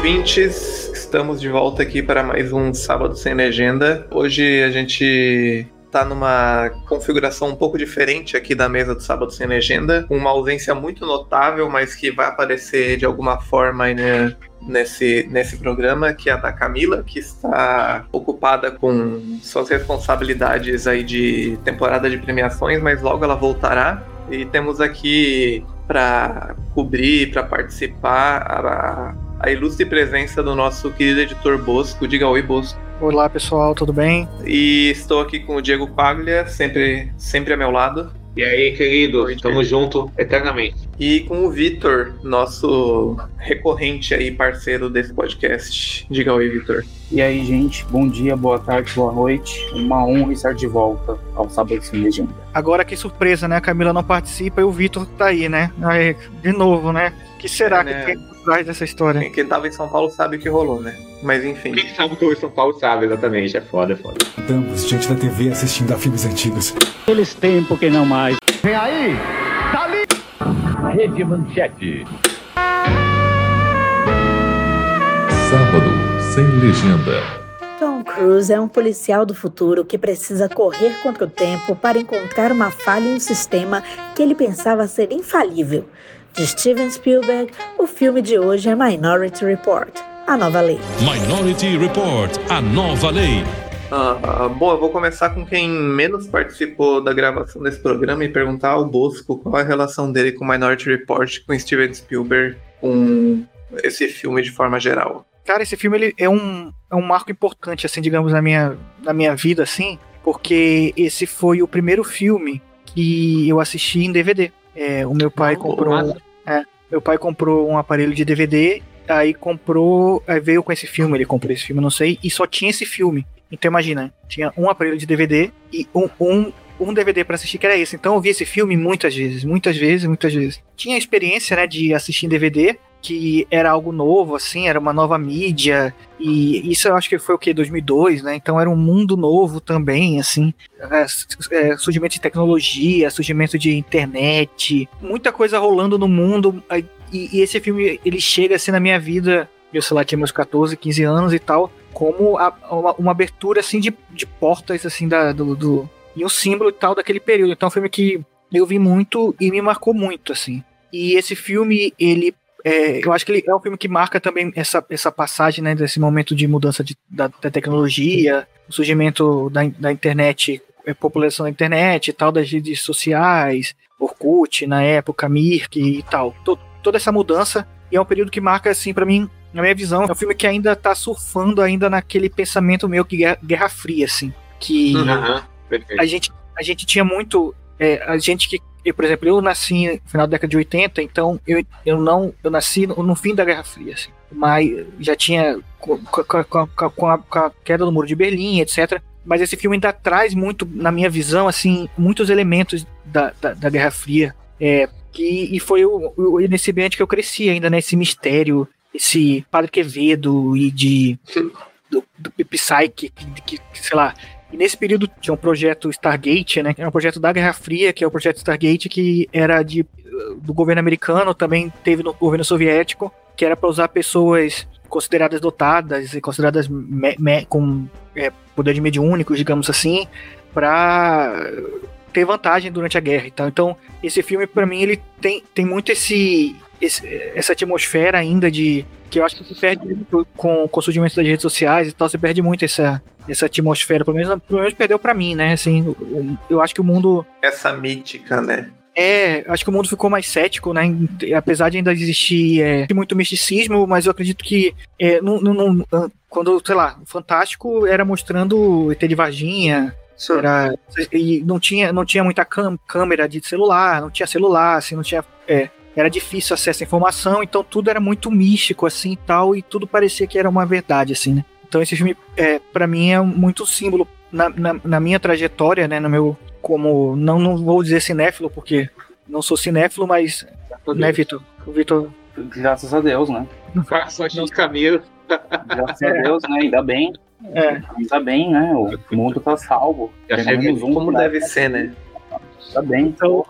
ouvintes, estamos de volta aqui para mais um Sábado Sem Legenda. Hoje a gente tá numa configuração um pouco diferente aqui da mesa do Sábado Sem Legenda, uma ausência muito notável, mas que vai aparecer de alguma forma né, nesse, nesse programa, que é a da Camila, que está ocupada com suas responsabilidades aí de temporada de premiações, mas logo ela voltará. E temos aqui para cobrir, para participar, a, a ilustre presença do nosso querido editor Bosco. Diga oi, Bosco. Olá pessoal, tudo bem? E estou aqui com o Diego Paglia, sempre, sempre a meu lado. E aí, querido, estamos juntos eternamente. E com o Vitor, nosso recorrente aí, parceiro desse podcast. Diga oi, Vitor. E aí, gente, bom dia, boa tarde, boa noite. Uma honra estar de volta ao Sábado Sem Legenda. Agora que surpresa, né? A Camila não participa e o Vitor tá aí, né? Aí, de novo, né? que será é, né? que tem por trás dessa história? Quem, quem tava em São Paulo sabe o que rolou, né? Mas enfim. Quem sabe o que o São Paulo sabe, exatamente. É foda, é foda. Estamos diante da TV assistindo a filmes antigos. Eles tempos que não mais. Vem aí! Dali! Rede Manchete. Sábado sem legenda. Tom Cruise é um policial do futuro que precisa correr contra o tempo para encontrar uma falha em um sistema que ele pensava ser infalível de Steven Spielberg, o filme de hoje é Minority Report, a nova lei. Minority Report, a nova lei. Ah, bom, eu vou começar com quem menos participou da gravação desse programa e perguntar ao Bosco qual é a relação dele com Minority Report, com Steven Spielberg, com esse filme de forma geral. Cara, esse filme ele é, um, é um marco importante, assim, digamos, na minha, na minha vida, assim, porque esse foi o primeiro filme que eu assisti em DVD. É, o meu pai comprou. É, meu pai comprou um aparelho de DVD, aí comprou. Aí veio com esse filme, ele comprou esse filme, não sei, e só tinha esse filme. Então imagina, tinha um aparelho de DVD e um, um, um DVD para assistir que era esse. Então eu vi esse filme muitas vezes, muitas vezes, muitas vezes. Tinha a experiência, né, de assistir em DVD, que era algo novo, assim, era uma nova mídia, e isso eu acho que foi o que, 2002, né, então era um mundo novo também, assim, é, é, surgimento de tecnologia, surgimento de internet, muita coisa rolando no mundo, e, e, esse filme, ele chega assim na minha vida, eu sei lá, tinha meus 14, 15 anos e tal, como a, uma, uma, abertura, assim, de, de portas, assim, da, do, do, e um símbolo e tal daquele período, então é um filme que eu vi muito e me marcou muito, assim. E esse filme, ele é, eu acho que ele é um filme que marca também essa, essa passagem, né, desse momento de mudança de, da, da, tecnologia, o surgimento da, da internet, a população da internet e tal, das redes sociais, Orkut na época, Mirk e tal. toda essa mudança, e é um período que marca, assim, para mim, na minha visão, é um filme que ainda tá surfando ainda naquele pensamento meu que Guerra, Guerra Fria, assim, que uhum, a, gente, a gente tinha muito, é, a gente que eu, por exemplo, eu nasci no final da década de 80, então eu, eu não eu nasci no, no fim da Guerra Fria, assim, mas já tinha com, com, com, com, a, com a queda do muro de Berlim, etc. Mas esse filme ainda traz muito, na minha visão, assim, muitos elementos da, da, da Guerra Fria. É, que, e foi o, o, nesse ambiente que eu cresci ainda, nesse né, mistério, esse Padre Quevedo e de do, do Psyche, que, que, sei lá, e nesse período tinha um projeto Stargate, né? Que era um projeto da Guerra Fria, que é o projeto Stargate, que era de, do governo americano, também teve no governo soviético, que era para usar pessoas consideradas dotadas e consideradas me, me, com é, poder de mediúnico, digamos assim, para ter vantagem durante a guerra e tal. Então, esse filme, para mim, ele tem, tem muito esse, esse, essa atmosfera ainda de que eu acho que se perde com, com o surgimento das redes sociais e tal, você perde muito essa, essa atmosfera, pelo menos, pelo menos perdeu para mim, né? Assim, eu acho que o mundo. Essa mítica, né? É, acho que o mundo ficou mais cético, né? Apesar de ainda existir é, muito misticismo, mas eu acredito que é, não, não, não, quando, sei lá, o Fantástico era mostrando ET de Varginha, era, e não tinha, não tinha muita câmera de celular, não tinha celular, assim, não tinha. É, era difícil acesso à informação, então tudo era muito místico, assim e tal, e tudo parecia que era uma verdade, assim, né? Então esse filme, é, para mim, é muito símbolo na, na, na, minha trajetória, né? No meu. Como. Não, não vou dizer cinéfilo, porque não sou cinéfilo, mas. Né, Vitor? Vitor. Graças a Deus, né? Faça de caminho. Graças a Deus, né? Ainda bem. É. Ainda bem, né? O mundo tá salvo. Um, como né? deve ser, né? Tá bem. Então,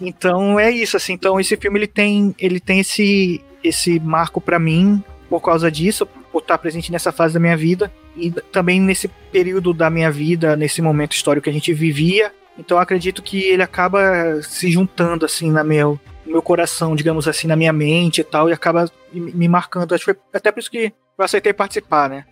então é isso, assim. Então esse filme ele tem, ele tem esse, esse marco para mim por causa disso, por estar presente nessa fase da minha vida e também nesse período da minha vida, nesse momento histórico que a gente vivia. Então eu acredito que ele acaba se juntando assim na meu, no meu coração, digamos assim, na minha mente e tal, e acaba me me marcando. Acho que foi até por isso que eu aceitei participar, né?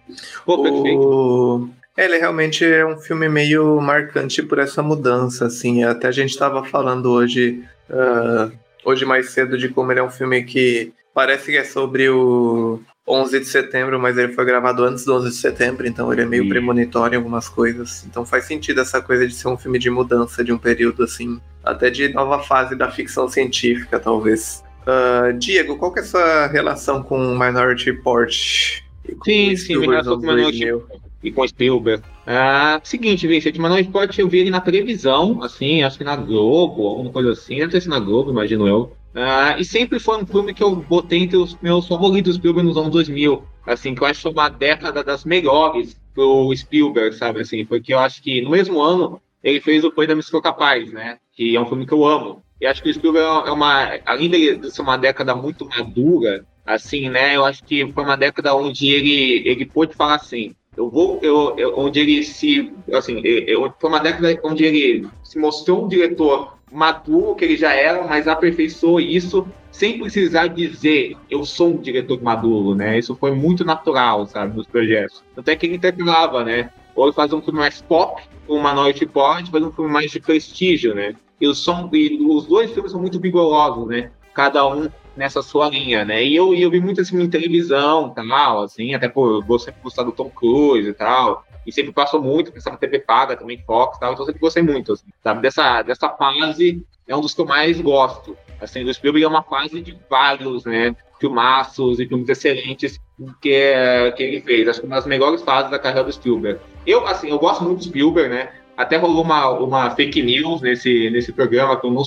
Pô, perfeito. O... É, Ele realmente é um filme meio marcante por essa mudança, assim. Até a gente estava falando hoje, ah, hoje mais cedo, de como ele é um filme que parece que é sobre o 11 de setembro, mas ele foi gravado antes do 11 de setembro, então ele é meio Sim. premonitório em algumas coisas. Então faz sentido essa coisa de ser um filme de mudança de um período, assim, até de nova fase da ficção científica, talvez. Ah, Diego, qual que é a sua relação com Minority Report? E com Sim, sim, minha relação com Minority 2000? E com Spielberg. Ah, seguinte, Vicente, Manuel Sport eu vi ele na televisão, assim, acho que na Globo, alguma coisa assim, deve ter sido na Globo, imagino eu. Ah, e sempre foi um filme que eu botei entre os meus favoritos Spielberg nos anos 2000, assim, que eu acho foi uma década das melhores pro Spielberg, sabe, assim, porque eu acho que no mesmo ano ele fez o Foi da Sou Capaz, né, que é um filme que eu amo. E acho que o Spielberg é uma, além de ser uma década muito madura, assim, né, eu acho que foi uma década onde ele, ele pôde falar assim, eu vou, eu, eu- onde ele se, assim, eu, foi uma década onde ele se mostrou um diretor maduro que ele já era, mas aperfeiçoou isso sem precisar dizer eu sou um diretor maduro, né? Isso foi muito natural, sabe, nos projetos. Tanto é que ele intercalava, né? Ou ele faz um filme mais pop, uma Minority Report, faz um filme mais de prestígio, né? E, som, e os dois filmes são muito vigorosos, né? Cada um nessa sua linha, né? E eu, eu vi muito assim em televisão, tal, assim, até por eu sempre gostar do Tom Cruise e tal. E sempre passou muito, pensava TV paga também, Fox e tal, então eu sempre gostei muito, assim, sabe? Dessa, dessa fase é um dos que eu mais gosto. Assim, do Spielberg é uma fase de vários, né? Filmaços e filmes excelentes que, que ele fez. Acho que uma das melhores fases da carreira do Spielberg. Eu, assim, eu gosto muito do Spielberg, né? Até rolou uma, uma fake news nesse, nesse programa que eu não,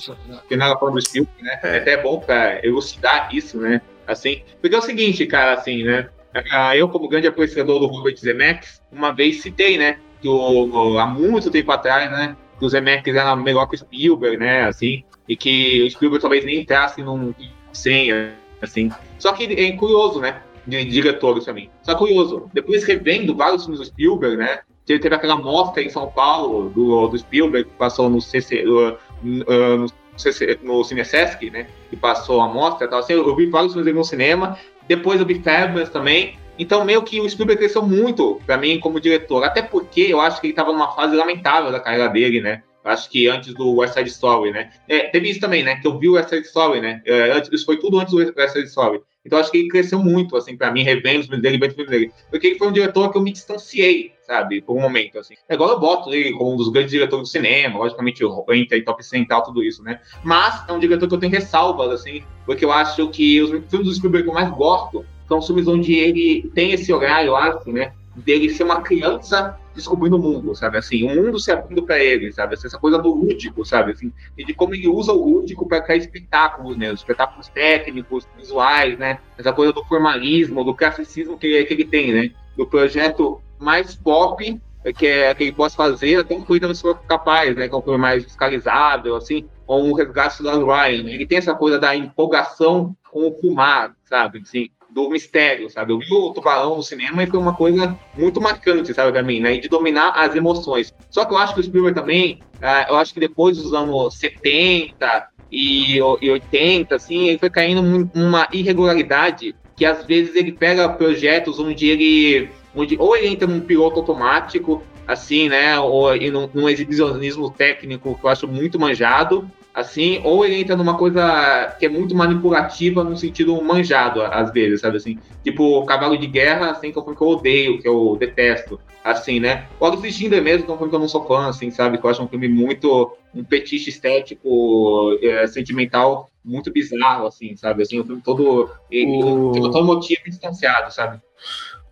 que não era falando do Spielberg, né? É até bom pra elucidar isso, né? Assim, porque é o seguinte, cara, assim, né? Ah, Eu, como grande apreciador do Robert Zemeckis, uma vez citei, né? Que o, há muito tempo atrás, né? Que o Zemeckis era melhor que o Spielberg, né? Assim, e que o Spielberg talvez nem entrasse num senha, assim. Só que é curioso, né? De diretores mim. Só curioso. Depois revendo vários filmes do Spielberg, né? Teve, teve aquela mostra em São Paulo do, do Spielberg que passou no CC, uh, uh, no, CC, no Cine Sesc, né? Que passou a mostra tal. Assim, eu vi vários filmes no cinema. Depois eu vi Fabulous também. Então, meio que o Spielberg cresceu muito pra mim como diretor. Até porque eu acho que ele tava numa fase lamentável da carreira dele, né? Eu acho que antes do West Side Story, né? É, teve isso também, né? Que eu vi o West Side Story, né? É, antes, isso foi tudo antes do West Side Story. Então, acho que ele cresceu muito, assim, pra mim, revendo os filmes dele, vendo os filmes dele. Porque ele foi um diretor que eu me distanciei, sabe? Por um momento, assim. É igual eu boto ele como um dos grandes diretores do cinema, logicamente, entra em top 100 e tal, tudo isso, né? Mas é um diretor que eu tenho ressalvas, assim, porque eu acho que os filmes do Spielberg que eu mais gosto são os filmes onde ele tem esse horário, eu acho, né? Dele ser uma criança descobrindo o mundo, sabe? Assim, o mundo se abrindo para ele, sabe? Assim, essa coisa do lúdico, sabe? Assim, e de como ele usa o lúdico para criar espetáculos, né? Os espetáculos técnicos, visuais, né? Essa coisa do formalismo, do classicismo que que ele tem, né? Do projeto mais pop que, é, que ele possa fazer, até um se for capaz, né? Que é um filme mais fiscalizável, assim, ou um resgate do Ryan. né? Ele tem essa coisa da empolgação com o fumar, sabe? Assim, do mistério, sabe? Eu vi o Tubarão no cinema e foi uma coisa muito marcante, sabe, pra mim, né? E de dominar as emoções. Só que eu acho que o Spielberg também, ah, eu acho que depois dos anos 70 e, e 80, assim, ele foi caindo num- numa irregularidade que às vezes ele pega projetos onde ele, onde ou ele entra num piloto automático, assim, né, ou e num, num exibicionismo técnico que eu acho muito manjado, assim, ou ele entra numa coisa que é muito manipulativa no sentido manjado, às vezes, sabe assim? Tipo, Cavalo de Guerra, assim, que é um filme que eu odeio, que eu detesto, assim, né? O Augusto Schindler mesmo, que é um filme que eu não sou fã, assim, sabe? Que eu acho um filme muito, um petiche estético, é, sentimental, muito bizarro, assim, sabe? Assim, um filme todo, O- todo motivo e distanciado, sabe?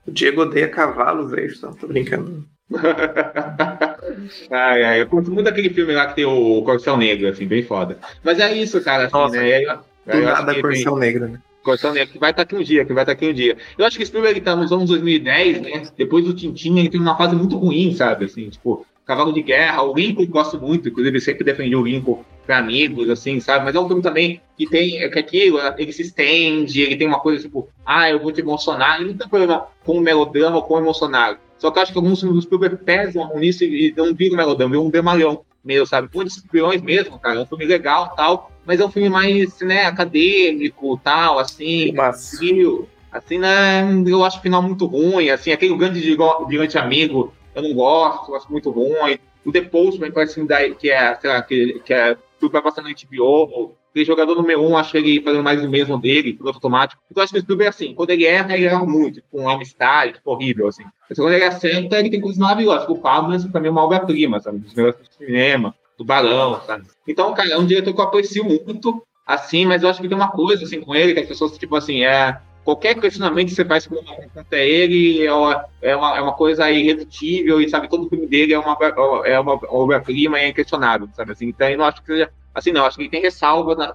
O Diego odeia cavalos, é? Não, tô brincando. ai, ai, eu curto muito aquele filme lá que tem o Corcel Negro, assim, bem foda. Mas é isso, cara, assim, Nossa, né? Aí, eu- Do eu nada Corcel tem- Negro, né? Corcel Negro, que vai estar aqui um dia, que vai estar aqui um dia. Eu acho que o Spielberg tá nos anos 2010, né? Depois do Tintin, ele tem uma fase muito ruim, sabe? Assim, tipo, Cavalo de Guerra, o Lincoln gosto muito, inclusive sempre defendi o Lincoln para amigos, assim, sabe? Mas é um filme também que tem que aquilo, ele se estende, ele tem uma coisa tipo, ah, eu vou te emocionar, ele não tem problema com o melodrama ou com o emocionado. Só que eu acho que alguns filmes do Spielberg pesam nisso e não viram melodrama, viram um dramalhão mesmo, sabe? Um dos espiões mesmo, cara, é um filme legal tal, mas é um filme mais, né, acadêmico tal, assim, frio. Assim, né, eu acho o final muito ruim, assim, aquele grande gigante amigo, eu não gosto, eu acho muito ruim. O The Postman parece que é, sei lá, que, que é tudo vai passando no HBO. Aquele jogador número um, acho ele fazendo mais o mesmo dele, tudo automático. Então, acho que o Spielberg é assim, quando ele erra, ele erra muito, com tipo, um amistade, tipo, horrível, assim. Mas quando ele acerta, ele tem coisas maravilhosas. O Pablo, pra mim, é uma obra-prima, sabe? Dos melhores do cinema, do Barão, sabe? Então, cara, é um diretor que eu aprecio muito, assim, mas eu acho que tem uma coisa, assim, com ele, que as pessoas, tipo assim, é qualquer questionamento que você faz contra ele é uma, é uma, é uma coisa irredutível e sabe todo filme dele é uma é uma obra-prima e é inquestionável sabe assim. Então eu não acho que seja assim não acho que ele tem ressalvas na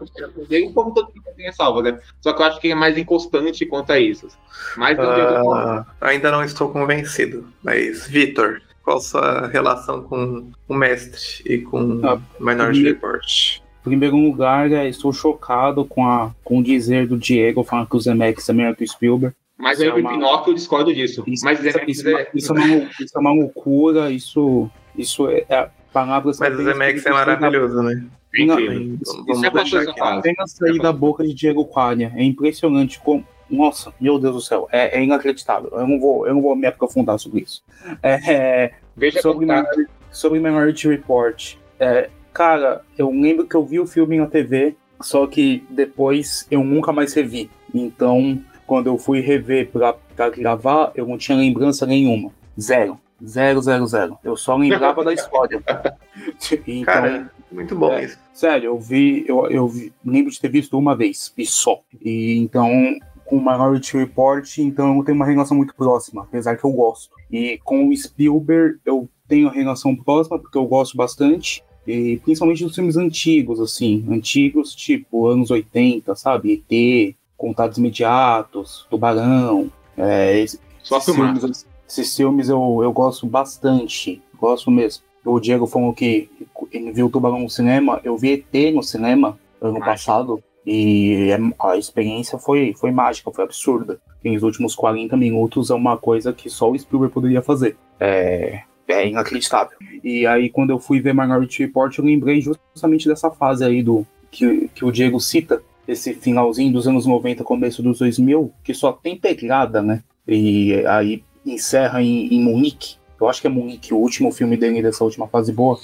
dele como todo filme tem ressalvas né. Só que eu acho que ele é mais inconstante quanto a isso mas uh, ainda não estou convencido mas Vitor qual sua relação com o mestre e com ah, Minority Report primeiro lugar, é, estou chocado com, a, com o dizer do Diego falando que o Zemeckis é melhor que o Spielberg. Mas eu, é uma... Pinóquio, eu discordo disso. Isso, mas isso, isso, é... isso, é uma, isso é uma loucura, isso, isso é, é palavras... Mas o Zemeckis é maravilhoso, né? Não, vamos é deixar aqui. Apenas sair da boca de Diego Quadria. É impressionante como... Nossa, meu Deus do céu, é, é, inacreditável. Eu não vou, eu não vou me aprofundar sobre isso. É, Veja sobre, Minority, sobre Minority Report. É, Cara, eu lembro que eu vi o filme na TV, só que depois eu nunca mais revi. Então, quando eu fui rever pra, pra gravar, eu não tinha lembrança nenhuma. Zero. Zero, zero, zero. Eu só lembrava da história. Então, Cara, muito bom é, isso. Sério, eu vi, eu, eu vi, lembro de ter visto uma vez, e só. E então, com o Minority Report, então eu tenho uma relação muito próxima, apesar que eu gosto. E com o Spielberg, eu tenho uma relação próxima, porque eu gosto bastante. E principalmente dos filmes antigos, assim, antigos tipo anos 80, sabe? ET, Contatos Imediatos, Tubarão. É, esses, Só filmes, esses filmes eu, eu gosto bastante, gosto mesmo. O Diego falou que ele viu o Tubarão no cinema, eu vi ET no cinema ano passado, e é, a experiência foi, foi mágica, foi absurda. Em os últimos 40 minutos é uma coisa que só o Spielberg poderia fazer. É, é inacreditável. E aí, quando eu fui ver Minority Report, eu lembrei justamente dessa fase aí do que, que o Diego cita, esse finalzinho dos anos 90, começo dos 2000, que só tem pegada, né? E aí encerra em, em Munique. Eu acho que é Munique, o último filme dele dessa última fase boa.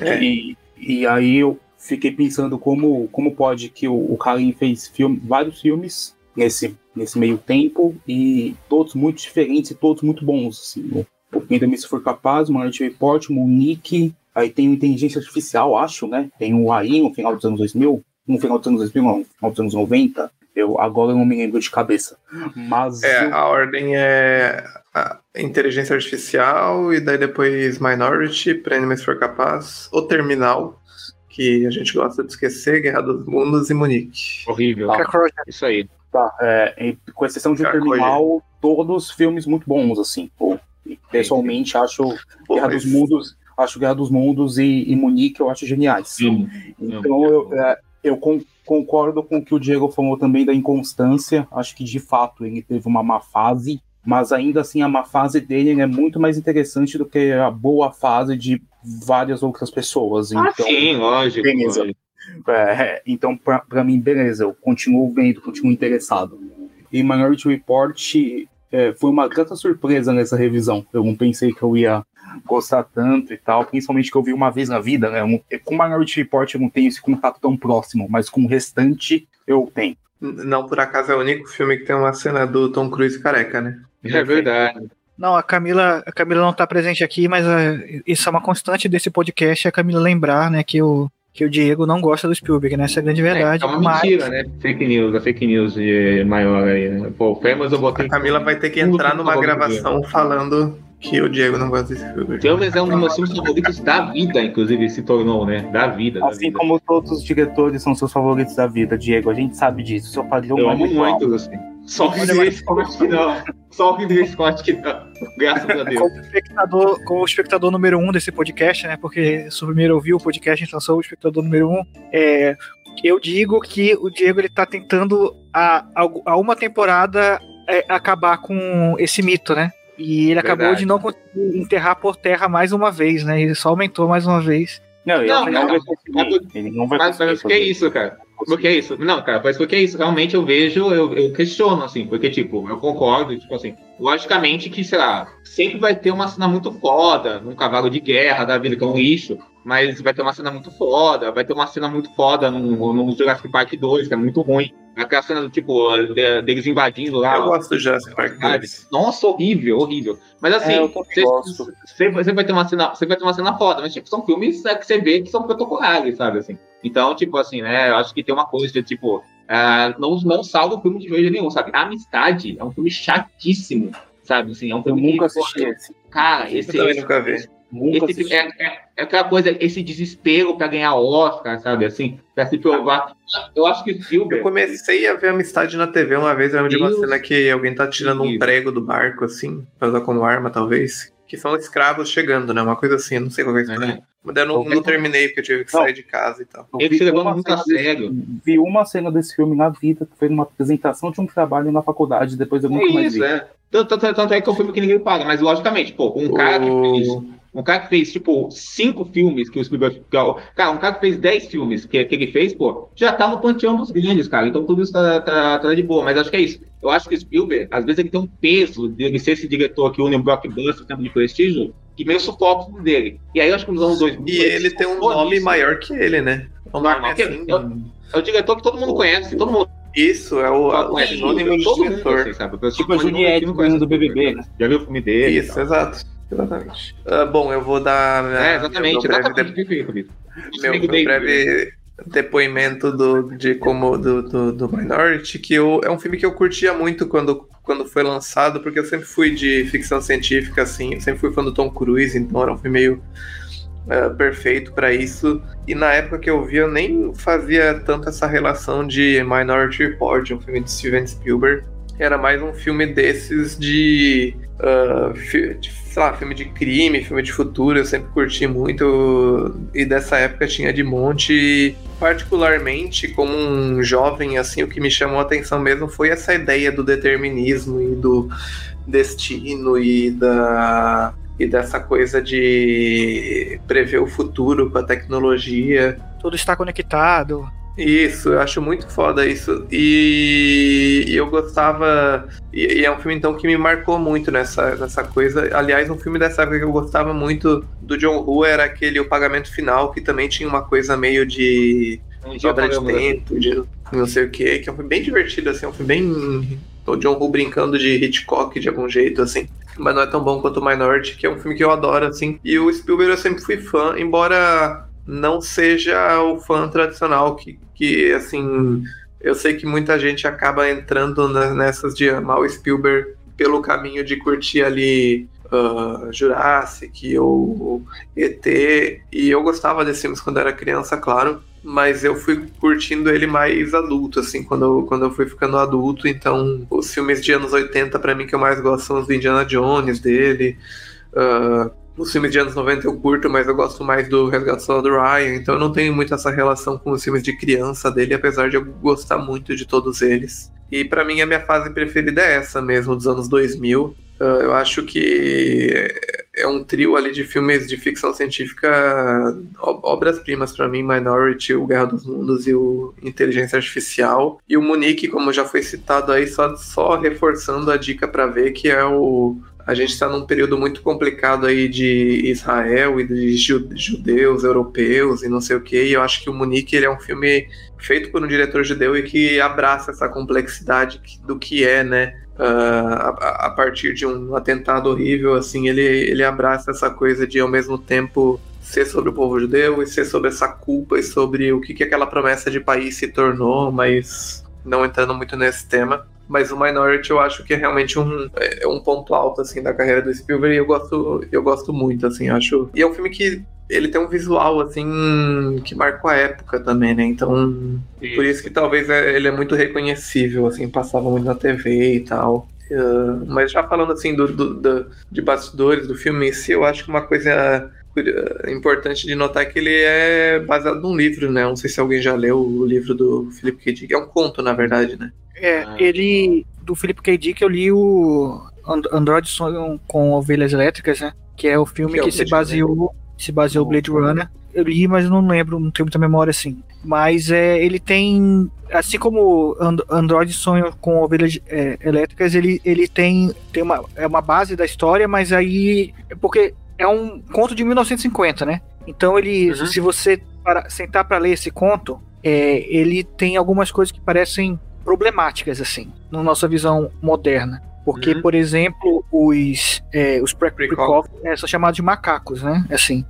É. E, e aí eu fiquei pensando como, como pode que o, o Karim fez filme, vários filmes nesse, nesse meio tempo e todos muito diferentes e todos muito bons. Assim, quem também se for capaz, o Minority Report, o Monique, aí tem o Inteligência Artificial, acho, né? Tem o AI no final dos anos 2000, no final dos anos 2000, não, no final dos anos 90. Eu, agora eu não me lembro de cabeça. Mas. É, eu... a ordem é a inteligência artificial e daí depois Minority, Prêmio se for capaz, o Terminal, que a gente gosta de esquecer, Guerra dos Mundos e Munique. Horrível. Tá. Isso aí. Tá, é, com exceção de o Terminal, todos filmes muito bons, assim. Pô, Pessoalmente, acho Pô, Guerra mas... dos Mundos, acho Guerra dos Mundos e, e Munique eu acho geniais. Sim. Então eu, é, eu concordo com o que o Diego falou também da inconstância. Acho que de fato ele teve uma má fase, mas ainda assim a má fase dele é muito mais interessante do que a boa fase de várias outras pessoas. Ah, então, sim, lógico. Beleza. lógico. É, então, para mim, beleza, eu continuo vendo, continuo interessado. E Minority Report é, foi uma grata surpresa nessa revisão. Eu não pensei que eu ia gostar tanto e tal, principalmente que eu vi uma vez na vida, né? Um, com Minority Report eu não tenho esse contato tão próximo, mas com o restante eu tenho. Não por acaso é o único filme que tem uma cena do Tom Cruise careca, né? É verdade. Não, a Camila, a Camila não está presente aqui, mas uh, isso é uma constante desse podcast, a Camila lembrar, né, que o que o Diego não gosta do Spielberg, né? Essa é a grande verdade. É, é uma mas... mentira, né? Fake news, a fake news de maior aí. Né? Pô, mas eu botei. A Camila vai ter que entrar numa gravação falando que o Diego não gosta desse filme. Filmes é um dos meus filmes favoritos da vida, inclusive, se tornou, né? Da vida. Da assim vida. como todos os diretores são seus favoritos da vida, Diego, a gente sabe disso. Seu padrão eu é amo muito, assim. Só que esse não. Só o Ridley Scott que dá. Graças a Deus. Como espectador, como espectador número um desse podcast, né? Porque sou o primeiro a ouvir o podcast, então sou o espectador número um. É, eu digo que o Diego ele tá tentando a, a, uma temporada é, acabar com esse mito, né? E ele acabou Verdade. de não conseguir enterrar por terra mais uma vez, né? Ele só aumentou mais uma vez. Não, ele Não, não, não, vai conseguir. Ele não vai Mas, conseguir. mas que fazer isso, cara? Por que isso? Não, cara, mas por que isso? Realmente eu vejo, eu, eu questiono, assim, porque, tipo, eu concordo, tipo assim, logicamente que, sei lá, sempre vai ter uma cena muito foda, num cavalo de guerra da vida, que é um lixo, mas vai ter uma cena muito foda, vai ter uma cena muito foda no, no Jurassic Park 2, que é muito ruim. Aquela cena do tipo, de- deles invadindo lá. Eu gosto do Jurassic Park sabe? 2. Nossa, horrível, horrível. Mas assim, É, você, você- você vai ter uma cena, você vai ter uma cena foda, mas tipo, são filmes é, que você vê que são protocolares, sabe assim. Então, tipo assim, né, eu acho que tem uma coisa de tipo, ah, não, não salva o filme de jeito nenhum, sabe? Amistade é um filme chatíssimo, sabe? Assim, é um Eu filme nunca que, assisti esse. Cara, Eu esse, também esse, nunca vi. Nunca esse é, é, é aquela coisa, esse desespero pra ganhar Oscar, sabe? Assim, pra se provar. Eu acho que o Eu Spielberg. comecei a ver Amistade na TV uma vez, eu lembro de uma cena que alguém tá tirando um prego do barco, assim, pra usar como arma, talvez. Que são escravos chegando, né? Uma coisa assim, eu não sei qual é a história. Mas eu não, não terminei, porque eu tive que Não. sair de casa e tal. Eu Ele vi se levando uma muito a cena desse- sério. Vi uma cena desse filme na vida, que foi numa apresentação de um trabalho na faculdade, depois eu nunca É mais isso, vi. é. Tanto, tanto- tanto é que é um filme que ninguém paga, mas logicamente, pô, um cara que fez. Um cara que fez, tipo, cinco filmes que o Spielberg. Cara, um cara que fez dez filmes que, que ele fez, pô, já tá no panteão dos grandes, cara. Então tudo isso tá, tá, tá de boa. Mas acho que é isso. Eu acho que o Spielberg, às vezes, ele tem um peso dele ser esse diretor que une o blockbuster, tempo de prestígio, que meio sufoca tudo dele. E aí eu acho que nos anos 2000. E ele tem um nome nisso. maior que ele, né? Um nome assim. É o diretor que todo mundo conhece, todo mundo Isso, é o, o sinônimo de mundo, diretor. assim, sabe? Eu Tipo a Juliette que não conhece do BBB, né? Já viu o filme dele? e Isso, exato. Exatamente. Ah, bom, eu vou dar. minha- É, exatamente, meu breve, Vitor. meu, meu breve depoimento do, de como do, do, do Minority, que eu, é um filme que eu curtia muito quando, quando foi lançado, porque eu sempre fui de ficção científica, assim, eu sempre fui fã do Tom Cruise, então era um filme meio ah, perfeito para isso. E na época que eu vi, eu nem fazia tanto essa relação de Minority Report, um filme de Steven Spielberg. Era mais um filme desses de, fi- de, sei lá, filme de crime, filme de futuro. Eu sempre curti muito. E dessa época tinha de monte. Particularmente, como um jovem, assim, o que me chamou a atenção mesmo foi essa ideia do determinismo e do destino e da e dessa coisa de prever o futuro com a tecnologia. Tudo está conectado. Isso, eu acho muito foda isso. E, e eu gostava. E, e é um filme então que me marcou muito nessa, nessa coisa. Aliás, um filme dessa época que eu gostava muito do John Woo era aquele O Pagamento Final, que também tinha uma coisa meio de obra de assim. tempo, de não sei o que, que é um filme bem divertido, assim, é um filme bem. O John Woo brincando de Hitchcock de algum jeito, assim. Mas não é tão bom quanto o Minority, que é um filme que eu adoro, assim. E o Spielberg eu sempre fui fã, embora não seja o fã tradicional, que, que assim. Eu sei que muita gente acaba entrando na- nessas de amar o Spielberg pelo caminho de curtir ali ah, Jurassic ou ET. E eu gostava desses filmes quando era criança, claro. Mas eu fui curtindo ele mais adulto, assim, quando eu, quando eu fui ficando adulto. Então, os filmes de anos 80, pra mim, que eu mais gosto são os do Indiana Jones dele. Ah, os filmes de anos 90 eu curto, mas eu gosto mais do Resgate do Ryan. Então, eu não tenho muito essa relação com os filmes de criança dele, apesar de eu gostar muito de todos eles. E pra mim, a minha fase preferida é essa mesmo, dos anos 2000. Ah, eu acho que é um trio ali de filmes de ficção científica, obras-primas pra mim, Minority, o Guerra dos Mundos e o Inteligência Artificial. E o Munique, como já foi citado aí, só, só reforçando a dica pra ver que é o a gente está num período muito complicado aí de Israel e de ju- judeus, europeus e não sei o que. E eu acho que o Munique ele é um filme feito por um diretor judeu e que abraça essa complexidade do que é, né? ah, a, a partir de um atentado horrível, assim, ele, ele abraça essa coisa de ao mesmo tempo ser sobre o povo judeu e ser sobre essa culpa e sobre o que, que aquela promessa de país se tornou, mas não entrando muito nesse tema. Mas o Minority eu acho que é realmente um, é um ponto alto assim da carreira do Spielberg e eu gosto, eu gosto muito, assim, acho. E é um filme que ele tem um visual assim que marcou a época também, né? Então, por isso que talvez é- ele é muito reconhecível, assim, passava muito na TV e tal. Uh, mas já falando assim do, do, do, de bastidores do filme em si, eu acho que uma coisa importante de notar é que ele é baseado num livro, né? Não sei se alguém já leu o livro do Philip K. Dick. É um conto, na verdade, né? É, ele. Do Philip K. Dick eu li o Android Sonho com Ovelhas Elétricas, né? Que é o filme que, é o que se baseou. Se baseou o Blade Runner. Eu li, mas não lembro, não tenho muita memória assim. Mas é, ele tem. Assim como Android Sonho com Ovelhas é, Elétricas, ele, ele tem, tem uma, é uma base da história, mas aí. É porque é um conto de 1950, né? Então ele, uhum. se você para, sentar para ler esse conto, é, ele tem algumas coisas que parecem problemáticas assim, na nossa visão moderna. Porque, uhum. por exemplo, os, é, os Precog é, são chamados de macacos, né? Assim,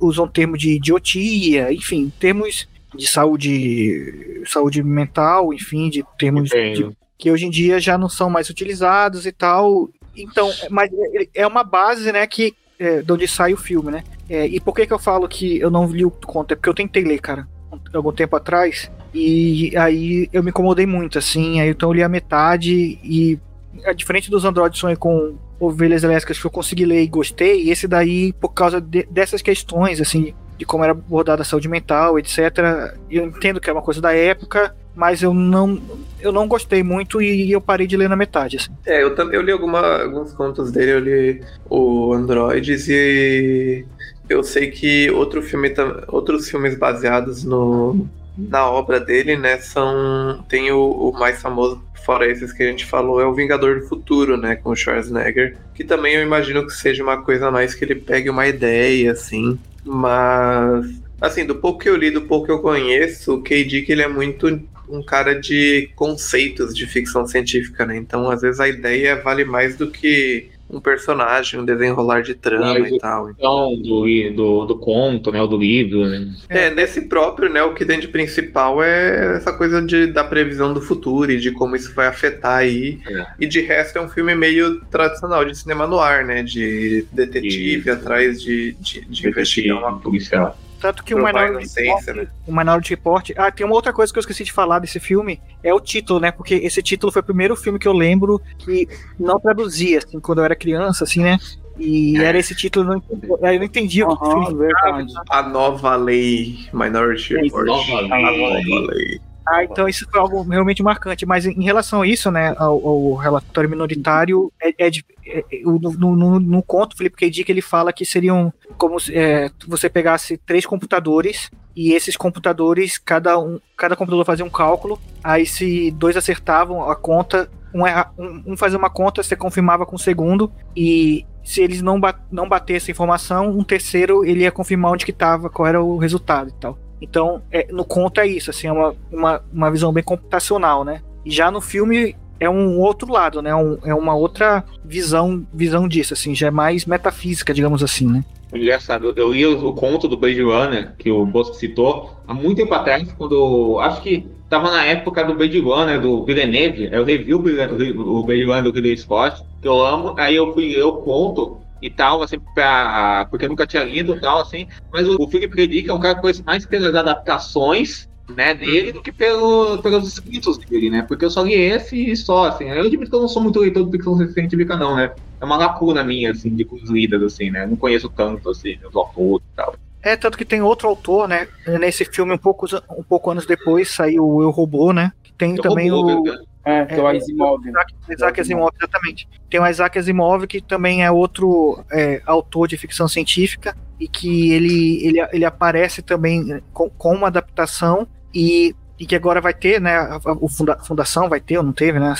usam termos de idiotia, enfim, termos de saúde, saúde mental, enfim, de termos de, que hoje em dia já não são mais utilizados e tal. Então, mas é uma base, né, que é, de onde sai o filme, né? É, e por que que eu falo que eu não li o conto? É porque eu tentei ler, cara, algum tempo atrás, e aí eu me incomodei muito, assim, aí então eu li a metade e é diferente dos Android Sonho com Ovelhas Elétricas que eu consegui ler e gostei, e esse daí, por causa de, dessas questões, assim, de como era abordada a saúde mental, etc. Eu entendo que é uma coisa da época, mas eu não eu não gostei muito e eu parei de ler na metade. Assim. É, eu também eu li alguma, alguns contos dele, eu li o Androids e eu sei que outro filme, outros filmes baseados no, na obra dele, né, são tem o, o, mais famoso fora esses que a gente falou é o Vingador do Futuro, né, com o Schwarzenegger, que também eu imagino que seja uma coisa mais que ele pegue uma ideia assim, mas assim, do pouco que eu li, do pouco que eu conheço, o K.D. que ele é muito um cara de conceitos de ficção científica, né? Então, às vezes a ideia vale mais do que um personagem, um desenrolar de trama Mas e tal. Então, do, do, do conto, né? Ou do livro, né? É, nesse próprio, né? O que tem de principal é essa coisa de, da previsão do futuro e de como isso vai afetar aí. É. E de resto é um filme meio tradicional de cinema no ar, né? De detetive e... atrás de, de, de investigar uma policial. Tanto que o Minority, Report, né? o Minority Report. Ah, tem uma outra coisa que eu esqueci de falar desse filme. É o título, né? Porque esse título foi o primeiro filme que eu lembro que não traduzia, assim, quando eu era criança, assim, né? E era esse título, eu não entendia o que significava. A nova lei Minority Report. Nova lei. A nova lei. Ah, então isso foi algo realmente marcante. Mas em relação a isso, né, ao, ao relatório minoritário, é, é, é, é no, no, no, conto, Felipe K. Dick, ele fala que seriam como se é, você pegasse três computadores e esses computadores, cada, um, cada computador fazia um cálculo, aí se dois acertavam a conta, um, um, um fazia uma conta, você confirmava com o segundo, e se eles não, bat, não batessem a informação, um terceiro ele ia confirmar onde que estava, qual era o resultado e tal. Então, é, no conto é isso, assim, é uma, uma, uma visão bem computacional, né? E já no filme é um outro lado, né? Um, é uma outra visão, visão disso, assim, já é mais metafísica, digamos assim, né? Engraçado, eu, li o, o, conto do Blade Runner, que o Bosco citou, há muito tempo atrás, quando. Acho que tava na época do Blade Runner, do Villeneuve, eu revi o, o Blade Runner do Ridley Scott, que eu amo, aí eu fui eu conto e tal, assim, pra, porque eu nunca tinha lido e tal, assim. Mas o, o Philip K. Dick é um cara que conhece mais pelas adaptações né, dele do que pelo, pelos escritos dele, né? Porque eu só li esse e só, assim. Eu admito que eu não sou muito leitor de ficção científica, não, né? É uma lacuna minha, assim, de coisas lidas, assim, né? não conheço tanto, assim, os autores e tal. É, tanto que tem outro autor, né? Nesse filme, um pouco, um pouco anos depois, saiu o Eu Robô, né? Tem eu também robô, o. É, que é o Asimov. Isaac, Isaac Asimov, exatamente. Tem o Isaac Asimov, que também é outro é, autor de ficção científica, e que ele, ele, ele aparece também com, com uma adaptação, e, e que agora vai ter, né? A, a, funda, Fundação vai ter, ou não teve, né?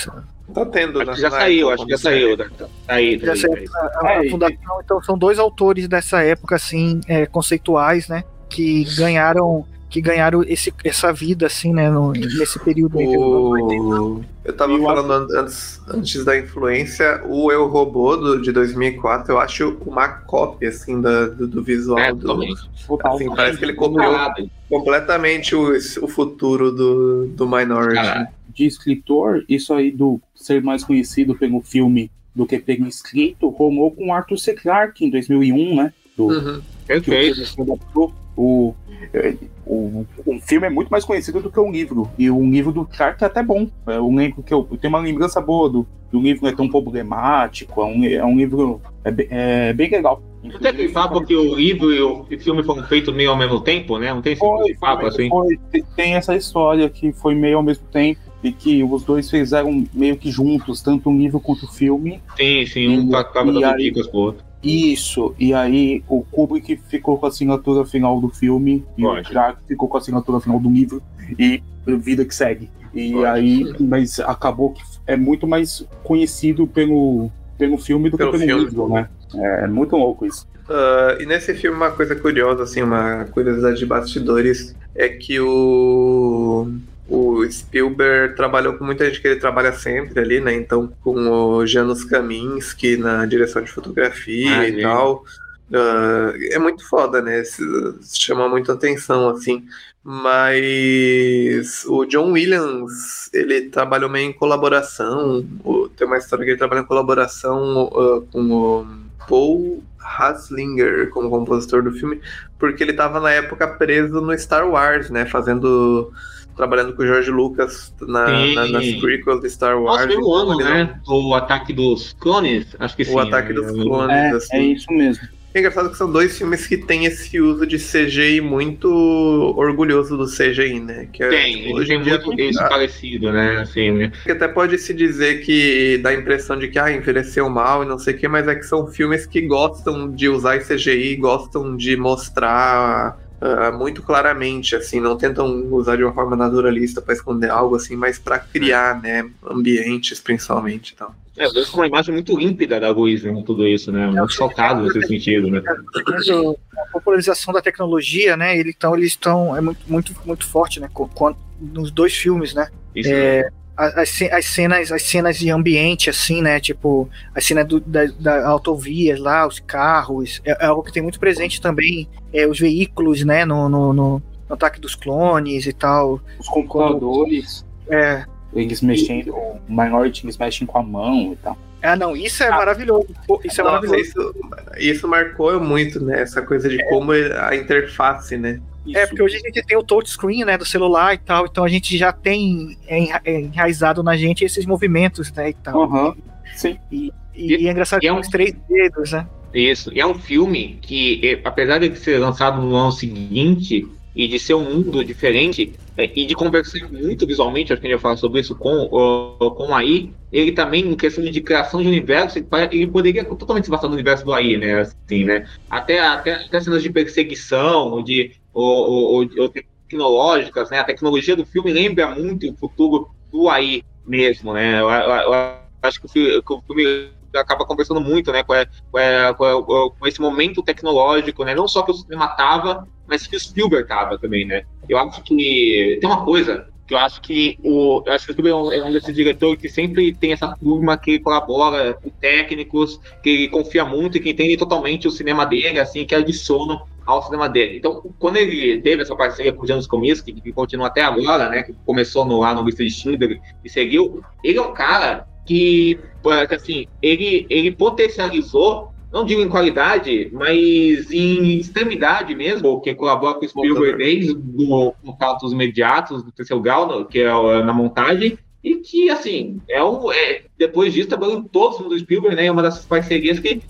Tá tendo, acho né? Já saiu, acho que já saiu. Né? Tá aí, já saiu. A, a, Fundação, então, são dois autores dessa época, assim, é, conceituais, né? Que ganharam que ganharam esse, essa vida, assim, né, no, nesse período. O... Eu tava falando antes, antes da influência, o Eu Robô do, de 2004, eu acho uma cópia, assim, da, do, do visual é, do... Assim, parece que ele copiou completamente o, o futuro do, do Minority. de escritor, isso aí do ser mais conhecido pelo filme do que pelo escrito, rolou com Arthur C. Clarke em 2001, né? Do, uhum. Perfeito O, o, um filme é muito mais conhecido do que um livro. E o livro do Clark é até bom. É um livro que eu, eu tenho uma lembrança boa do, do livro, não é tão problemático. É um, é um livro é, bem- é bem legal. Até aquele papo que o livro e o filme foram feitos meio ao mesmo tempo, né? Não tem Foi, papo foi, assim? foi. Tem- essa história que foi meio ao mesmo tempo e que os dois fizeram meio que juntos, tanto o livro quanto o filme. Sim, sim, um E- acaba dando dicas pro outro. Isso, e aí o Kubrick ficou com a assinatura final do filme e o Clark ficou com a assinatura final do livro e vida que segue. E aí, mas acabou que é muito mais conhecido pelo, pelo filme do Pelo que pelo filme. livro, né? É muito louco isso. Ah, e nesse filme, uma coisa curiosa, assim, uma curiosidade de bastidores, é que o, o Spielberg trabalhou com muita gente que ele trabalha sempre ali, né? Então, com o Janusz Kaminski na direção de fotografia Ah, e gente. tal. Ah, é muito foda, né? Se- Chama muita atenção, assim. Mas o John Williams, ele trabalhou meio em colaboração. o- Tem uma história que ele trabalha em colaboração ah, com o Paul Haslinger como compositor do filme, porque ele estava na época preso no Star Wars, né? Fazendo. Trabalhando com o George Lucas na, na- nas prequels de Star Wars. Nossa, mesmo Então, ano, né? O ataque dos clones, acho que sim. O Ataque né? dos Clones, É, assim. é isso mesmo. É engraçado que são dois filmes que têm esse uso de CGI muito orgulhoso do CGI, né? Que é- Tem, ele hoje tem em dia muito isso ah, parecido, né? Assim, né? que até pode se dizer que dá a impressão de que ah, envelheceu mal e não sei o que, mas é que são filmes que gostam de usar esse CGI, gostam de mostrar ah, muito claramente, assim, não tentam usar de uma forma naturalista para esconder algo assim, mas para criar, né, ambientes principalmente e tal. É, dois com uma imagem muito límpida da luz, né? Tudo isso, né? Muito focado nesse sentido, né? Tendo a popularização da tecnologia, né? Então eles estão é muito, muito, muito forte, né? nos dois filmes, né? Isso É, as, as cenas, as cenas de ambiente, assim, né? Tipo, a cena do, da, da autovias lá, os carros, é, é algo que tem muito presente também. É, os veículos, né? No, no, no- no ataque dos clones e tal. Os computadores, É, eles mexendo, o Minority eles mexem com a mão e tal. Ah, não, isso é maravilhoso. Pô, Isso é Nossa, maravilhoso. isso, isso marcou muito, né, essa coisa de como a interface, né? É, Isso. porque hoje a gente tem o touchscreen, né, do celular e tal, então a gente já tem enra- enraizado na gente esses movimentos, né, e tal. Aham, sim. E, e, e é engraçado que é tem um- os três dedos, né? Isso. E é um filme que, apesar de ser lançado no ano seguinte e de ser um mundo diferente eh, e de conversar muito visualmente, acho que a gente vai falar sobre isso com, com o AI, ele também, em questão de criação de universo, ele poderia totalmente se passar no universo do AI, né? Assim, né? Até, até, até cenas de perseguição, de, ou, ou- ou tecnológicas, né? A tecnologia do filme lembra muito o futuro do AI mesmo, né? Eu, eu- eu acho que o filme, que o filme acaba conversando muito, né, com, a- com, com a- com esse momento tecnológico, né, não só que o cinema tava, mas que o Spielberg tava também, né. Eu acho que tem uma coisa que eu acho que o, eu acho que o Spielberg é um, é desses diretores que sempre tem essa turma que colabora com técnicos, que confia muito e que entende totalmente o cinema dele, assim, que adiciona ao cinema dele. Então, quando ele teve essa parceria com o Janusz Comiskey, que continua até agora, né, que começou no, lá no Lista de Schindler e seguiu, ele é um cara que, eh, que, assim, ele, ele potencializou, não digo em qualidade, mas em extremidade mesmo, que colabora com o Spielberg desde o contatos imediatos do terceiro grau, que é o- na montagem, e que, assim, é um, é, depois disso, trabalhou em todos os do Spielberg, né, é uma das parcerias que,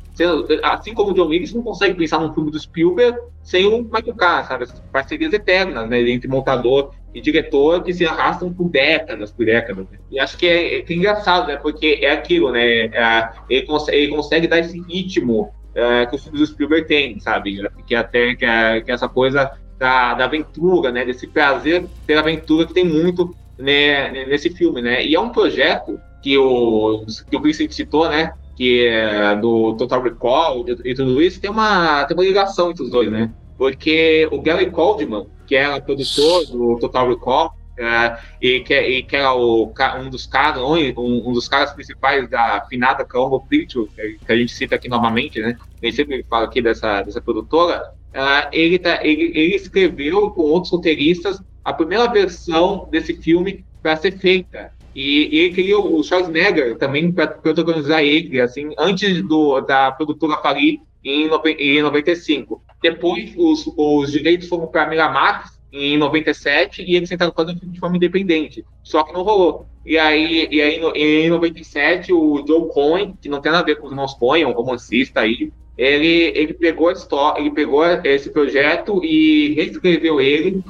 assim como o John Williams, não consegue pensar num filme do Spielberg sem o Michael Kahn, sabe, essas parcerias eternas, né, entre montador e diretor que se arrastam por décadas, por décadas. né? E acho que é, que é engraçado, né? Porque é aquilo, né? é, ele, consegue, ele consegue dar esse ritmo é, que os filmes do Spielberg têm, sabe? Que até que, é, que é essa coisa da, da aventura, né? Desse prazer pela aventura que tem muito né, nesse filme, né? E é um projeto que o, que o Vincent citou, né? Que é do Total Recall e tudo isso, tem uma, tem uma ligação entre os dois, né? Porque o Gary Coldman, que era produtor do Total Recall, é, e, que, e que era o, ca- um dos caras, um, um dos caras principais da finada Columbia Pictures, que a gente cita aqui novamente, né? Ele sempre fala aqui dessa, dessa produtora. é, ele, tá, ele, ele escreveu com outros roteiristas a primeira versão desse filme para ser feita. E, e ele queria o Schwarzenegger também para protagonizar ele, assim, antes do, da produtora falir em, em 95. Depois, os, os direitos foram para a Miramax em 97 e eles tentaram fazer um filme de forma independente. Só que não rolou. E aí, e aí no- em 97, o Joe Cohen, que não tem nada a ver com os irmãos Cohen, um romancista aí, ele, ele pegou a história, ele pegou esse projeto e reescreveu ele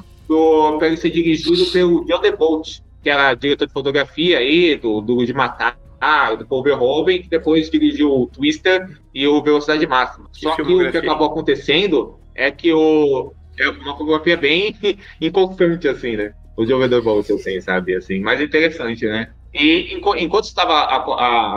para ele ser dirigido pelo John DeBolt, que era diretor de fotografia aí, do Duro de Matar, do Paul Verhoeven, que depois dirigiu o Twister e o Velocidade Máxima. Só que o que acabou acontecendo é que o é uma fotografia bem inconstante, assim, né? O DeBolt, eu sei, sabe, assim, mas interessante, né? E enqu- enquanto estava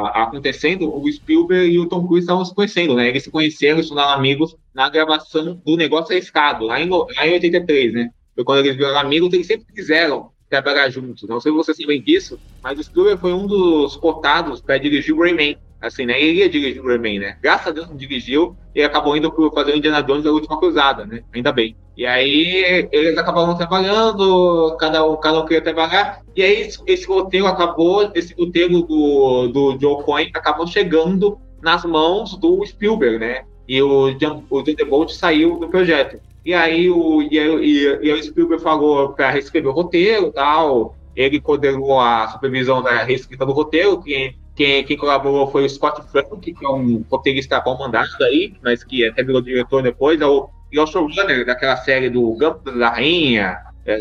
acontecendo, o Spielberg e o Tom Cruise estavam se conhecendo, né? Eles se conheceram, se tornaram amigos na gravação do Negócio Arriscado, lá em, lá em 83, né? Foi quando eles viraram amigos, eles sempre quiseram trabalhar juntos. Não sei se vocês sabem disso, mas o foi um dos cotados para dirigir o Rayman. Assim, né? Ele ia dirigir o Rayman, né? Graças a Deus não dirigiu e acabou indo pro fazer o Indiana Jones da Última Cruzada, né? Ainda bem. E aí eles acabaram trabalhando, cada um, cada um queria trabalhar, e aí esse, roteiro acabou, esse roteiro do, do Joe Cohen acabou chegando nas mãos do Spielberg, né? E o John, o John DeBolt saiu do projeto. E aí o, e, e, e o Spielberg falou para reescrever o roteiro e tal, ele coordenou a supervisão da reescrita do roteiro, quem, quem, quem colaborou foi o Scott Frank, que é um roteirista pau mandado aí, mas que até virou diretor depois, é o, e é o showrunner daquela série do Gambito da Rainha, é,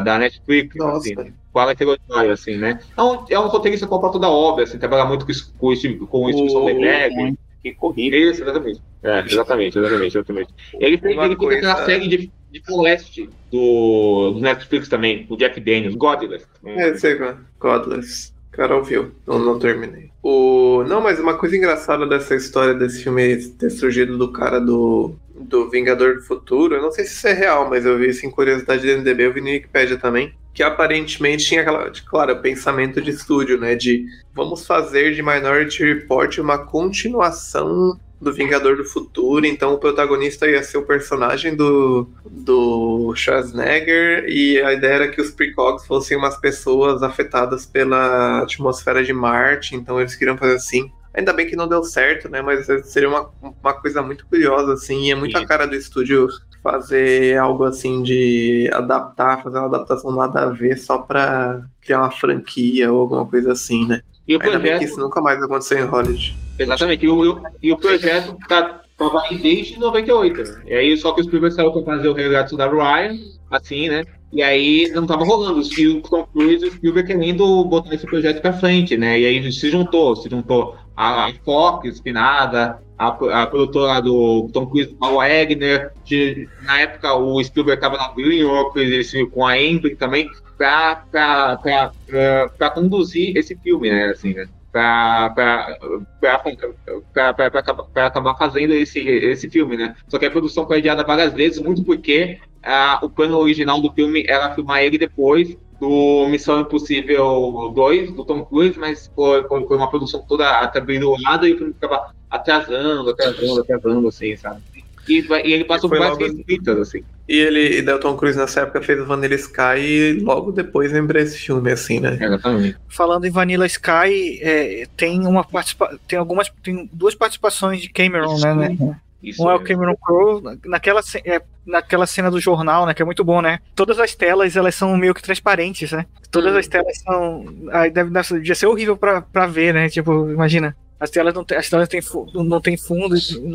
da Netflix, Nossa. assim, né? a Alex Godoy, assim, né? É um, é um roteirista completo da obra, assim, trabalha muito com, com, com o Steve Soderbergh, Que corrida. isso, exatamente. É, exatamente, exatamente, exatamente. Ele Uma ele fez aquela série de, de Celeste do, do Netflix também, o Jack Daniels, Godless. É, sei lá. Godless. Carol viu. Não, não terminei. O... Não, mas uma coisa engraçada dessa história desse filme ter surgido do cara do, do Vingador do Futuro, eu não sei se isso é real, mas eu vi isso em curiosidade do MDB, eu vi no Wikipedia também, que aparentemente tinha aquela, claro, pensamento de estúdio, né, de vamos fazer de Minority Report uma continuação do Vingador do Futuro, então o protagonista ia ser o personagem do, do Schwarzenegger e a ideia era que os precogs fossem umas pessoas afetadas pela atmosfera de Marte, então eles queriam fazer assim. Ainda bem que não deu certo, né? Mas seria uma, uma coisa muito curiosa, assim, e é muito a cara do estúdio fazer algo assim de adaptar, fazer uma adaptação nada a ver só pra criar uma franquia ou alguma coisa assim, né? E o Ainda bem projeto, que isso nunca mais aconteceu em Hollywood. exatamente, e o, e o projeto tá, tava aí desde 98. Né? E aí só que o Spielberg saiu pra fazer o resgate da Ryan, assim, né? E aí não tava rolando. E o Tom Cruise e o Spielberg querendo botar esse projeto pra frente, né? E aí se juntou, se juntou a, a Fox, Spinada, a, a produtora do Tom Cruise, Paul Wagner, de, na época o Spielberg tava na DreamWorks esse, com a Embry também, pra conduzir esse filme, né? Assim, né? Pra acabar- fazendo esse, esse filme, né? Só que a produção foi adiada várias vezes, muito porque ah, o plano original do filme era filmar ele depois do Missão Impossível 2, do Tom Cruise, mas foi, foi, foi uma produção toda atribulada e o filme ficava atrasando, atrasando, atrasando, assim, sabe? E, e ele passou por várias escritas, assim. E ele, e Tom Cruise nessa época fez Vanilla Sky e logo depois lembrei esse filme, assim, né? Exatamente. Falando em Vanilla Sky, é, tem uma participa tem algumas tem duas participações de Cameron, né, né? Isso Um é o. Cameron Crowe naquela é, naquela cena do jornal, né, que é muito bom, né? Todas as telas elas são meio que transparentes, né? Todas Hum. as telas são aí deve deve- devia ser horrível pra, pra ver, né? Tipo, imagina. As telas não tem, as telas não tem fundo, não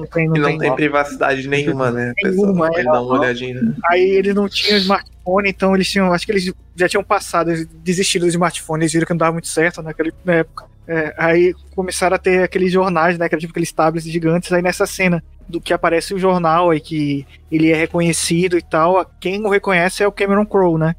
tem, não E não tem, tem privacidade nenhuma, né? Nenhuma, é. dá uma olhadinha. Aí eles não tinham smartphone, então eles tinham. Acho que eles já tinham passado, eles desistiram do smartphone, eles viram que não dava muito certo naquela época. É, aí começaram a ter aqueles jornais, né? Que era tipo aqueles tablets gigantes. Aí nessa cena do que aparece o jornal aí, que ele é reconhecido e tal, quem o reconhece é o Cameron Crowe, né?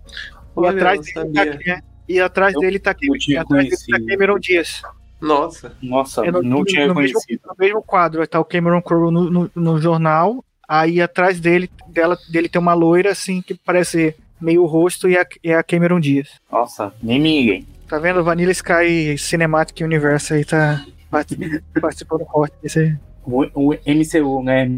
E Olha, atrás dele tá, sabia. é, e atrás Eu dele tá, atrás dele tá. Cameron Dias. Nossa. Nossa, É no- não no- tinha no mesmo- conhecido. No mesmo quadro, tá o Cameron Crowe no, no, no jornal, aí atrás dele, dela, dele tem uma loira assim que parece meio o rosto e a, e a Cameron Diaz. Nossa, nem liguei. Tá vendo? Vanilla Sky Cinematic Universe aí tá part- participando do corte desse aí. O, o MCU, né?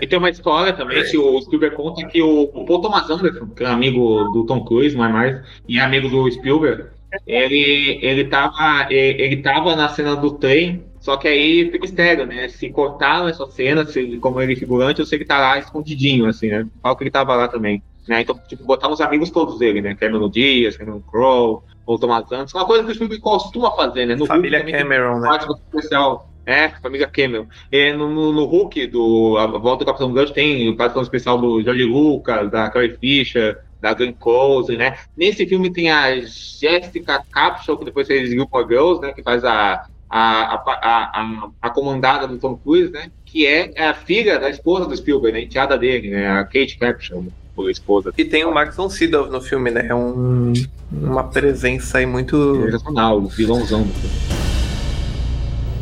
E tem uma história também que o Spielberg conta que o, o Paul Thomas Anderson, que é amigo do Tom Cruise, não é mais, e é amigo do Spielberg, ele, ele, tava, ele, ele tava na cena do trem, Só que aí fica mistério, né? Se cortaram essa cena, se, como ele é figurante, ou se ele tá lá escondidinho, assim, né? Qual que ele tava lá também. Né? Então, tipo, botar os amigos todos dele, né? Cameron Diaz, Cameron Crowe, ou Thomas Anderson, uma coisa que o filme costuma fazer, né? No Família Hulk Cameron, né? especial. É, família Cameron. E no, no, no Hulk, do A Volta do Capitão Gancho, tem o participação especial do George Lucas, da Carrie Fisher, da Glenn Close, né? Nesse filme tem a Jessica Capshaw, que depois fez Gilmore Girls, né? Que faz a, a, a, a, a, a comandada do Tom Cruise, né? Que é a filha da esposa do Spielberg, né? Enteada dele, né? A Kate Capshaw, a esposa. E tem o Max von Sydow no filme, né? É um, uma presença aí muito... Sensacional, o vilãozão do filme.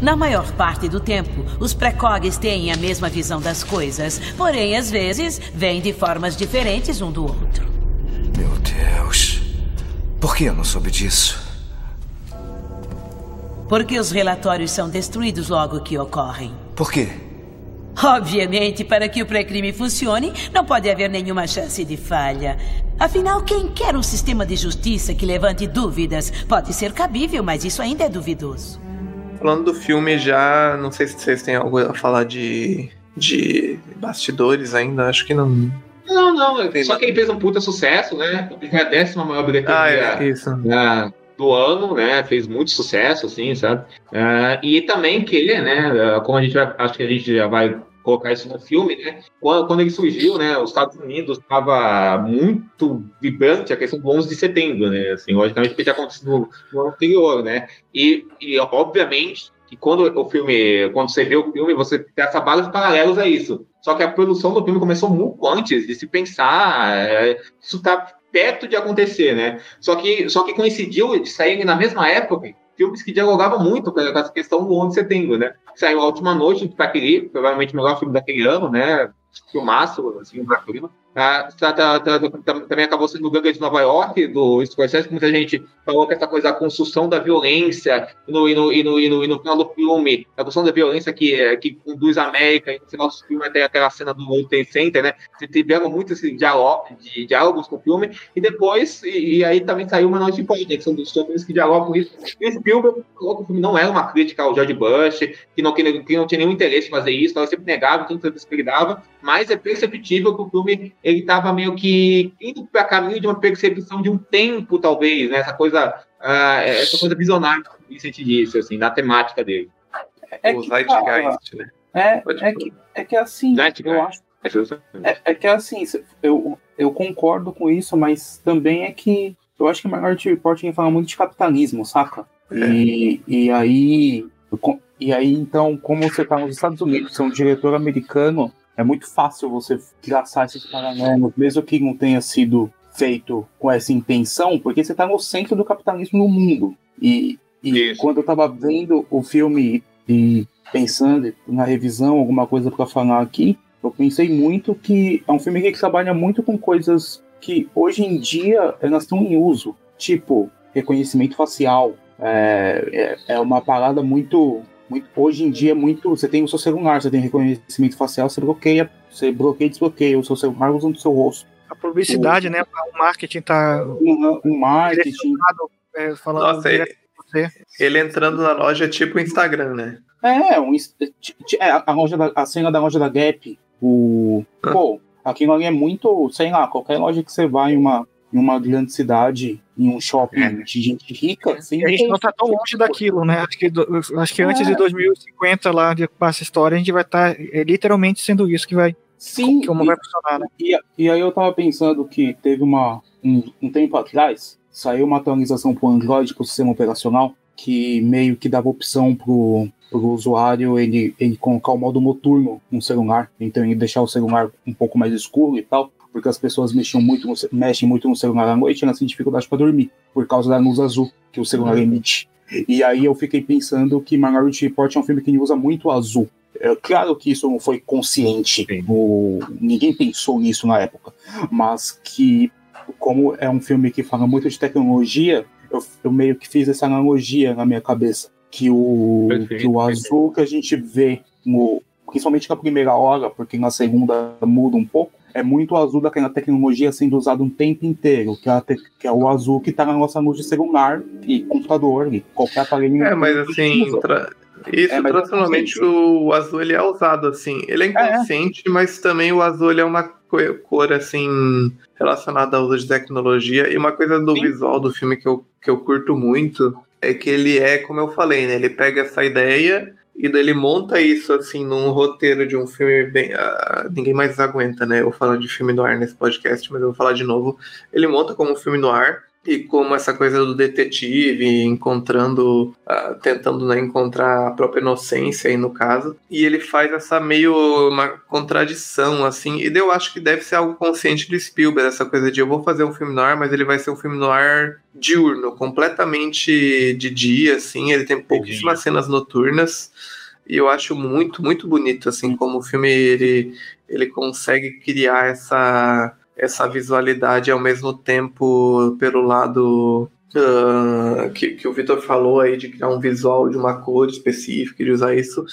Na maior parte do tempo, os precogs têm a mesma visão das coisas, porém, às vezes, vêm de formas diferentes um do outro. Meu Deus. Por que eu não soube disso? Porque os relatórios são destruídos logo que ocorrem. Por quê? Obviamente, para que o pré-crime funcione, não pode haver nenhuma chance de falha. Afinal, quem quer um sistema de justiça que levante dúvidas pode ser cabível, mas isso ainda é duvidoso. Falando do filme já, não sei se vocês têm algo a falar de, de bastidores ainda, acho que não. Não, não, só que ele fez um puta sucesso, né? É a décima maior bilheteria Ah, é, isso. do ano, né? Fez muito sucesso, assim, sabe? Ah, e também que ele, né? Como a gente vai, acho que a gente já vai colocar isso no filme, né? Quando, quando ele surgiu, né? Os Estados Unidos estava muito vibrante a questão do 11 de setembro, né? Assim, logicamente, porque tinha acontecido no, no ano anterior, né? E, e obviamente que quando o filme, quando você vê o filme, você tem essa base paralelos a isso. Só que a produção do filme começou muito antes de se pensar, é, isso está perto de acontecer, né? Só que, só que coincidiu de saírem na mesma época filmes que dialogavam muito com essa questão do 11 de setembro, né? Saiu A Última Noite do Paquiri, provavelmente o melhor filme daquele ano, né? Filmaço, assim, da prima. Ah, tá, tá, tá, também acabou sendo o Gangue de Nova York, do Scorsese, que muita gente falou que essa coisa da construção da violência no, e, no, no, no, e no final do filme, a construção da violência que, que conduz a América, e no final do filme até aquela cena do World Trade Center, né? Tiveram muito esse diálogo, de, diálogos com o filme, e depois, e, e aí também saiu uma noite importante, que são dos filmes que dialogam com isso. E o Spielberg falou que o filme não era uma crítica ao George Bush, que não, que, que não tinha nenhum interesse em fazer isso, ela sempre negava tudo que dava, mas é perceptível que o filme ele estava meio que indo para caminho de uma percepção de um tempo, talvez, né? Essa coisa, uh, essa coisa visionária, que o Vicente disse, assim, na temática dele. É o que, Zeitgeist, né? É, é, que, é que assim, Zeitgeist. eu acho. É, é que assim, eu, eu concordo com isso, mas também é que eu acho que o Minority Report fala muito de capitalismo, saca? E, e aí. E aí, então, como você tá nos Estados Unidos, você é um diretor americano, é muito fácil você traçar esses paralelos, mesmo que não tenha sido feito com essa intenção, porque você está no centro do capitalismo no mundo. E, e quando eu estava vendo o filme e pensando na revisão, alguma coisa para falar aqui, eu pensei muito que é um filme que trabalha muito com coisas que hoje em dia elas estão em uso, tipo reconhecimento facial. É, é, é uma parada muito muito, hoje em dia, muito. Você tem o seu celular, você tem reconhecimento facial, você bloqueia, você bloqueia e desbloqueia o seu celular usando o seu rosto. A publicidade, o, né? O marketing tá. O, o marketing. É, falando Nossa, ele, ele entrando na loja é tipo o Instagram, né? É, um, é a, loja da, a cena da loja da Gap. O. Ah. Pô, aquilo ali é muito. Sei lá, qualquer loja que você vai em uma, em uma grande cidade, em um shopping é. de gente rica. Assim, a gente não tá tão longe daquilo, né? Acho que, acho que antes é. de 2050, lá de passa história, a gente vai estar tá, é, literalmente sendo isso que vai. Sim, como e, vai funcionar, né? E, e, aí eu tava pensando que teve uma. Um, um tempo atrás, saiu uma atualização pro Android, pro sistema operacional, que meio que dava opção pro, pro usuário ele, ele colocar o modo noturno no celular. Então ele deixar o celular um pouco mais escuro e tal porque as pessoas mexem muito no, mexem muito no celular à noite e elas têm dificuldade para dormir, por causa da luz azul que o celular emite. E aí eu fiquei pensando que Minority Report é um filme que usa muito azul. É, claro que isso não foi consciente, o, ninguém pensou nisso na época, mas que, como é um filme que fala muito de tecnologia, eu, eu meio que fiz essa analogia na minha cabeça. Que o, perfeito, que o azul que a gente vê, no, principalmente na primeira hora, porque na segunda muda um pouco, é muito o azul daquela tecnologia sendo usado um tempo inteiro, que é, te, que é o azul que está na nossa luz de celular e computador, e qualquer aparelho. É, mas assim, Isso, É, tradicionalmente o azul ele é usado assim. Ele é inconsciente, mas também o azul é uma co- cor assim relacionada ao uso de tecnologia. E uma coisa do visual do filme que eu, que eu curto muito é que ele é, como eu falei, né? Ele pega essa ideia e daí ele monta isso assim num roteiro de um filme bem. ah, ninguém mais aguenta, né? Eu falando de filme no ar nesse podcast, mas eu vou falar de novo. Ele monta como um filme no ar. E como essa coisa do detetive encontrando, ah, tentando né, encontrar a própria inocência aí no caso, e ele faz essa meio uma contradição assim, e eu acho que deve ser algo consciente do Spielberg, essa coisa de eu vou fazer um filme no ar, mas ele vai ser um filme no ar diurno, completamente de dia, assim, ele tem pouquíssimas cenas noturnas, e eu acho muito, muito bonito, assim, como o filme ele, ele consegue criar essa essa visualidade ao mesmo tempo pelo lado ah, que, que o Vitor falou aí de criar um visual de uma cor específica, de usar isso,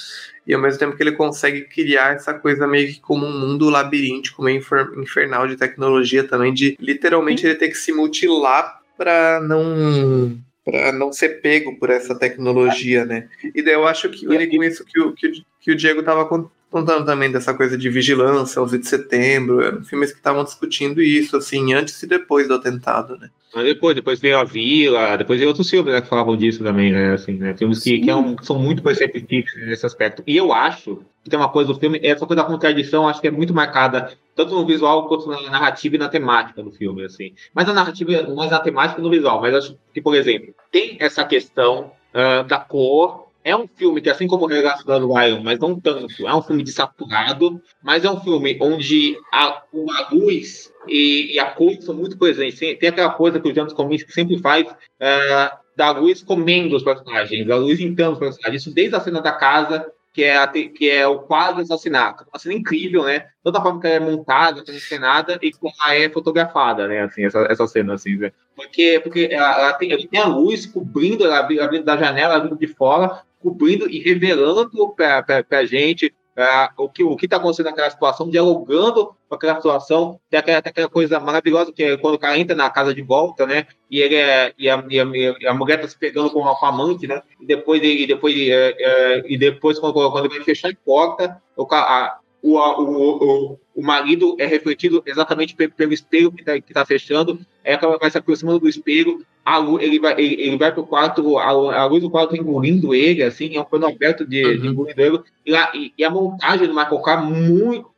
e ao mesmo tempo que ele consegue criar essa coisa meio que como um mundo labiríntico, meio infer- infernal de tecnologia também, de literalmente ele ter que se mutilar para não para não ser pego por essa tecnologia, né? E daí eu acho que ele com isso que o, que, o- que o Diego tava con- contando também dessa coisa de vigilância, 11 de setembro, eram filmes que estavam discutindo isso, assim, antes e depois do atentado, né? Mas depois, depois veio a Vila, depois veio outros filmes né, que falavam disso também, né? Assim, né? Filmes que, que, é um- que são muito perceptíveis nesse aspecto. E eu acho que tem uma coisa do filme, essa coisa da contradição, acho que é muito marcada, tanto no visual quanto na narrativa e na temática do filme, assim. Mas na narrativa, mais na temática e no visual. Mas acho que, por exemplo, tem essa questão ah, da cor. É um filme que, assim como o Regaço da Ryan, mas não tanto, é um filme desaturado, mas é um filme onde a, a luz e, e a cor são muito presentes. Tem, tem aquela coisa que o James Cominsky sempre faz, é, da luz comendo os personagens, da luz entrando os personagens. Isso desde a cena da casa, que é, a que é o quadro assassinato. Uma cena incrível, né? Toda a forma que ela é montada, que é e como ela é fotografada, né? Assim, essa, essa cena, assim, né? Porque, porque ela, ela tem, ela tem a luz cobrindo, ela abri- abrindo da janela, abrindo de fora, cobrindo e revelando para a gente ah, o que o que está acontecendo naquela situação, dialogando com aquela situação. Tem aquela, tem aquela coisa maravilhosa que é quando o cara entra na casa de volta, né? E ele é, e a, e a, e a mulher está se pegando com, a- com a amante, né? E depois ele, depois é, é, e depois quando, quando vai fechar a porta, o, a, o, o, o, o marido é refletido exatamente pe- pelo espelho que está que tá fechando. Aí ela vai se aproximando do espelho, a luz, ele vai ele, ele vai pro quarto, a, a luz do quarto engolindo ele, assim, é um plano aberto de, de engolindo ele. E, a, e, e a montagem do Michael Carr muito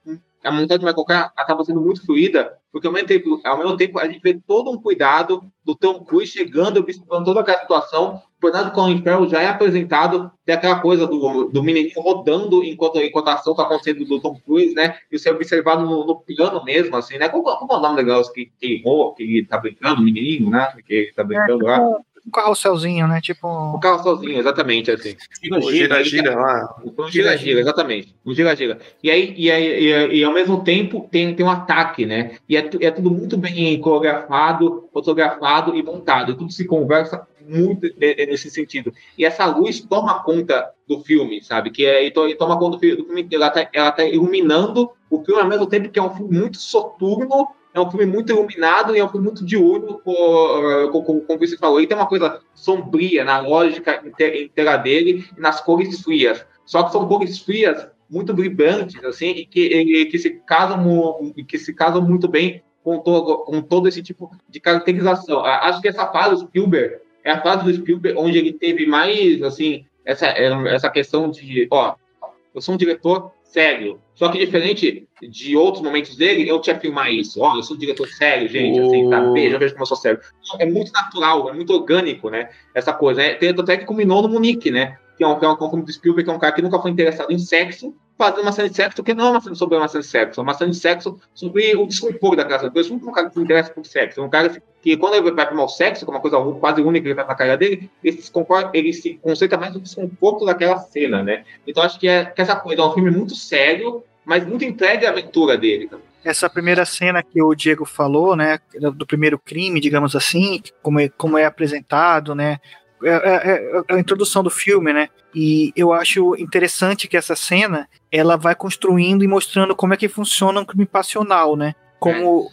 a montagem do Michael Carr acaba sendo muito fluida, porque ao mesmo tempo, ao mesmo tempo a gente vê todo um cuidado do Tom Cruise chegando, observando toda aquela situação. O Bernardo Colin Farrell já é apresentado, tem aquela coisa do, do menininho rodando enquanto, enquanto a ação está acontecendo do Tom Cruise, né? E você é observado no, no piano mesmo, assim, né? Como, como é o nome do negócio que, que que tá brincando, o menininho, né? Que tá brincando lá. Um carrosselzinho, né? Tipo. O carro sozinho, exatamente, assim. O gira-gira lá. Um gira-gira, exatamente. Um gira-gira. E aí, e, aí e, e ao mesmo tempo tem, tem um ataque, né? E é, é tudo muito bem coreografado, fotografado e montado. Tudo se conversa muito ne- nesse sentido. E essa luz toma conta do filme, sabe? Que é, e to- toma conta do filme, do filme. Ela tá, ela tá iluminando o filme ao mesmo tempo que é um filme muito soturno, é um filme muito iluminado e é um filme muito diurno, co- co- co- como você falou. E tem uma coisa sombria na lógica inte- inteira dele e nas cores frias. Só que são cores frias muito vibrantes, assim, e que, e que se casam que se casam muito bem com todo, com todo esse tipo de caracterização. Acho que essa fase do Spielberg é a fase do Spielberg onde ele teve mais, assim, essa, essa questão de, ó, eu sou um diretor sério. Só que diferente de outros momentos dele, eu tinha filmar isso. Ó, eu sou um diretor sério, gente. Assim, tá? Veja, veja como eu sou sério. É muito natural, é muito orgânico, né? Essa coisa. É, tem- tanto é que culminou no Munique, né? Que é um, que é um filme do Spielberg, que é um cara que nunca foi interessado em sexo, fazendo uma cena de sexo, que não é uma cena sobre uma cena de sexo, é uma cena de sexo sobre o desconforto da casa. Eu sou um cara que se interessa por sexo. É um cara que, quando ele vai filmar o sexo, que é uma coisa quase única que faz na carreira dele, ele se, ele se concentra mais no desconforto daquela cena, né? Então acho que, é, que essa coisa é um filme muito sério, mas muito entregue à aventura dele. também. Essa primeira cena que o Diego falou, né, do primeiro crime, digamos assim, como é, como é apresentado, né, é, é- é a introdução do filme, né, e eu acho interessante que essa cena, ela vai construindo e mostrando como é que funciona um crime passional, né, como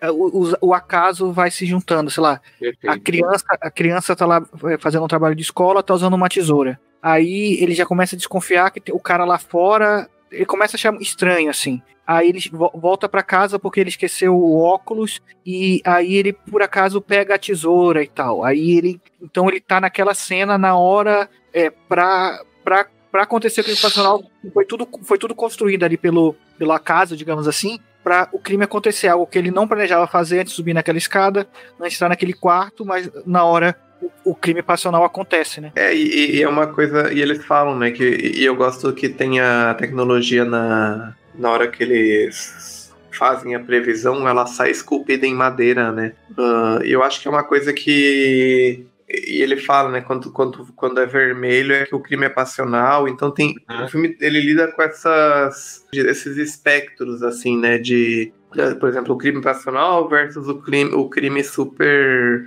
a- o, o acaso vai se juntando, sei lá. A criança, a criança tá lá é, fazendo um trabalho de escola, tá usando uma tesoura. Aí ele já começa a desconfiar que o cara lá fora, ele começa a achar estranho assim. Aí ele vo- volta pra casa porque ele esqueceu o óculos e aí ele por acaso pega a tesoura e tal. Aí ele, então ele tá naquela cena na hora é pra pra para acontecer o crime passional, foi tudo foi tudo construído ali pelo pelo acaso, digamos assim, para o crime acontecer, algo que ele não planejava fazer antes de subir naquela escada, antes de estar naquele quarto, mas na hora o, o crime passional acontece, né? É, e, e é uma coisa, e eles falam, né, que e eu gosto que tenha tecnologia na, na hora que eles fazem a previsão, ela sai esculpida em madeira, né? E eu acho que é uma coisa que. E ele fala, né, quando, quando, quando é vermelho é que o crime é passional, então tem. O filme ele lida com essas. esses espectros, assim, né? De. Por exemplo, o crime passional versus o crime, o crime super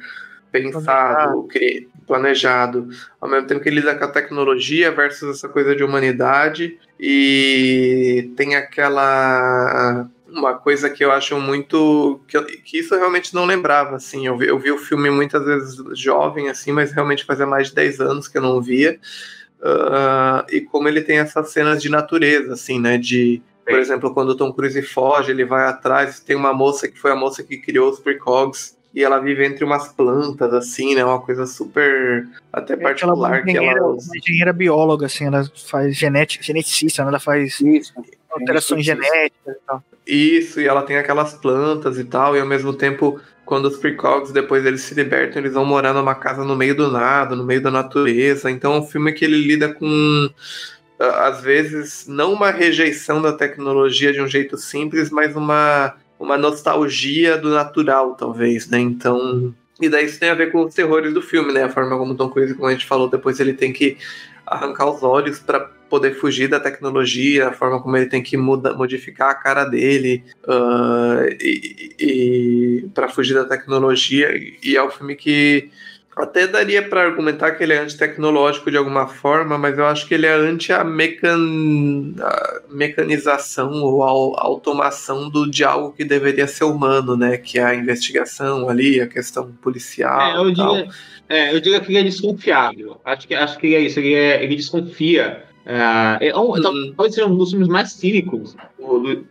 pensado, o crime planejado, ao mesmo tempo que ele lida com a tecnologia versus essa coisa de humanidade e tem aquela uma coisa que eu acho muito que, eu- que isso eu realmente não lembrava assim. Eu vi, eu vi o filme muitas vezes jovem assim mas realmente fazia mais de 10 anos que eu não via. Ah, e como ele tem essas cenas de natureza assim né? De por exemplo quando o Tom Cruise foge ele vai atrás tem uma moça que foi a moça que criou os precogs e ela vive entre umas plantas, assim, né? Uma coisa super até particular que engenheira, ela uma engenheira bióloga, assim, ela faz genética, geneticista, né? ela faz alterações genéticas e tal. Isso, e ela tem aquelas plantas e tal, e ao mesmo tempo, quando os precogs depois eles se libertam, eles vão morar numa casa no meio do nada, no meio da natureza. Então é um filme que ele lida com, às vezes, não uma rejeição da tecnologia de um jeito simples, mas uma, uma nostalgia do natural, talvez, né? Então. E daí isso tem a ver com os terrores do filme, né? A forma como Tom Cruise, como a gente falou, depois ele tem que arrancar os olhos para poder fugir da tecnologia, a forma como ele tem que muda, modificar a cara dele ah, e, e para fugir da tecnologia. E é um filme que até daria para argumentar que ele é antitecnológico de alguma forma, mas eu acho que ele é anti a, mecan... a mecanização ou a automação do, de algo que deveria ser humano, né? Que é a investigação ali, a questão policial. É, eu tal. diria, é, eu diria que ele é desconfiável. Acho que, acho que é isso. Ele, é, ele desconfia. É, é um, tal- Talvez seja um dos filmes mais cínicos,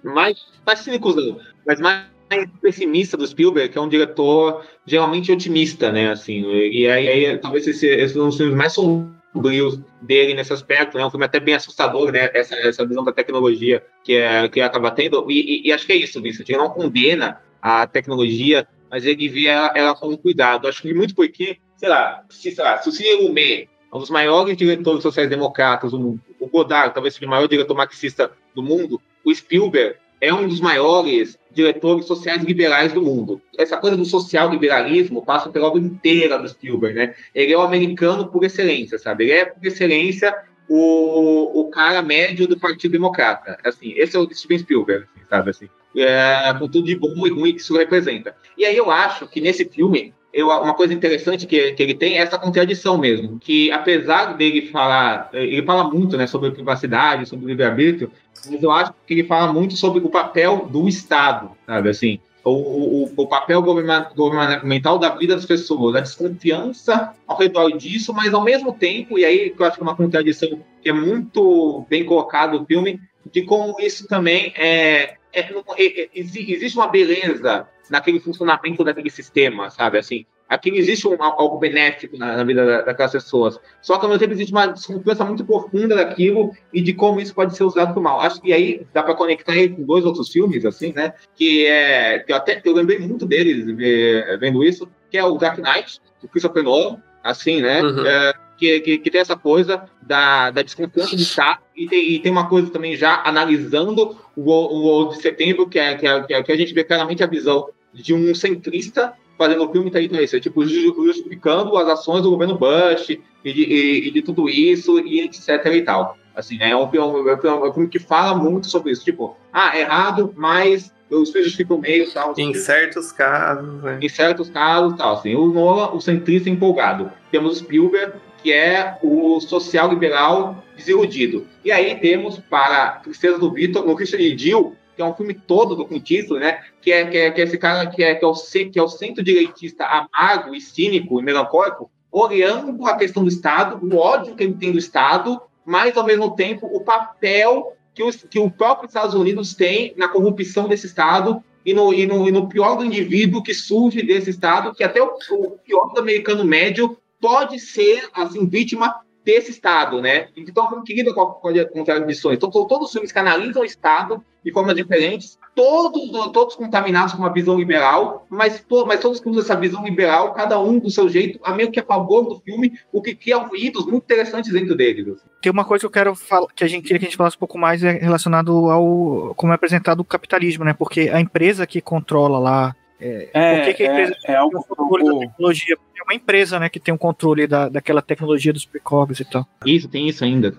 mais, mais cínicos não, mas mais pessimista do Spielberg, que é um diretor geralmente otimista, né? Assim, e aí, aí talvez esse, esse é um dos filmes mais sombrios dele nesse aspecto, né? Um filme até bem assustador, né? Essa, essa visão da tecnologia que, é, que acaba tendo. E, e- e acho que é isso, Vincent. Ele não condena a tecnologia, mas ele vê ela, ela com cuidado. Acho que muito porque, sei lá, se, sei lá, se o Cine é um dos maiores diretores sociais-democratas do mundo, o Godard talvez o maior diretor marxista do mundo, o Spielberg é um dos maiores diretores sociais liberais do mundo. Essa coisa do social-liberalismo passa pela obra inteira do Spielberg, né? Ele é o americano por excelência, sabe? Ele é, por excelência, o, o cara médio do Partido Democrata. Assim, esse é o Steven Spielberg, assim, sabe? Assim, é, com tudo de bom e ruim que isso representa. E aí eu acho que nesse filme, eu, uma coisa interessante que, que ele tem é essa contradição mesmo, que apesar dele falar, ele fala muito né, sobre privacidade, sobre livre-arbítrio, mas eu acho que ele fala muito sobre o papel do Estado, sabe, assim, o, o, o papel governa- governamental da vida das pessoas, a desconfiança ao redor disso, mas ao mesmo tempo, e aí que eu acho que é uma contradição que é muito bem colocado no filme, de como isso também é, é, é- exi- existe uma beleza naquele funcionamento daquele sistema, sabe? Assim, aqui existe um, algo benéfico na, na vida da- daquelas pessoas. Só que ao mesmo tempo existe uma desconfiança muito profunda daquilo e de como isso pode ser usado por mal. Acho que aí dá para conectar com dois outros filmes, assim, né? Que é que eu até eu lembrei muito deles vê- vendo isso, que é o Dark Knight, do Christopher Nolan, assim, né? É, que, que, que tem essa coisa da, da desconfiança de Estado e tem, e tem uma coisa também já analisando o, o 11 de setembro, que é, que, é, que é que a gente vê claramente a visão de um centrista fazendo o filme tá aí, tá isso, tipo ju- justificando as ações do governo Bush e de, e- e de tudo isso e etc e tal. Assim, né? é, um, filme- é um filme- é um filme que fala muito sobre isso, tipo, ah, errado, mas os filhos ficam meio tal. Em certos casos, né? Em certos casos, tal, assim. O Nolan, o centrista empolgado. Temos o Spielberg, que é o social liberal desiludido. E aí temos, para tristeza do Vitor, o Christian Dill, que é um filme todo com título, né? Que é, que é, que é esse cara que é, que é, o, que é o centro-direitista amargo e cínico e melancólico, olhando a questão do Estado, o ódio que ele tem do Estado, mas ao mesmo tempo o papel que, os, que o próprio Estados Unidos tem na corrupção desse Estado e no, e no, e no pior do indivíduo que surge desse Estado, que até o, o pior do americano médio pode ser assim vítima desse Estado, né? Então, como querida com contradições. Então, todos os filmes que analisam o Estado de formas diferentes, todos, todos contaminados com uma visão liberal, mas, mas todos que usam essa visão liberal, cada um do seu jeito, a meio que a favor do filme, o que cria ruídos muito interessantes dentro deles. Assim. Tem uma coisa que eu quero falar, que a gente queria que a gente falasse um pouco mais é relacionado ao como é apresentado o capitalismo, né? Porque a empresa que controla lá é, é, por que, que a empresa é, é algo um controle da tecnologia? É uma empresa, né, que tem um controle da, daquela tecnologia dos precogs e tal. Isso, tem isso ainda.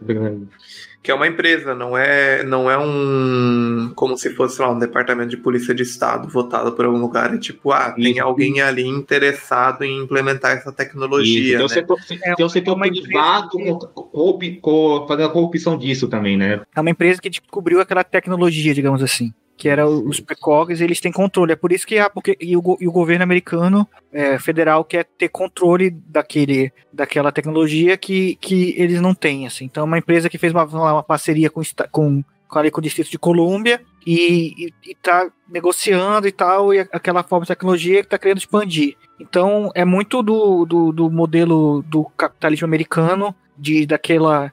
Que é uma empresa, não é, não é um. Como se fosse lá, um departamento de polícia de Estado votado por algum lugar. É tipo, ah, tem isso, alguém isso. ali interessado em implementar essa tecnologia. Isso. Então, né? você, então você tem uma privado que... fazendo a corrupção disso também, né? É uma empresa que descobriu aquela tecnologia, digamos assim que era os precogs, eles têm controle. É por isso que a, porque, e, o, e o governo americano é, federal quer ter controle daquele, daquela tecnologia que, que eles não têm. Assim. Então, é uma empresa que fez uma, uma parceria com, com, com, ali, com o Distrito de Colômbia e está negociando e tal, e aquela forma de tecnologia que está querendo expandir. Então, é muito do, do, do modelo do capitalismo americano, de daquela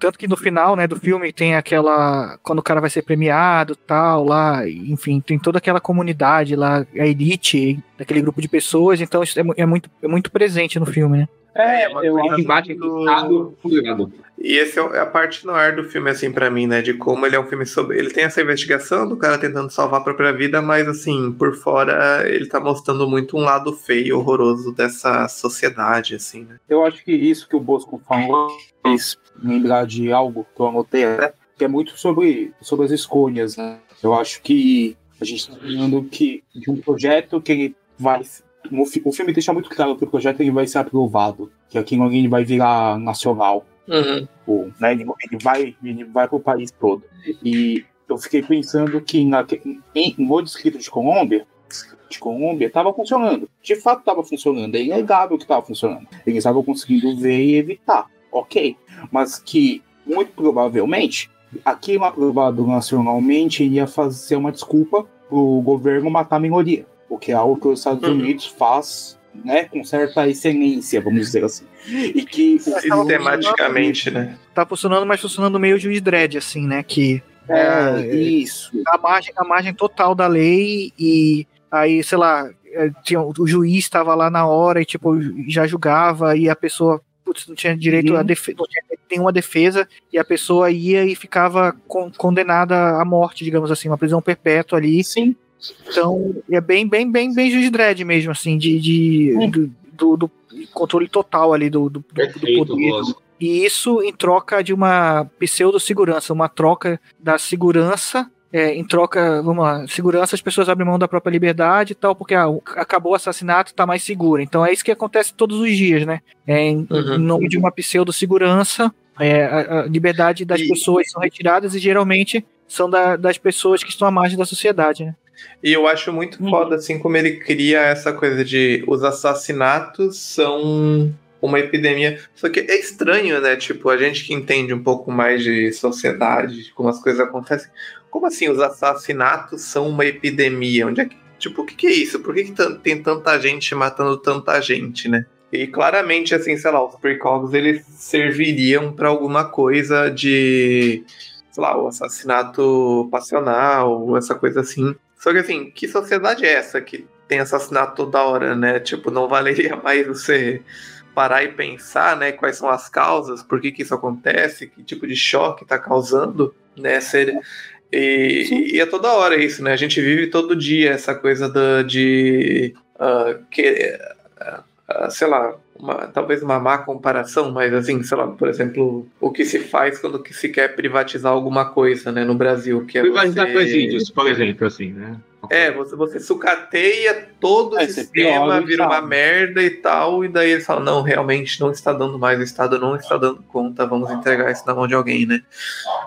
tanto que no final, né, do filme tem aquela. Quando o cara vai ser premiado tal, lá, enfim, tem toda aquela comunidade lá, a elite daquele grupo de pessoas, então isso é, é muito, é muito presente no filme, né? É, é eu acho que do... E essa é a parte no ar do filme, assim, para mim, né? De como ele é um filme sobre. Ele tem essa investigação do cara tentando salvar a própria vida, mas, assim, por fora, ele tá mostrando muito um lado feio e horroroso dessa sociedade, assim, né? Eu acho que isso que o Bosco falou fez lembrar de algo que eu anotei, né? que é muito sobre, sobre as escolhas, né? Eu acho que a gente está falando que, de um projeto que ele vai o filme deixa muito claro que o projeto ele vai ser aprovado, que aqui ninguém vai virar nacional. Uhum. Ou, né, ele, ele, vai, ele vai pro país todo. E eu fiquei pensando que na, em, no distrito de Colômbia, de Colômbia, estava funcionando. De fato estava funcionando. É inegável que estava funcionando. Eles estavam conseguindo ver e evitar. Ok. Mas que, muito provavelmente, aquilo aprovado nacionalmente ia fazer uma desculpa pro governo matar a minoria o que é algo que os Estados uhum. Unidos faz né, com certa excelência, vamos dizer assim. E que sistematicamente, né? Tá funcionando, mas funcionando meio juiz dread, assim, né? Que é, é isso. A margem, a margem total da lei e aí, sei lá, é, tinha, o juiz estava lá na hora e tipo já julgava e a pessoa putz, não tinha direito a defesa, não tinha nenhuma defesa e a pessoa ia e ficava con condenada à morte, digamos assim, uma prisão perpétua ali. Sim. Então, é bem, bem, bem, bem Juiz Dredd mesmo, assim, de, de hum. do, do, do, controle total ali do, do, Perfeito, do poder. E isso em troca de uma pseudo-segurança, uma troca da segurança é, em troca, vamos lá, segurança, as pessoas abrem mão da própria liberdade e tal, porque ah, acabou o assassinato, tá mais seguro. Então é isso que acontece todos os dias, né? É, em, uhum. em nome de uma pseudo-segurança, é, a, a, liberdade das e... pessoas são retiradas e geralmente são da, das pessoas que estão à margem da sociedade, né? E eu acho muito uhum. foda, assim, como ele cria essa coisa de os assassinatos são uma epidemia. Só que é estranho, né? Tipo, a gente que entende um pouco mais de sociedade, de como as coisas acontecem. Como assim os assassinatos são uma epidemia? Onde é que. Tipo, o que, que é isso? Por que, que tem tanta gente matando tanta gente, né? E claramente, assim, sei lá, os precogs eles serviriam para alguma coisa de, sei lá, o assassinato passional, essa coisa assim. Só que assim, que sociedade é essa que tem assassinato toda hora, né? Tipo, não valeria mais você parar e pensar, né, quais são as causas, por que, que isso acontece, que tipo de choque está causando, né? Ser, e, e, é toda hora isso, né? A gente vive todo dia essa coisa da, de uh, que, uh, sei lá, uma, talvez uma má comparação, mas assim, sei lá, por exemplo, o que se faz quando se quer privatizar alguma coisa, né, no Brasil, que é privatizar você... presídios, por exemplo, assim, né? É, você, você sucateia todo é, o sistema, vira uma merda e tal, e daí eles falam, não, realmente não está dando mais, o Estado não está dando conta, vamos entregar isso na mão de alguém, né?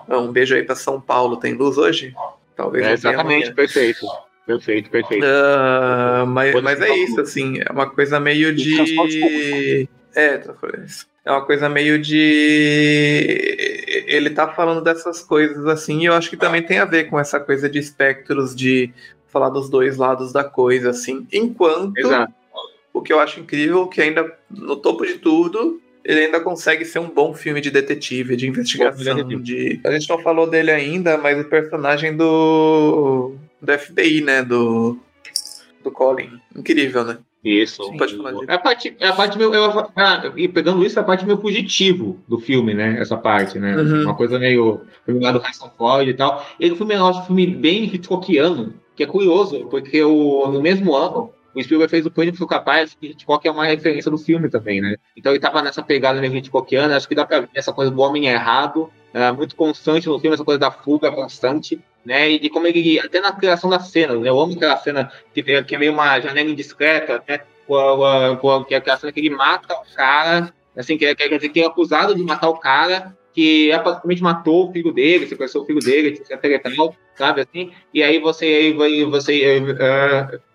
Um beijo aí para São Paulo, tem luz hoje? Talvez É, exatamente, perfeito. Perfeito, perfeito. Ah, mas, mas é isso, assim, é uma coisa meio de. É, transporte. É uma coisa meio de. Ele tá falando dessas coisas assim, e eu acho que também tem a ver com essa coisa de espectros de falar dos dois lados da coisa, assim. Enquanto Exato. o que eu acho incrível, que ainda no topo de tudo, ele ainda consegue ser um bom filme de detetive, de investigação. detetive. De... A gente não falou dele ainda, mas o personagem do, do FBI, né? Do, do Colin. Incrível, né? Isso. Sim. Pode falar disso. É a parte, é a parte meio. eu- ah, e pegando isso, é a parte meio fugitivo do filme, né? Essa parte, né? Uhum. Uma coisa meio. Filme lá do Harrison Ford e tal. Ele o filme, um filme bem Hitchcockiano, que é curioso, porque o, no mesmo ano. O Spielberg fez o Pânico Capaz, que Hitchcock é uma referência do filme também, né? Então ele tava nessa pegada meio Hitchcockiana, acho que dá pra ver essa coisa do homem errado, é, muito constante no filme, essa coisa da fuga constante, né? E de como ele, até na criação da cena, né? Eu amo aquela cena que, que é meio uma janela indiscreta, né? Com a- com a- que é aquela cena que ele mata o cara, assim, que é, quer dizer, que é acusado de matar o cara, que é praticamente matou o filho dele, sequestrou o filho dele, etc e tal, sabe assim? E aí você, aí você,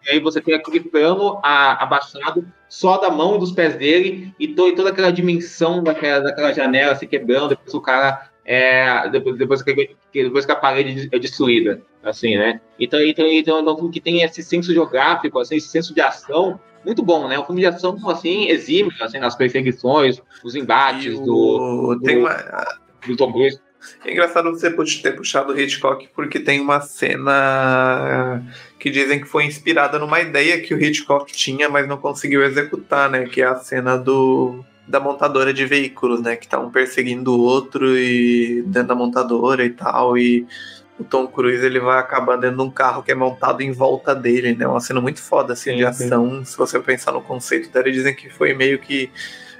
e aí você tem aquele plano abaixado só da mão e dos pés dele e, to- e toda aquela dimensão daquela, daquela janela se quebrando, depois o cara é, depois, depois, que, depois que a parede é destruída, assim, né? Então, então, então é um filme que tem esse senso geográfico, assim, esse senso de ação muito bom, né? Um filme de ação, assim, exime, assim, nas perseguições, os embates E do, o- Tem uma. do Tom Cruise. É engraçado você ter puxado o Hitchcock porque tem uma cena que dizem que foi inspirada numa ideia que o Hitchcock tinha, mas não conseguiu executar, né? Que é a cena do da montadora de veículos, né? Que tá um perseguindo o outro e dentro da montadora e tal e o Tom Cruise ele vai acabar dentro de um carro que é montado em volta dele, né? Uma cena muito foda assim de Sim, sim. ação. Se você pensar no conceito dela, dizem que foi meio que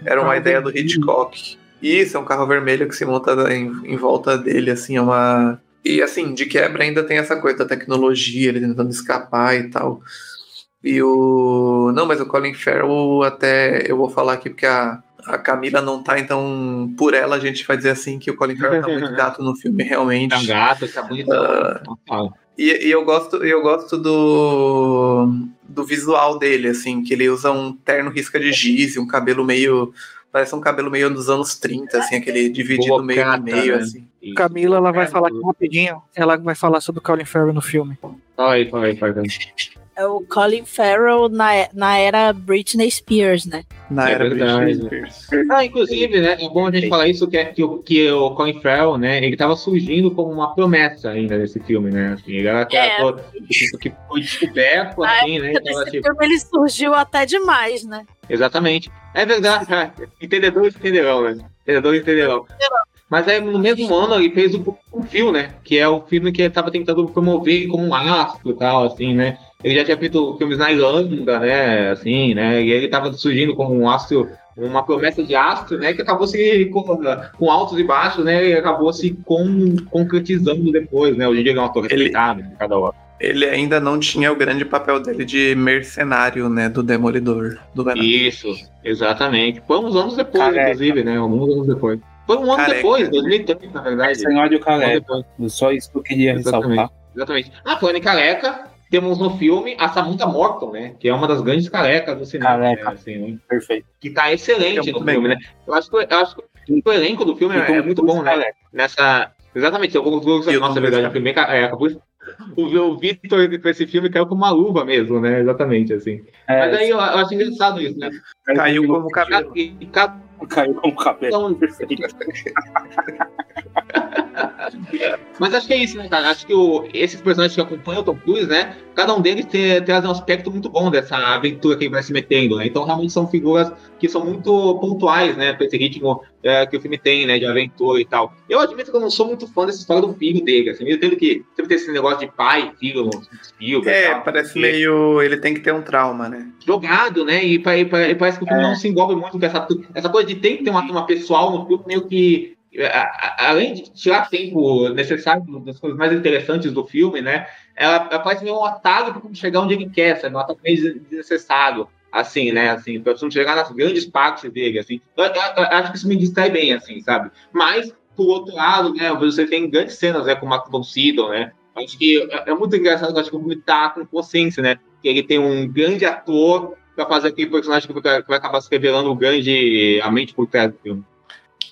era uma Carro ideia do. Hitchcock. Isso, é um carro vermelho que se monta em, em volta dele, assim, é uma. E assim, de quebra ainda tem essa coisa da tecnologia, ele tentando escapar e tal. E o. Não, mas o Colin Farrell, até eu vou falar aqui porque a, a Camila não tá, então por ela a gente vai dizer assim que o Colin Farrell tá muito gato no filme, realmente. Tá um gato, tá bonito. Ah, E, e eu gosto, eu gosto do, do visual dele, assim, que ele usa um terno risca de giz, e um cabelo meio. Parece um cabelo meio dos anos 30, assim, aquele dividido meio no meio, né? assim. Camila, ela vai É, falar aqui rapidinho. Ela vai falar sobre o Colin Farrell no filme. Fala aí, fala aí, fala aí. É o Colin Farrell na, na era Britney Spears, né? Na É era verdade. Britney Spears. Ah, inclusive, né, é bom a gente falar isso, que, é, que, o, que o Colin Farrell, né, ele tava surgindo como uma promessa ainda nesse filme, né, assim, ele era aquela É. tipo, que foi descoberto, assim, né, então, Esse tipo, filme ele surgiu até demais, né? exatamente, é verdade, entendedores entenderão, né, entendedores entenderão. Mas aí, no mesmo ano, ele fez o, o Fio, né, que é o filme que ele tava tentando promover como um astro e tal, assim, né, ele já tinha feito filmes na Irlanda, né, assim, né, e ele tava surgindo como um astro uma promessa de astro, né, que acabou se com, com altos e baixos, né, e acabou se con- concretizando depois, né, hoje em dia ele é um ator Ele- respeitado em cada hora. Ele ainda não tinha o grande papel dele de mercenário, né, do Demolidor. Do. Isso, exatamente. Foi uns anos depois, Careca. inclusive, né, alguns anos depois. Foi um ano Careca. depois, 2003, na verdade. Cenário Um ano careca. depois. Só isso que eu queria Exatamente. ressaltar. Exatamente. Ah, falando em careca, temos no filme a Samantha Morton, né, que é uma das grandes carecas do cinema, Careca. né, assim, né, Perfeito. que tá excelente no também. filme, né. Eu acho que, eu acho que o elenco do filme é, é muito bom, né. Careca. nessa. Exatamente, eu vou E o Nossa, é verdade, a primeira é, o, o Victor com esse filme caiu com uma luva mesmo, né? Exatamente, assim. É, Mas aí eu, eu acho engraçado isso, né? Caiu como cabelo. E, e cada Caiu como cabelo. um. Mas acho que é isso, né, cara? Acho que o, esses personagens que acompanham o Tom Cruise, né? Cada um deles traz um aspecto muito bom dessa aventura que ele vai se metendo, né? Então, realmente são figuras que são muito pontuais, né? Pra esse ritmo é, que o filme tem, né? De aventura e tal. Eu admito que eu não sou muito fã dessa história do filho dele, assim. Eu entendo que sempre tem esse negócio de pai e filho e É, tal, parece meio. Ele tem que ter um trauma, né? jogado, né? E, e pa- e parece que o filme É. não se envolve muito com essa, essa coisa de tem que ter uma turma pessoal no filme, meio que. a- Além de tirar tempo necessário das coisas mais interessantes do filme, né? Ela, ela parece meio um atalho para chegar onde ele quer, sabe? Um atalho meio desnecessário, assim, né? Assim, para não chegar nas grandes partes dele, assim. Eu, eu- eu acho que isso me distrai bem, assim, sabe? Mas, por outro lado, né? Você tem grandes cenas, né? Com o Mark von né? Acho que é, é muito engraçado, acho que o filme tá com consciência, né? Que ele tem um grande ator pra fazer aquele personagem que vai, que vai acabar se revelando o grande, a mente por trás do filme.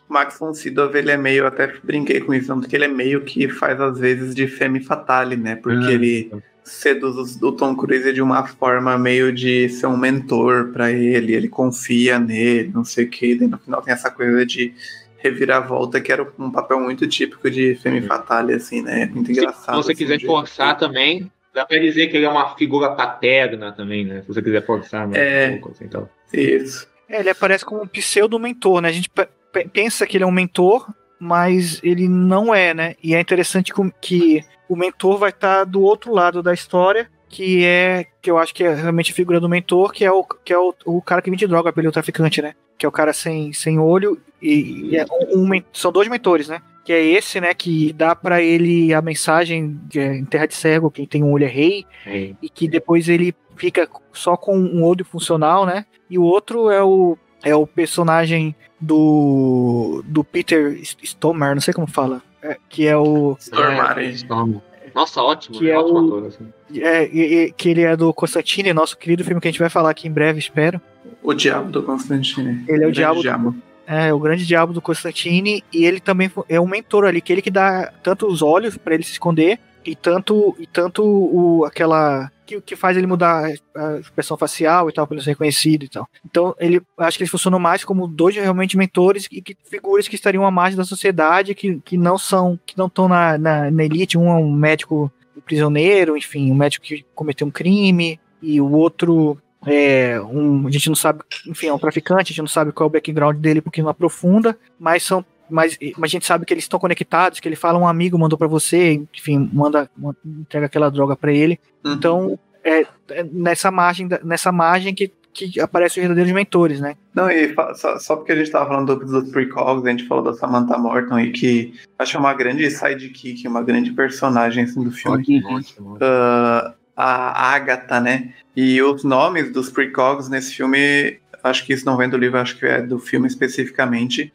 Max von Sydow, ele é meio, até brinquei com isso, porque ele é meio que faz às vezes de femme fatale, né? Porque É. ele seduz o Tom Cruise de uma forma meio de ser um mentor pra ele, ele confia nele, não sei o que, e daí no final tem essa coisa de reviravolta, que era um papel muito típico de femme fatale, assim, né? Muito Se engraçado. você assim, quiser forçar também, dá pra dizer que ele é uma figura paterna também, né? Se você quiser forçar, mas É. um pouco, assim, então. Isso. É, ele aparece como um pseudo-mentor, né? A gente pe- pe- pensa que ele é um mentor, mas ele não é, né? E é interessante com- que o mentor vai estar do outro lado da história, que é, que eu acho que é realmente a figura do mentor, que é o, que é o, o cara que vende droga pra ele, o traficante, né? Que é o cara sem, sem olho, e, e é um, um são dois mentores, né? Que é esse, né, que dá pra ele a mensagem que é, em Terra de Cego, quem tem um olho é rei, É. e que depois ele fica só com um olho funcional, né? E o outro é o é o personagem do do Peter Stormare, não sei como fala, é, que é o Stormare. É, Storm. Nossa, ótimo, Que é ótimo o- ator, assim. é, e- e- que ele é do Constantine, nosso querido filme que a gente vai falar aqui em breve, espero. O diabo do Constantine. Ele é o Grande diabo do- diabo. É, o grande diabo do Constantine e ele também é um mentor ali, que ele que dá tanto os olhos pra ele se esconder e tanto e tanto o aquela que, que faz ele mudar a expressão facial e tal, pra ele ser reconhecido e tal. Então, ele acho que eles funcionam mais como dois realmente mentores e que, figuras que estariam à margem da sociedade, que, que não são, que não estão na, na, na elite. Um é um médico prisioneiro, enfim, um médico que cometeu um crime, e o outro é um. A gente não sabe, enfim, é um traficante, a gente não sabe qual é o background dele porque não aprofunda, mas são. Mas, mas a gente sabe que eles estão conectados, que ele fala um amigo mandou pra você, enfim, manda, manda- entrega aquela droga pra ele. Então, é, é nessa margem, da- nessa margem que, que aparecem os verdadeiros mentores, né? Não, e só, só porque a gente tava falando do- dos prequels, a gente falou da Samantha Morton aí, que acho uma grande sidekick, uma grande personagem assim, do filme. Ótimo, ótimo. Ah, a Agatha, né? E os nomes dos precogs nesse filme, acho que isso não vem do livro, acho que é do filme especificamente.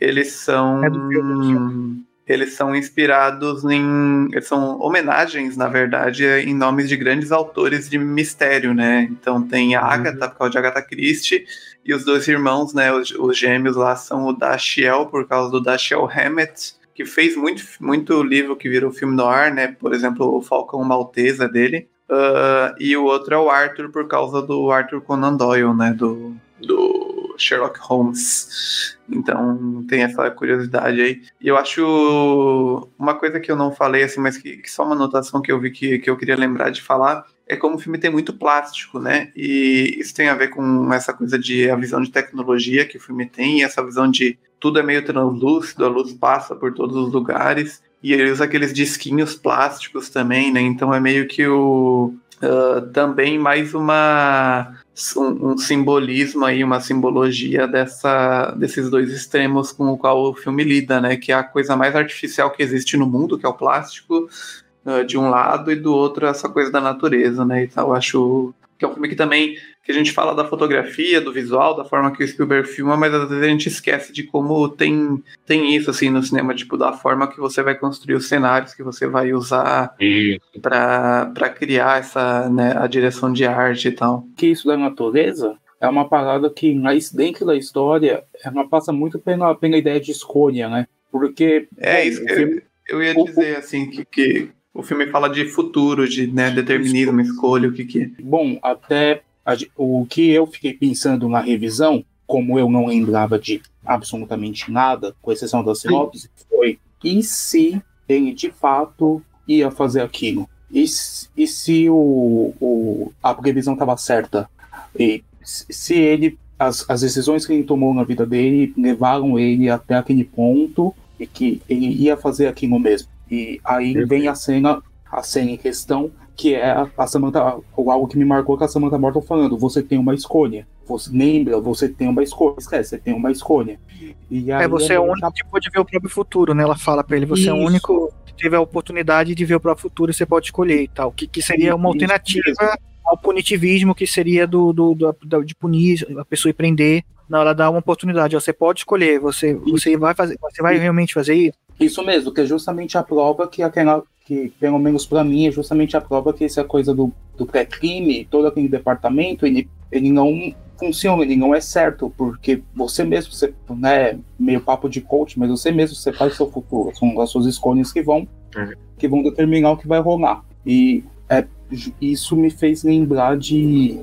Eles são. É do filme, Eles são inspirados em. Eles são homenagens, na verdade, em nomes de grandes autores de mistério, né? Então tem a Agatha, por causa de Agatha Christie, e os dois irmãos, né? Os, os gêmeos lá são o Dashiell, por causa do Dashiell Hammett, que fez muito, muito livro que virou filme no ar, né? Por exemplo, o Falcão Maltesa dele. Ah, e o outro é o Arthur, por causa do Arthur Conan Doyle, né? Do, do Sherlock Holmes. Então tem essa curiosidade aí. E eu acho uma coisa que eu não falei, assim, mas que, que só uma anotação que eu vi que, que eu queria lembrar de falar. É como o filme tem muito plástico, né? E isso tem a ver com essa coisa de a visão de tecnologia que o filme tem, e essa visão de tudo é meio translúcido, a luz passa por todos os lugares. E ele usa aqueles disquinhos plásticos também, né? Então é meio que o. ah, também mais uma. Um, um simbolismo aí, uma simbologia dessa, desses dois extremos com o qual o filme lida, né? Que é a coisa mais artificial que existe no mundo, que é o plástico, ah, de um lado, e do outro essa coisa da natureza, né? Então eu acho que é um filme que também que a gente fala da fotografia, do visual, da forma que o Spielberg filma, mas às vezes a gente esquece de como tem, tem isso assim no cinema, tipo, da forma que você vai construir os cenários que você vai usar para criar essa, né, a direção de arte e tal. que isso da natureza é uma parada que mas dentro da história ela passa muito pela, pela ideia de escolha, né? Porque É bom, isso que eu ia dizer, assim, que, que o filme fala de futuro, de né, determinismo, escolha, o que que é. Bom, até a o que eu fiquei pensando na revisão, como eu não lembrava de absolutamente nada, com exceção da sinopse, foi e se ele de fato ia fazer aquilo? E se, e se o, o, a previsão estava certa? E se ele as, as decisões que ele tomou na vida dele levaram ele até aquele ponto e que ele ia fazer aquilo mesmo. E aí vem a cena, a cena em questão, que é a, Samantha, ou algo que me marcou que a Samantha Morton falando, você tem uma escolha. Você lembra, você tem uma escolha. Esquece, você tem uma escolha. E aí É, você é o único que pode ver o próprio futuro, né? Ela fala pra ele, você é o Isso. único que teve a oportunidade de ver o próprio futuro e você pode escolher e tal. Que, que seria uma Isso alternativa ao punitivismo, que seria do, do, do- da- de punir a pessoa e prender Não, ela dá uma oportunidade. Você pode escolher. Você, você vai fazer. Você vai realmente fazer isso? Isso mesmo, que é justamente a prova que aquela. Que, pelo menos para mim, é justamente a prova que essa coisa do, do pré-crime, todo aquele departamento, ele, ele não funciona, ele não é certo, porque você mesmo, você, né, meio papo de coach, mas você mesmo, você faz o seu futuro, são as suas escolhas que vão, que vão determinar o que vai rolar. E é, isso me fez lembrar de,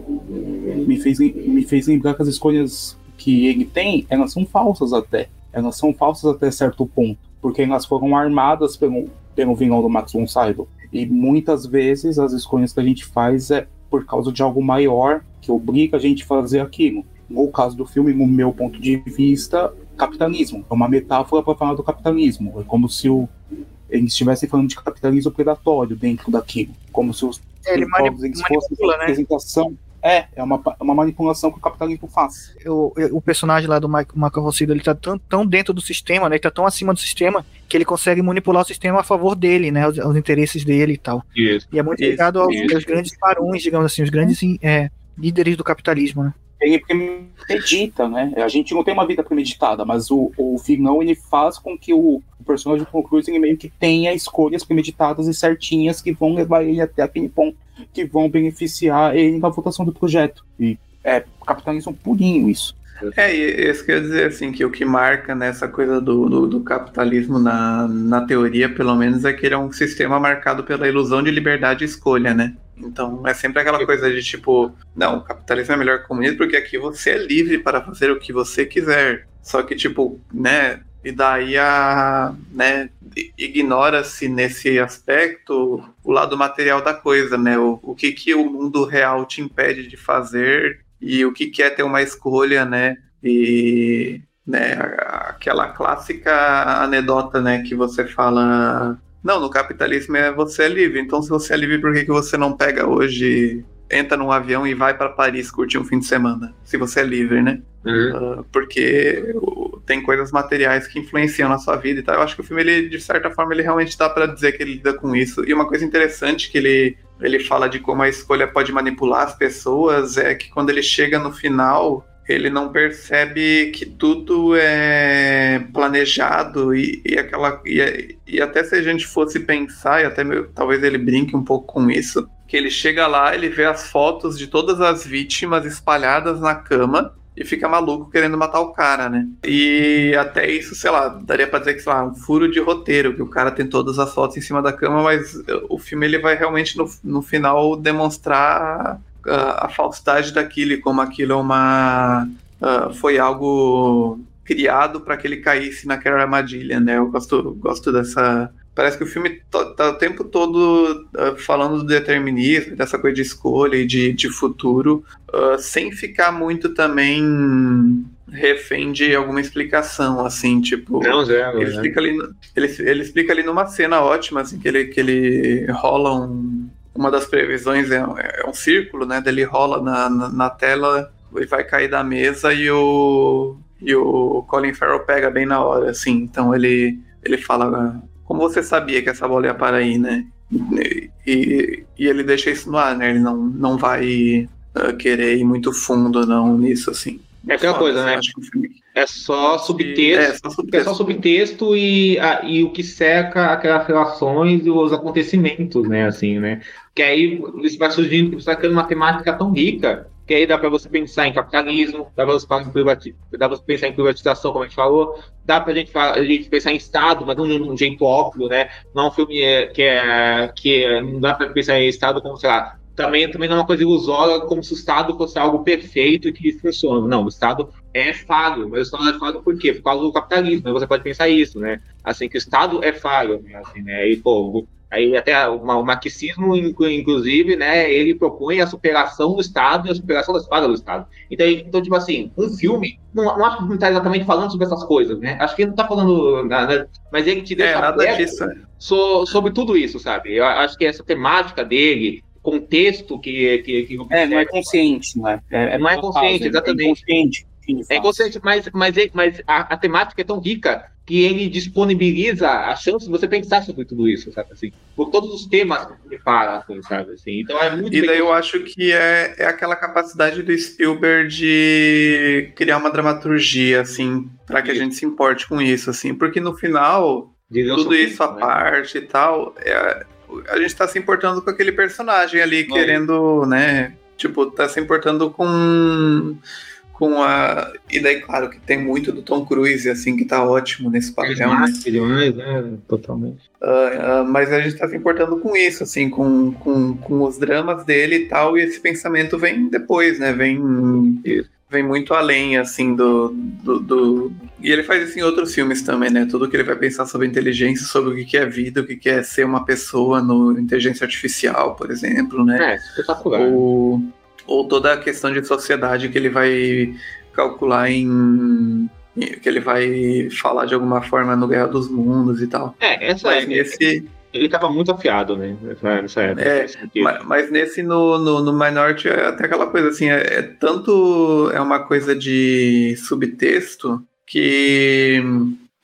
me fez, me fez lembrar que as escolhas que ele tem, elas são falsas até, elas são falsas até certo ponto, porque elas foram armadas pelo, pelo vilão do Max von Sydow. E muitas vezes as escolhas que a gente faz é por causa de algo maior que obriga a gente a fazer aquilo. No caso do filme, no meu ponto de vista, capitalismo. É uma metáfora para falar do capitalismo. É como se o, eles estivessem falando de capitalismo predatório dentro daquilo. Como se os É, ele mani- povos eles manipula, fossem né? representação. É, é uma, uma manipulação que o capitalismo faz. o, o personagem lá do Michael Macarrocido, ele tá tão, tão dentro do sistema, né? Ele tá tão acima do sistema que ele consegue manipular o sistema a favor dele, né? Os, os interesses dele e tal. Isso. E é muito Isso, ligado aos, isso. aos grandes barões, digamos assim, os grandes é, líderes do capitalismo, né? Ele premedita, né? A gente não tem uma vida premeditada, mas o, o vilão ele faz com que o, o personagem Tom Cruise ele meio que tenha escolhas premeditadas e certinhas que vão levar ele até aquele ponto que vão beneficiar ele na votação do projeto. E é capitalismo purinho isso. É, isso quer dizer assim, que o que marca nessa coisa do, do, do capitalismo na, na teoria, pelo menos, é que ele é um sistema marcado pela ilusão de liberdade e escolha, né? Então é sempre aquela coisa de tipo, não, o capitalismo é melhor que o comunismo porque aqui você é livre para fazer o que você quiser. Só que, tipo, né? E daí a. né? Ignora-se nesse aspecto o lado material da coisa, né? O, o que, que o mundo real te impede de fazer e o que, que é ter uma escolha, né? E né, aquela clássica anedota, né, que você fala, não, no capitalismo é você é livre, então se você é livre, por que, que você não pega hoje, entra num avião e vai para Paris curtir um fim de semana, se você é livre, né? Ah, porque o- tem coisas materiais que influenciam na sua vida e tal. Eu acho que o filme, ele, de certa forma, ele realmente dá pra dizer que ele lida com isso. E uma coisa interessante que ele, ele fala de como a escolha pode manipular as pessoas é que quando ele chega no final, ele não percebe que tudo é planejado e, e aquela e, e até se a gente fosse pensar e até talvez ele brinque um pouco com isso que ele chega lá ele vê as fotos de todas as vítimas espalhadas na cama e fica maluco querendo matar o cara, né? E até isso, sei lá, daria pra dizer que, sei lá, um furo de roteiro, que o cara tem todas as fotos em cima da cama, mas o filme ele vai realmente no, no final demonstrar a falsidade daquilo como aquilo é uma. ah, foi algo criado para que ele caísse naquela armadilha, né? Eu gosto, gosto dessa. Parece que o filme tá o tempo todo ah, falando do determinismo, dessa coisa de escolha e de, de futuro, ah, sem ficar muito também refém de alguma explicação, assim, tipo. Não, zero, Ele né? explica ali, ele, ele explica ali numa cena ótima, assim, que ele, que ele rola um. Uma das previsões é, é um círculo, né? Dele rola na, na, na tela e vai cair da mesa e o. E o Colin Farrell pega bem na hora, assim. Então ele, ele fala. Como você sabia que essa bola ia parar aí, né? E, e, e ele deixa isso no ar, né? Ele não, não vai ah, querer ir muito fundo, não, nisso, assim. É aquela coisa, né? acho que o filme- É só É, subtexto, só é subtexto. só subtexto e, a- e o que cerca aquelas relações e os acontecimentos, né? Assim, né? Que aí isso vai surgindo, você vai criando uma temática tão rica que aí dá para você pensar em capitalismo, dá para você, você pensar em privatização, como a gente falou, dá para gente, a gente pensar em Estado, mas não de um jeito óbvio, né? Não é um filme é, que é que é- não dá para pensar em Estado como, sei lá, também, também não é uma coisa ilusória, como se o Estado fosse algo perfeito e que funciona. Não, o Estado é falho, mas o Estado é falho por quê? Por causa do capitalismo, né? você pode pensar isso, né? Assim, que o Estado é falho, né? Assim, né? E, pô, aí até o, ma- o marxismo, inclu- inclusive, né, ele propõe a superação do Estado e a superação das falhas do Estado. Então, então tipo assim, um filme, não, não acho que não está exatamente falando sobre essas coisas, né? Acho que ele não está falando nada, mas ele te deixa É, nada disso. é. so- sobre tudo isso, sabe? Eu acho que essa temática dele, contexto que que, que É, não é consciente, não é? É, Não é consciente, é exatamente. Inconsciente. É inconsciente, mas, mas, mas a, a, temática é tão rica que ele disponibiliza a chance de você pensar sobre tudo isso, sabe assim? Por todos os temas que ele fala, assim, sabe assim? Então é muito. E daí eu acho que é, é aquela capacidade do Spielberg de criar uma dramaturgia, assim, para que a gente se importe com isso, assim, porque no final tudo isso à né? parte e tal, é, a gente tá se importando com aquele personagem ali, Não. querendo, né? Tipo, tá se importando com com a. E daí, claro, que tem muito do Tom Cruise, assim, que tá ótimo nesse papel. Né? Demais, né? Totalmente. Uh, uh, mas a gente tá se importando com isso, assim, com, com, com os dramas dele e tal, e esse pensamento vem depois, né? Vem. Vem muito além, assim, do, do, do, E ele faz isso em outros filmes também, né? Tudo que ele vai pensar sobre inteligência, sobre o que é vida, o que é ser uma pessoa no inteligência artificial, por exemplo, né? É, espetacular. O ou toda a questão de sociedade que ele vai calcular em que ele vai falar de alguma forma no Guerra dos Mundos e tal. É, essa mas é nesse ele estava muito afiado, né? Nessa época. É, mas, mas, nesse no, no, no Minority é até aquela coisa assim, é, é tanto é uma coisa de subtexto que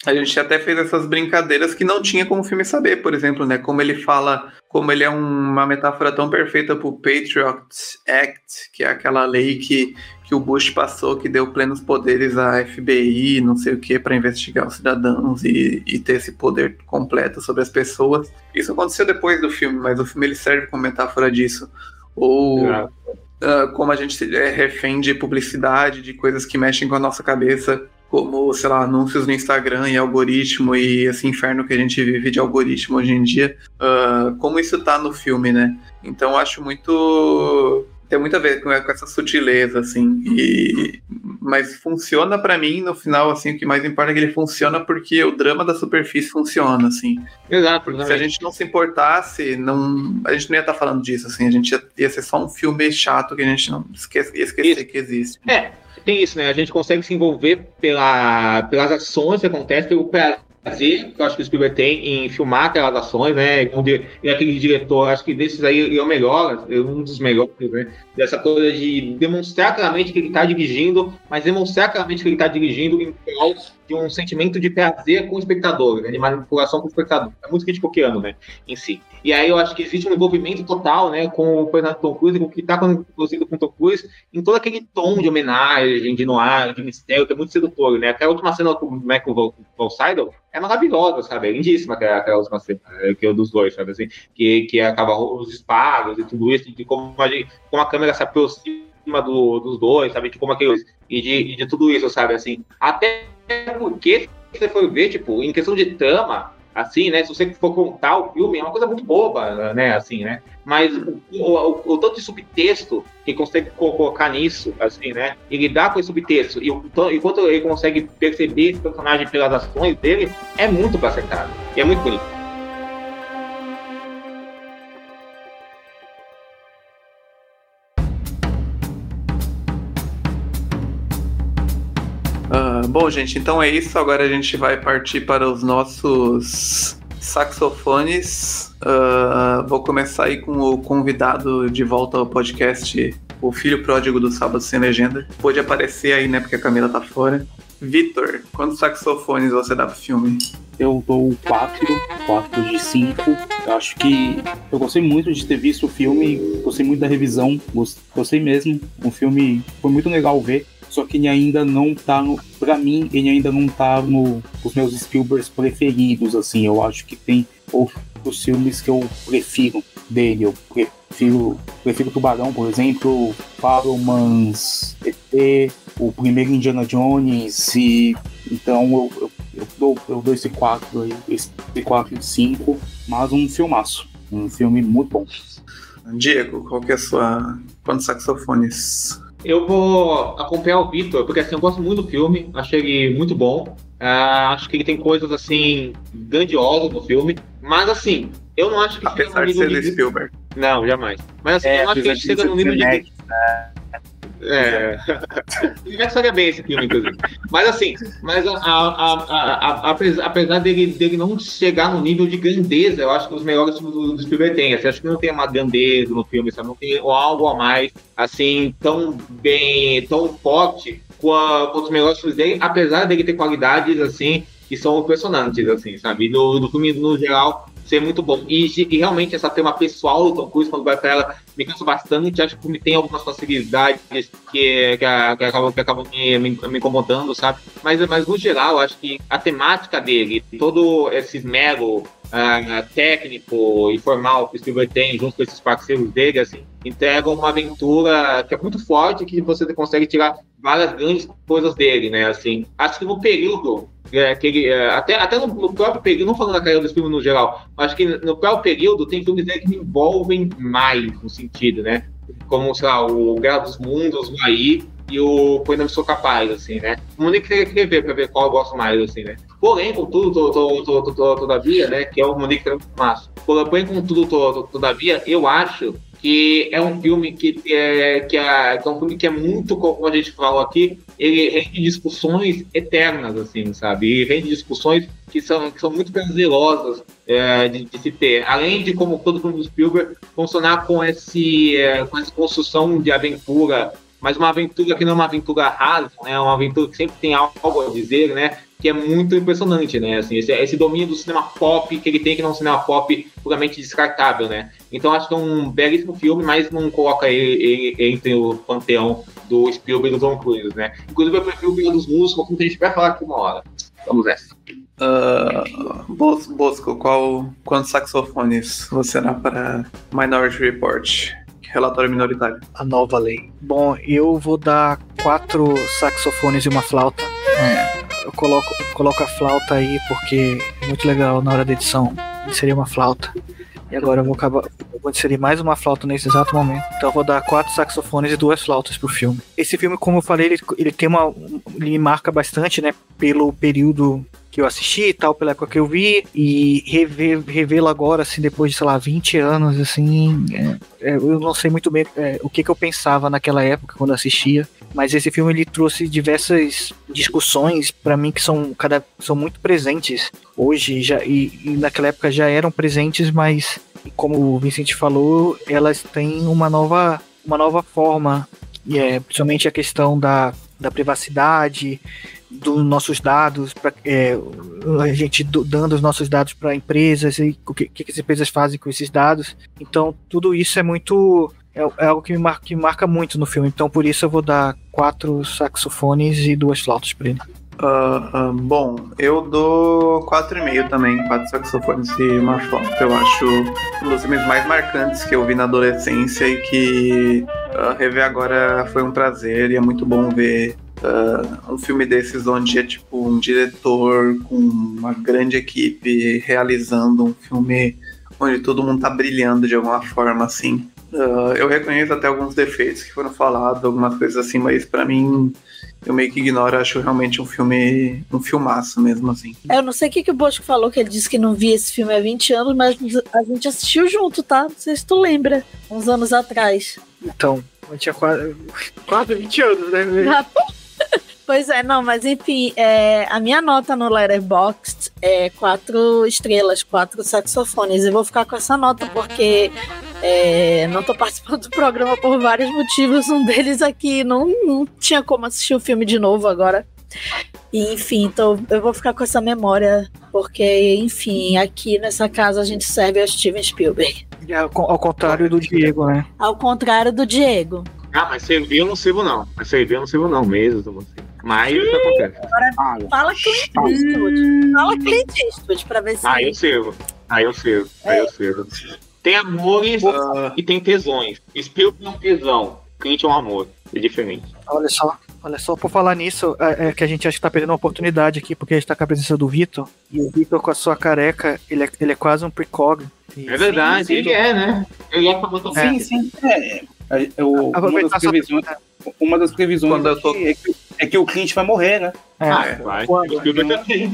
a gente até fez essas brincadeiras que não tinha como o filme saber, por exemplo, né? Como ele fala, como ele é uma metáfora tão perfeita pro Patriot Act, que é aquela lei que, que o Bush passou, que deu plenos poderes à FBI, não sei o que, para investigar os cidadãos e, e, ter esse poder completo sobre as pessoas. Isso aconteceu depois do filme, mas o filme ele serve como metáfora disso. Ou uh, como a gente é refém de publicidade, de coisas que mexem com a nossa cabeça como, sei lá, anúncios no Instagram e algoritmo e esse inferno que a gente vive de algoritmo hoje em dia, uh, como isso tá no filme, né? Então acho muito. Tem muito a ver com, essa sutileza, assim. E, mas funciona para mim, no final, assim, o que mais importa é que ele funciona porque o drama da superfície funciona, assim. Exato. Porque se a gente não se importasse, não, a gente não ia estar tá falando disso, assim. A gente ia, ia ser só um filme chato que a gente não esquece, ia esquecer isso. que existe. É, tem isso, né? A gente consegue se envolver pela, pelas ações que acontecem, pelo prazer que eu acho que o Spielberg tem em filmar aquelas ações, né? É aquele diretor, acho que desses aí é o melhor, é um dos melhores, né? Dessa coisa de demonstrar claramente que ele está dirigindo, mas demonstrar claramente que ele está dirigindo em prol de um sentimento de prazer com o espectador, né, de manipulação com o espectador. É muito criticoquiano, né, em si. E aí eu acho que existe um envolvimento total, né, com o personagem Tom Cruise, com o que está produzido com o Tom Cruise, em todo aquele tom de homenagem, de noir, de mistério, que é muito sedutor, né. Aquela última cena com o Michael Volsidle é maravilhosa, sabe, é lindíssima aquela, aquela última cena, né, que é dos dois, sabe, assim, que, que acaba os disparos e tudo isso, de como a, como a câmera se aproxima do, dos dois, sabe, de como aqueles, e de, de tudo isso, sabe, assim, até porque, se você for ver, tipo, em questão de trama, assim, né? Se você for contar o filme, é uma coisa muito boba, né? Assim, né? Mas o, o, o tanto de subtexto que consegue colocar nisso, assim, né? E lidar com esse subtexto, e o, enquanto ele consegue perceber esse personagem pelas ações dele, é muito acertado. E é muito bonito. Bom, gente, então é isso. Agora a gente vai partir para os nossos saxofones. Uh, vou começar aí com o convidado de volta ao podcast, o filho pródigo do Sábado Sem Legenda. Pode aparecer aí, né? Porque a Camila tá fora. Vitor, quantos saxofones você dá pro filme? Eu dou 4, 4 de 5. Eu acho que eu gostei muito de ter visto o filme, gostei muito da revisão, gostei mesmo. O filme foi muito legal ver só que ele ainda não tá no. Pra mim, ele ainda não tá no, nos meus Spielbergs preferidos, assim. Eu acho que tem outros filmes que eu prefiro dele. Eu prefiro, prefiro Tubarão, por exemplo, Fablemans, ET, o primeiro Indiana Jones, e então eu, eu, eu, dou, eu dou esse 4 aí, esse 4 de 5, mas um filmaço. Um filme muito bom. Diego, qual que é a sua. Quantos saxofones eu vou acompanhar o Victor, porque assim, eu gosto muito do filme, achei ele muito bom. Uh, acho que ele tem coisas assim grandiosas no filme, mas assim, eu não acho que apesar de ser de Spielberg. Não, jamais. Mas assim, é, eu não acho que ele chega no nível de né? É. Bem esse filme, inclusive. Mas assim, mas a, a, a, apesar dele, dele não chegar no nível de grandeza, eu acho que os melhores filmes do, do Spielberg tem. Assim, acho que não tem uma grandeza no filme, sabe? não tem algo a mais, assim, tão bem, tão forte com os melhores filmes dele, apesar dele ter qualidades, assim, que são impressionantes, assim, sabe? No, no filme, no geral, ser muito bom. E, e, realmente essa tema pessoal do Tom Cruise, quando vai pra ela, me cansa bastante. Acho que filme tem algumas facilidades que, que, acabam, que acabam me, me, me, incomodando, sabe? Mas, mas no geral, acho que a temática dele, todo esse esmero uh, técnico e formal que o Spielberg tem, junto com esses parceiros dele, assim, entrega uma aventura que é muito forte, que você consegue tirar várias grandes coisas dele, né? Assim, acho que no período é, que ele, é, até, até no, no, próprio período, não falando da carreira dos filmes no geral, acho que no próprio período tem filmes dele que me envolvem mais no sentido, né? Como, sei lá, o Guerra dos Mundos, o Aí e o Quando Eu Sou Capaz, assim, né? O Monique queria, queria ver pra ver qual eu gosto mais, assim, né? Porém, contudo, to, to, to, todavia, né? Que é o Monique que massa. Porém, contudo, todavia, eu acho que é um filme que é, que é, que é um filme que é muito, como a gente falou aqui, ele rende discussões eternas, assim, sabe? E rende discussões que são, que são muito prazerosas é, de, de, se ter. Além de, como todo filme do Spielberg, funcionar com, esse, é, com essa construção de aventura, mas uma aventura que não é uma aventura rasa, né? É uma aventura que sempre tem algo a dizer, né? que é muito impressionante, né? Assim, esse, esse, domínio do cinema pop que ele tem, que não é um cinema pop puramente descartável, né? Então acho que é um belíssimo filme, mas não coloca ele, ele entre o panteão do Spielberg e do Tom Cruise, né? Inclusive eu prefiro o Briga dos Músicos, como a gente vai falar aqui uma hora. Vamos nessa. Uh, Bosco, qual, quantos saxofones você dá para Minority Report? Relatório minoritário. A nova lei. Bom, eu vou dar quatro saxofones e uma flauta. É eu coloco, coloco a flauta aí porque é muito legal na hora da edição inserir uma flauta. E agora eu vou acabar. Eu vou inserir mais uma flauta nesse exato momento. Então eu vou dar quatro saxofones e duas flautas pro filme. Esse filme, como eu falei, ele, ele tem uma. Ele marca bastante, né? Pelo período que eu assisti e tal, pela época que eu vi, e revê-lo agora, assim, depois de, sei lá, 20 anos, assim, é, é, eu não sei muito bem é, o que, que eu pensava naquela época, quando assistia, mas esse filme, ele trouxe diversas discussões, para mim, que são, cada, são muito presentes hoje, já, e, e naquela época já eram presentes, mas, como o Vicente falou, elas têm uma nova, uma nova forma, e é, principalmente a questão da, da privacidade, dos nossos dados, pra, é, a gente dando os nossos dados para empresas e o que, que as empresas fazem com esses dados. Então, tudo isso é muito. É, é algo que marca, que marca muito no filme. Então, por isso eu vou dar quatro saxofones e duas flautas para ele. Uh, uh, bom, eu dou 4,5 também, quatro saxofones e uma flauta. Eu acho um dos filmes mais marcantes que eu vi na adolescência e que uh, rever agora foi um prazer e é muito bom ver Uh, um filme desses onde é tipo um diretor com uma grande equipe realizando um filme onde todo mundo tá brilhando de alguma forma assim. Uh, eu reconheço até alguns defeitos que foram falados, algumas coisas assim, mas para mim eu meio que ignoro, acho realmente um filme, um filmaço mesmo assim. É, eu não sei o que, que o Bosco falou, que ele disse que não via esse filme há 20 anos, mas a gente assistiu junto, tá? Não sei se tu lembra, uns anos atrás. Então, eu tinha quase, quase 20 anos, né? Ah, Pois é, não, mas enfim, é, a minha nota no Letterboxd é quatro estrelas, quatro saxofones. Eu vou ficar com essa nota porque é, não estou participando do programa por vários motivos. Um deles aqui não, não tinha como assistir o filme de novo agora. E, enfim, então eu vou ficar com essa memória, porque, enfim, aqui nessa casa a gente serve a Steven Spielberg. Ao, ao contrário do Diego, né? Ao contrário do Diego. Ah, mas servir eu não sirvo, não. Mas servir eu não sirvo, não, mesmo. Assim. Mas isso acontece. Agora, ah, fala Clint Eastwood. Fala Clint Eastwood pra ver se. Ah, eu sirvo. Ah, eu sirvo. Ah, eu sirvo. Tem amores uh... e tem tesões. Spielberg é um tesão. Clint é um amor. É diferente. Olha só. Olha só, por falar nisso, é, é, que a gente acha que tá perdendo uma oportunidade aqui, porque a gente tá com a presença do Vitor, e o Vitor com a sua careca, ele é, ele é quase um precog. É verdade, sim, ele é, né? Ele é pra Sim, sim. É, eu, uma, das previsões, uma das previsões é, tô... é, que, é, que, o Clint vai morrer, né? É, ah, vai. Quando, o filme também.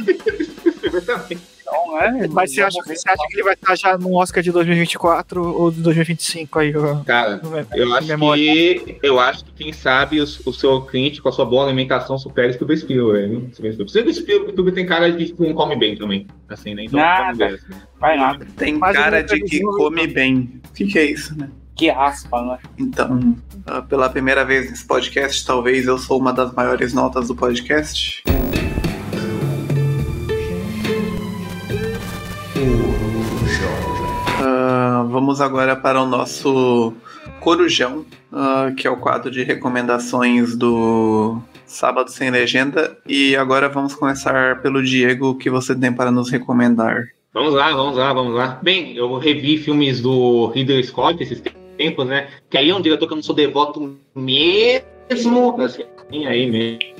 Então, é, mas você acha, você acha que ele vai estar já no Oscar de 2024 ou de 2025 aí? Cara, eu acho que eu acho que quem sabe o, o seu Clint com a sua boa alimentação supera o Steven Spielberg. Steven Spielberg tem cara de que não come bem também, assim, né? Então, nada, bem, assim. vai nada. Tem cara de que come bem. O que, que é isso, né? Que aspa, né? Então, uh, pela primeira vez nesse podcast, talvez eu sou uma das maiores notas do podcast. Uh, vamos agora para o nosso Corujão, uh, que é o quadro de recomendações do Sábado Sem Legenda. E agora vamos começar pelo Diego, o que você tem para nos recomendar. Vamos lá, vamos lá, vamos lá. Bem, eu revi filmes do Ridley Scott esses tempos, né? Que aí é um diretor que eu não sou devoto mesmo, assim, aí mesmo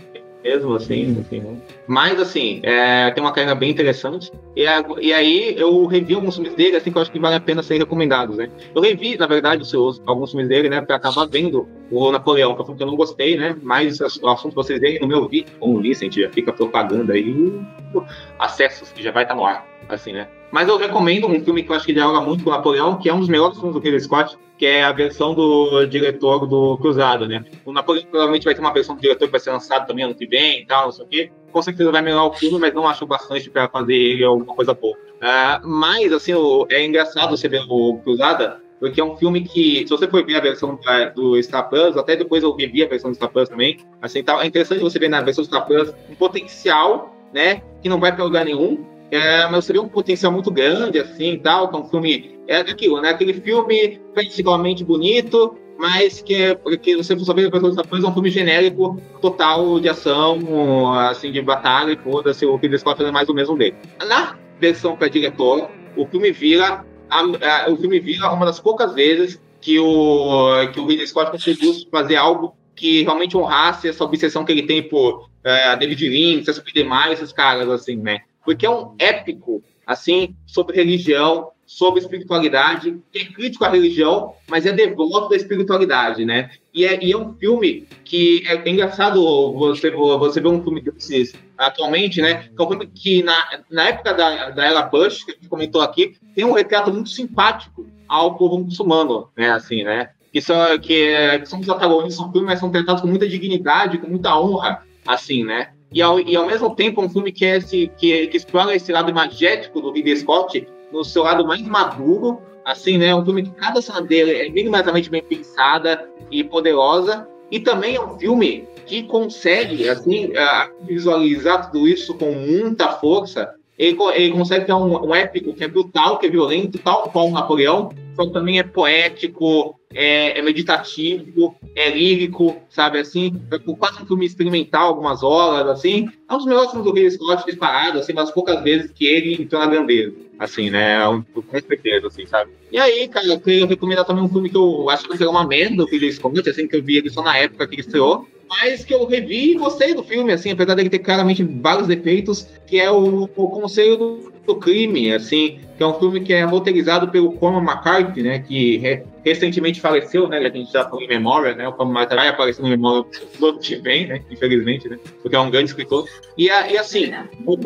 mesmo, assim, assim né? Mas, assim, é, tem uma carreira bem interessante. E, e aí eu revi alguns filmes dele, assim, que eu acho que vale a pena ser recomendados, né? Eu revi, na verdade, os seus, alguns filmes dele, né, pra acabar vendo o Napoleão, que é um filme que eu não gostei, né? Mas o assunto que vocês veem no meu vídeo, com o Vicent, já fica propaganda aí, acessos, que já vai estar no ar, assim, né? Mas eu recomendo um filme que eu acho que dialoga muito com o Napoleão, que é um dos melhores filmes do Ridley Scott, que é a versão do diretor do Cruzado, né? O Napoleão provavelmente vai ter uma versão do diretor que vai ser lançado também ano que vem e tal, não sei o quê. Com certeza vai melhorar o filme, mas não acho bastante para fazer ele alguma coisa boa. Uh, mas, assim, é engraçado você ver o Cruzada, porque é um filme que, se você for ver a versão do Star Plus, até depois eu revi a versão do Star Plus também, assim, tá, é interessante você ver na versão do Star Plus um potencial, né, que não vai para lugar nenhum, é, mas seria um potencial muito grande, assim, tal, que é um filme, é aquilo, né, aquele filme particularmente bonito, mas que, que você for saber depois depois é um filme genérico, total de ação, assim, de batalha e foda-se, o Ridley Scott fazendo mais o mesmo dele. Na versão para diretor, o filme vira a, a, o filme vira uma das poucas vezes que o que o Ridley Scott conseguiu fazer algo que realmente honrasse essa obsessão que ele tem por é, David Lynch, Cesar demais esses caras assim, né? Porque é um épico, assim, sobre religião, sobre espiritualidade, que é crítico à religião, mas é devoto da espiritualidade, né? E é, e é um filme que é, é, engraçado você, você ver um filme desses atualmente, né? Que é um filme que na, na época da, da Ella Bush, que a gente comentou aqui, tem um retrato muito simpático ao povo muçulmano, né? Assim, né? Que são, que, que são os antagonistas do filme, mas são tratados com muita dignidade, com muita honra, assim, né? E ao, e ao mesmo tempo um filme que, é esse, que, que explora esse lado imagético do Ridley Scott no seu lado mais maduro, assim, né? Um filme que cada cena dele é minimamente bem pensada e poderosa, e também é um filme que consegue, assim, visualizar tudo isso com muita força. Ele, ele consegue ter um, um épico que é brutal, que é violento, tal qual Napoleão, só também é poético, é, é, meditativo, é lírico, sabe assim? É quase um filme experimental, algumas horas, assim. É um dos melhores filmes do Ridley Scott disparado, assim, mas poucas vezes que ele entrou na grandeza, assim, né? É com certeza, assim, sabe? E aí, cara, eu queria recomendar também um filme que eu acho que foi uma merda do Ridley Scott, assim, que eu vi ele só na época que ele estreou, mas que eu revi e gostei do filme, assim, apesar dele ter claramente vários defeitos, que é o, o Conselho do, do Crime, assim, que é um filme que é roteirizado pelo Cormac McCarthy, né, que re, recentemente faleceu, né, a gente já falou em memória, né, o Cormac McCarthy apareceu no memória do ano que vem, né, infelizmente, né, porque é um grande escritor. E, e assim,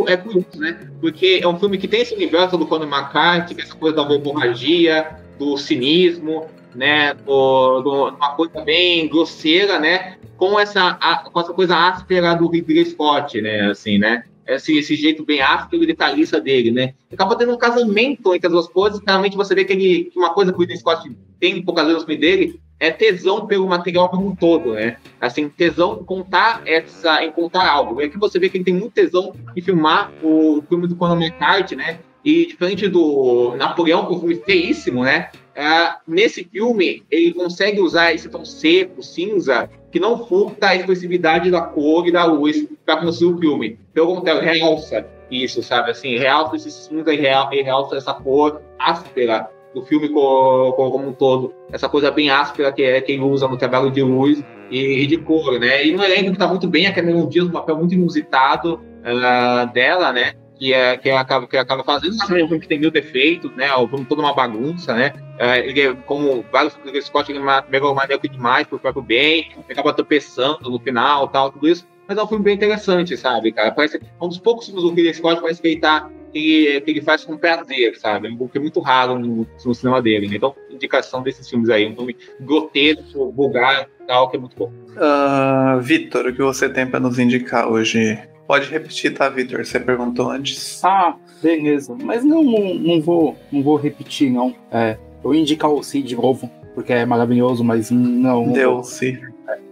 é curioso, né, porque é um filme que tem esse universo do Cormac McCarthy, que é essa coisa da hemorragia, do cinismo, né, uma coisa bem grosseira, né, com essa, a, com essa coisa áspera do Ridley Scott, né, assim, né, esse, esse jeito bem áspero e detalhista dele, né, acaba tendo um casamento entre as duas coisas, realmente você vê que, ele, que uma coisa que o Ridley Scott tem poucas vezes no dele é tesão pelo material como um todo, né? Assim, tesão em contar essa, em contar algo. E aqui você vê que ele tem muito tesão em filmar o filme do Conan McCarthy, né? E diferente do Napoleão, que é um filme feíssimo, né? É, nesse filme, ele consegue usar esse tom seco, cinza, que não furta a expressividade da cor e da luz para construir o filme. Pelo contrário, realça isso, sabe? Assim, realça esse cinza e, real, e realça essa cor áspera do filme como, como um todo. Essa coisa bem áspera que é quem usa no trabalho de luz e, e de cor, né? E no elenco que está muito bem, a Cameron Diaz, um papel muito inusitado uh, dela, né? Que, é, que, acaba, que acaba fazendo um filme que tem mil defeitos, né? O filme toda uma bagunça, né? É, ele é, como vários filmes Scott, ele é megalomaníaco demais pro próprio bem, acaba tropeçando no final tal, tudo isso. Mas é um filme bem interessante, sabe, cara? Parece é um dos poucos filmes do Ridley Scott parece que tá que, que, ele faz com prazer, sabe? É um que é muito raro no, no, cinema dele. Né? Então, indicação desses filmes aí. Um filme grotesco, vulgar tal, que é muito bom. Uh, Vitor, o que você tem para nos indicar hoje? Pode repetir, tá, Vitor? Você perguntou antes. Ah, beleza. Mas não, não, não, vou, não vou repetir, não. É, eu vou indicar o Cid de novo, porque é maravilhoso, mas não. Deu, sim.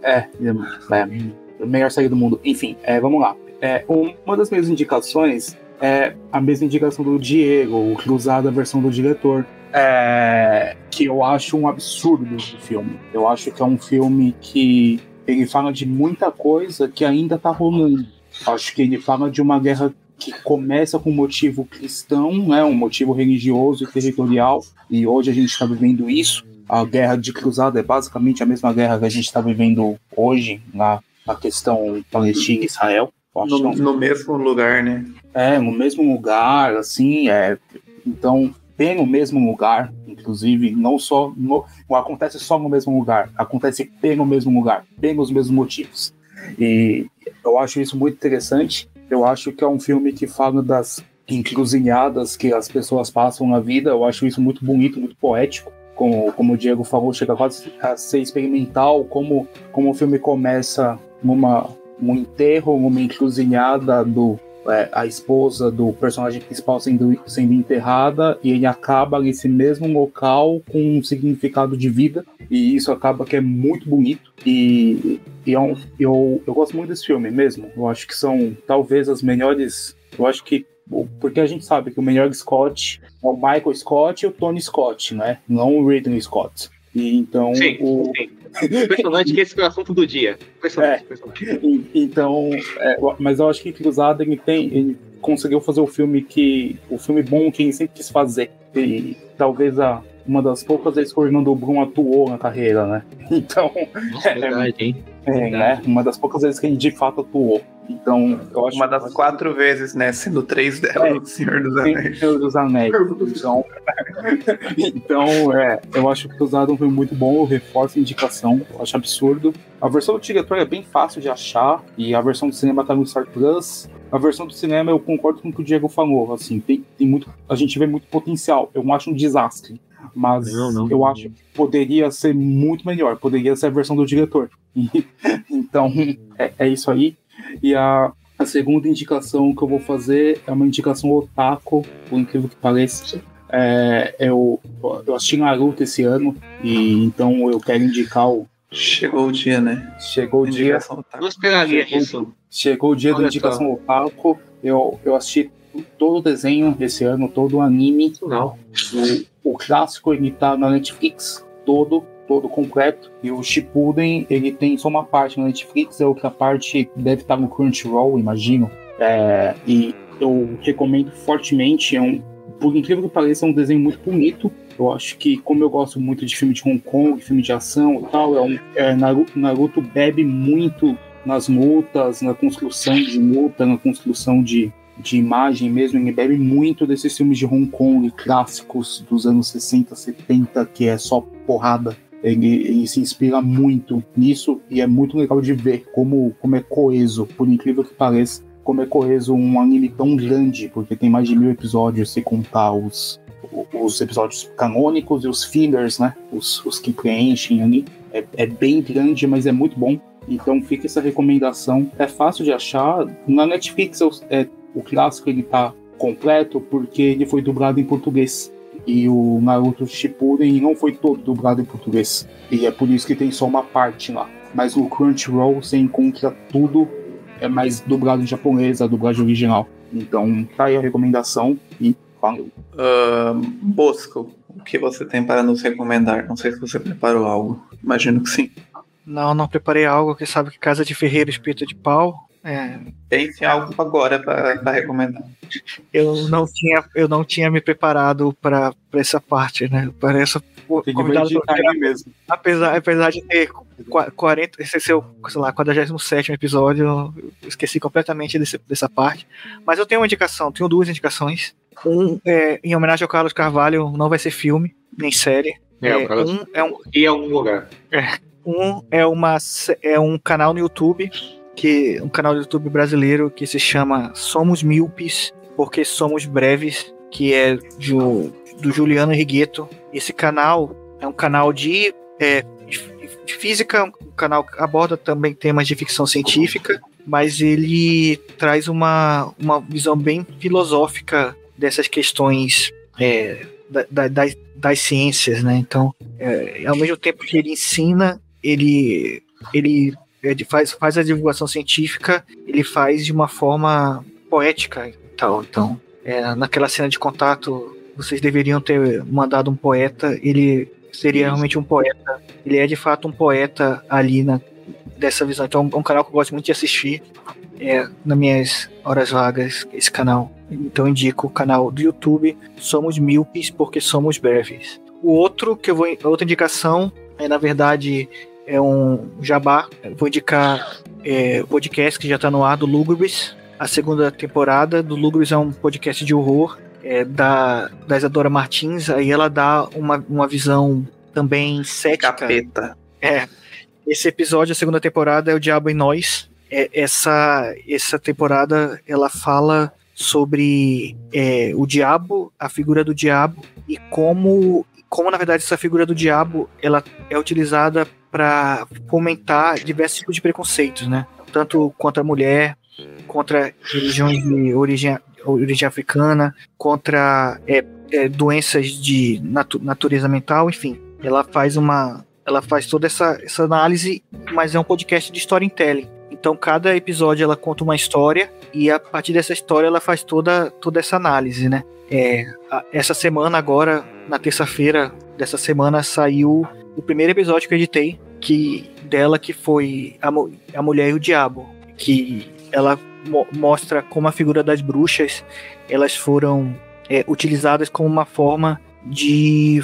É, é, é, melhor série do mundo. Enfim, é, vamos lá. É, uma das minhas indicações é a mesma indicação do Diego, o cruzado a versão do diretor. É, que eu acho um absurdo esse filme. Eu acho que é um filme que ele fala de muita coisa que ainda tá rolando. Acho que ele fala de uma guerra que começa com um motivo cristão, né, um motivo religioso e territorial, e hoje a gente está vivendo isso. A guerra de cruzada é basicamente a mesma guerra que a gente está vivendo hoje na, na questão Palestina e Israel. No, no, mesmo lugar, né? É, no mesmo lugar, assim, é. Então, bem no mesmo lugar, inclusive, não só. No, não acontece só no mesmo lugar, acontece bem no mesmo lugar, bem nos mesmos motivos. E eu acho isso muito interessante. Eu acho que é um filme que fala das encruzilhadas que as pessoas passam na vida. Eu acho isso muito bonito, muito poético. Como, como o Diego falou, chega quase a ser experimental. Como, como o filme começa numa um enterro, numa encruzilhada do a esposa do personagem principal sendo, sendo enterrada e ele acaba nesse mesmo local com um significado de vida e isso acaba que é muito bonito e, e é um, eu, eu gosto muito desse filme mesmo. Eu acho que são talvez as melhores eu acho que porque a gente sabe que o melhor Scott é o Michael Scott e o Tony Scott né? Não o Ridley Scott. E então sim, o, sim. Impressionante que esse foi o assunto do dia. Impressionante, é, impressionante. Então, é, mas eu acho que Cruzado ele tem. Ele conseguiu fazer o filme que. O filme bom que ele sempre quis fazer. E talvez a, uma das poucas vezes que o Orlando Bloom atuou na carreira, né? Então. Nossa, é, verdade, hein? É, né? Uma das poucas vezes que ele de fato atuou. Então, eu acho Uma das quatro que... vezes, né? Sendo três delas, é, o Senhor dos Anéis. Senhor dos Anéis. Então, então é, eu acho que o Usado foi muito bom, eu reforço a indicação, eu acho absurdo. A versão do diretor é bem fácil de achar, e a versão do cinema tá no Star Plus. A versão do cinema eu concordo com o que o Diego falou, assim, tem, tem muito, a gente vê muito potencial. Eu não acho um desastre, mas não, não, eu acho que poderia ser muito melhor, poderia ser a versão do diretor. então, é, é isso aí. E a, a segunda indicação que eu vou fazer é uma indicação otaku, por incrível que pareça. É, eu, eu assisti Naruto esse ano, e então eu quero indicar o. Chegou o dia, né? Chegou o dia. Não esperaria chegou, isso. Chegou o dia Olha da indicação otaku. Eu, eu assisti todo o desenho esse ano, todo o anime. Não. O, o clássico ele tá na Netflix, todo todo completo. E o Shippuden, ele tem só uma parte na Netflix, a outra parte deve estar no Crunchyroll, imagino. É, e eu recomendo fortemente. É um, por incrível que pareça, é um desenho muito bonito. Eu acho que, como eu gosto muito de filme de Hong Kong, filme de ação e tal, é um, é, Naruto, Naruto bebe muito nas lutas, na construção de luta, na construção de, de imagem mesmo, ele bebe muito desses filmes de Hong Kong clássicos dos anos 60, 70, que é só porrada ele, ele, se inspira muito nisso e é muito legal de ver como, como é coeso, por incrível que pareça, como é coeso um anime tão grande, porque tem mais de mil episódios se contar os, os episódios canônicos e os fillers, né? Os, os que preenchem ali. É, é bem grande, mas é muito bom. Então fica essa recomendação. É fácil de achar. Na Netflix é, o clássico ele tá completo porque ele foi dublado em português. E o Naruto Shippuden não foi todo dublado em português. E é por isso que tem só uma parte lá. Mas no Crunchyroll você encontra tudo é mais dublado em japonês, a dublagem original. Então tá aí a recomendação e valeu. Uh, Bosco, o que você tem para nos recomendar? Não sei se você preparou algo. Imagino que sim. Não, não preparei algo que sabe que Casa de Ferreiro Espírito de Pau é. Pense algo agora para recomendar. Eu não tinha, eu não tinha me preparado para essa parte, né? Para essa convidado mesmo. Apesar, apesar de ter 40, esse seu, sei lá, 47 episódio, eu esqueci completamente desse, dessa parte. Mas eu tenho uma indicação, tenho duas indicações. Um é em homenagem ao Carlos Carvalho, não vai ser filme, nem série. É, é Carlos... um é um e é um lugar. É, um é uma é um canal no YouTube que um canal do YouTube brasileiro que se chama Somos Míopes, porque somos breves, que é do, do Juliano Rigueto. Esse canal é um canal de, é, de física, um canal que aborda também temas de ficção científica, mas ele traz uma, uma visão bem filosófica dessas questões é, da, da, das, ciências, né? Então é, ao mesmo tempo que ele ensina, ele, ele faz, faz a divulgação científica, ele faz de uma forma poética e tal. Então, é, naquela cena de contato, vocês deveriam ter mandado um poeta, ele seria realmente um poeta. Ele é de fato um poeta ali na, dessa visão. Então é um canal que eu gosto muito de assistir. É, nas minhas horas vagas, esse canal. Então indico o canal do YouTube Somos Míopes porque somos breves. O outro que eu vou. A outra indicação é, na verdade, é um jabá. Vou indicar é, o podcast que já está no ar do Lugubris. A segunda temporada do Lugubris é um podcast de horror é, da, da Isadora Martins. Aí ela dá uma, uma visão também cética. Capeta. É. Esse episódio, a segunda temporada, é o Diabo em Nós. É, essa, essa temporada ela fala sobre é, o diabo, a figura do diabo e como, como na verdade essa figura do diabo ela é utilizada para fomentar diversos tipos de preconceitos, né? Tanto contra a mulher, contra religiões de origem, origem africana, contra é, é, doenças de natu natureza mental, enfim. Ela faz uma, ela faz toda essa, essa análise, mas é um podcast de storytelling. Então cada episódio ela conta uma história e a partir dessa história ela faz toda, toda essa análise, né? É, a, essa semana agora, na terça-feira dessa semana, saiu o primeiro episódio que eu editei, que dela que foi a, a mulher e o diabo, que ela mo mostra como a figura das bruxas elas foram é, utilizadas como uma forma de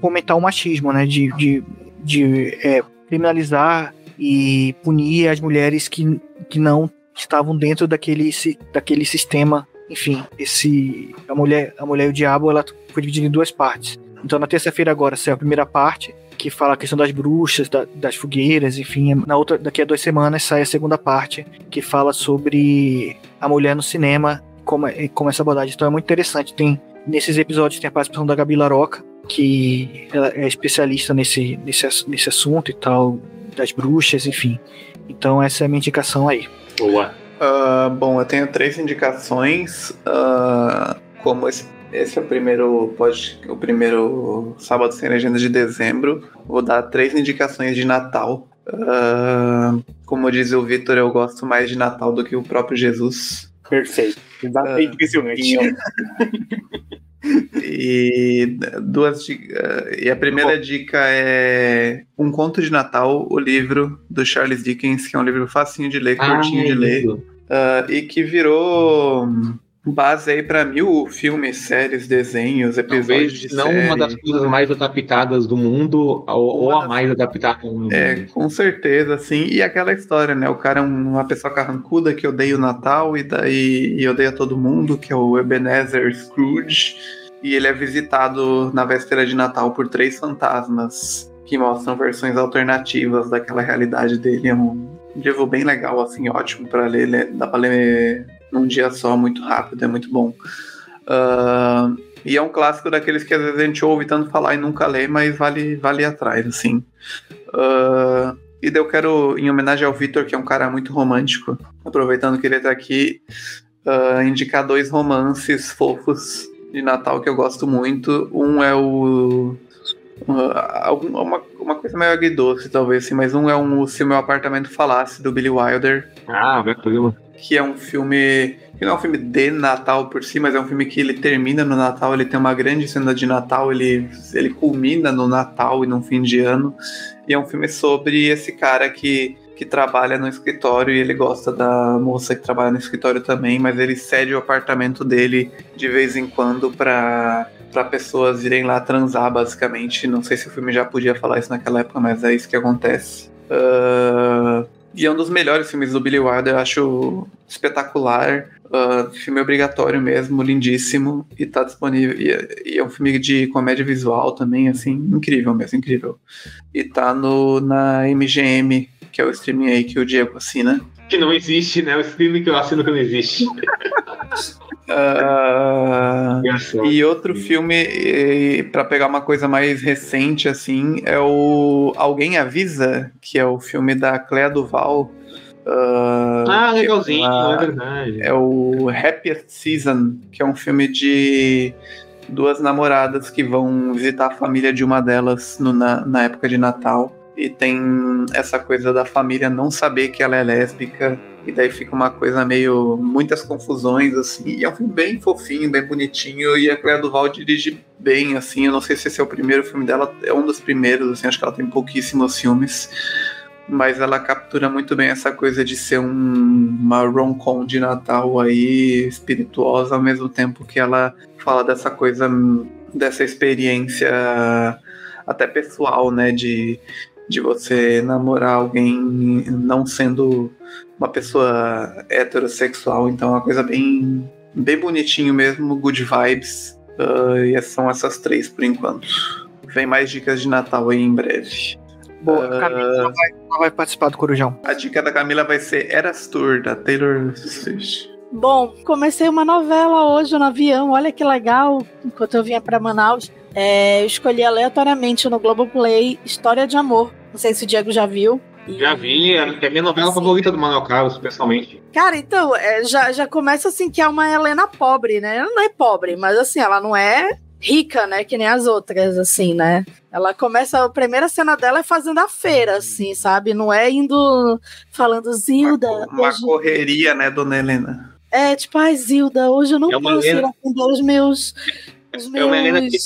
fomentar o machismo, né? De, de, de é, criminalizar e punir as mulheres que, que não estavam dentro daquele, daquele sistema. Enfim, esse a mulher, a mulher e o diabo, ela foi dividida em duas partes. Então na terça-feira agora saiu a primeira parte, que fala a questão das bruxas, da, das fogueiras, enfim. Na outra, daqui a duas semanas sai a segunda parte, que fala sobre a mulher no cinema, como, como essa abordagem. Então é muito interessante. Tem nesses episódios tem a participação da Gabi Laroca, que ela é especialista nesse, nesse, nesse assunto e tal, das bruxas, enfim. Então essa é a minha indicação aí. Boa. Uh, bom, eu tenho três indicações. Uh, como esse esse é o primeiro pode, o primeiro sábado sem legenda de dezembro. Vou dar três indicações de Natal. Uh, como diz o Vitor, eu gosto mais de Natal do que o próprio Jesus. Perfeito. Exatamente. Uh, e duas uh, e a primeira dica é Um Conto de Natal, o livro do Charles Dickens, que é um livro facinho de ler, curtinho de ler, uh, e que virou base aí para mil filmes, séries, desenhos, episódios Talvez de não série. uma das coisas mais adaptadas do mundo, ou, ou a mais adaptada do mundo. É, com certeza, assim. E aquela história, né? O cara é uma pessoa carrancuda que odeia o Natal e daí e odeia todo mundo, que é o Ebenezer Scrooge. E ele é visitado na véspera de Natal por três fantasmas que mostram versões alternativas daquela realidade dele. É um livro bem legal, assim, ótimo para ler. Dá para ler num dia só, muito rápido, é muito bom. Uh, e é um clássico daqueles que às vezes a gente ouve tanto falar e nunca lê, mas vale, vale atrás, assim. Uh, e daí eu quero, em homenagem ao Vitor, que é um cara muito romântico, aproveitando que ele está aqui, uh, indicar dois romances fofos de Natal que eu gosto muito. Um é o. uma, uma coisa meio agridoce, talvez, assim, mas um é um Se Meu Apartamento Falasse, do Billy Wilder. Ah, vai programa. Que é um filme. Que não é um filme de Natal por si, mas é um filme que ele termina no Natal, ele tem uma grande cena de Natal, ele, ele culmina no Natal e no fim de ano. E é um filme sobre esse cara que, que trabalha no escritório e ele gosta da moça que trabalha no escritório também, mas ele cede o apartamento dele de vez em quando para para pessoas irem lá transar, basicamente. Não sei se o filme já podia falar isso naquela época, mas é isso que acontece. Uh, e é um dos melhores filmes do Billy Wilder, eu acho espetacular. Uh, filme obrigatório mesmo, lindíssimo. E tá disponível. E, e, é um filme de comédia visual também, assim, incrível mesmo, incrível. E tá no, na MGM, que é o streaming aí que o Diego assina. Que não existe, né? O streaming que eu assino que não existe. Uh, e outro filme, para pegar uma coisa mais recente, assim, é o Alguém Avisa, que é o filme da Clea Duval. Uh, ah, legalzinho, é, uma, é verdade. É o Happiest Season, que é um filme de duas namoradas que vão visitar a família de uma delas no, na, na época de Natal. E tem essa coisa da família não saber que ela é lésbica. E daí fica uma coisa meio. muitas confusões, assim. E é um filme bem fofinho, bem bonitinho. E a Cléa Duval dirige bem, assim. Eu não sei se esse é o primeiro filme dela, é um dos primeiros, assim. Acho que ela tem pouquíssimos filmes. Mas ela captura muito bem essa coisa de ser um, uma rom-com de Natal aí, espirituosa, ao mesmo tempo que ela fala dessa coisa, dessa experiência até pessoal, né? De, de você namorar alguém não sendo uma pessoa heterossexual. Então é uma coisa bem, bem bonitinho mesmo, good vibes. Uh, e são essas três por enquanto. Vem mais dicas de Natal aí em breve. Boa, uh, Camila não vai, não vai, participar do Corujão. A dica da Camila vai ser Eras Tour, da Taylor Swift. Bom, comecei uma novela hoje no avião, olha que legal, enquanto eu vinha para Manaus. É, eu escolhi aleatoriamente no Globoplay História de Amor. Não sei se o Diego já viu. Já vi, é a minha novela Sim. favorita do Manuel Carlos, pessoalmente. Cara, então, é, já, já começa assim que é uma Helena pobre, né? Ela não é pobre, mas assim, ela não é rica, né? Que nem as outras, assim, né? Ela começa, a primeira cena dela é fazendo a feira, assim, sabe? Não é indo falando, Zilda. Uma, uma hoje... correria, né, dona Helena? É, tipo, ai, Zilda, hoje eu não é posso Helena... ir atender os meus. Os meus... É uma Helena que...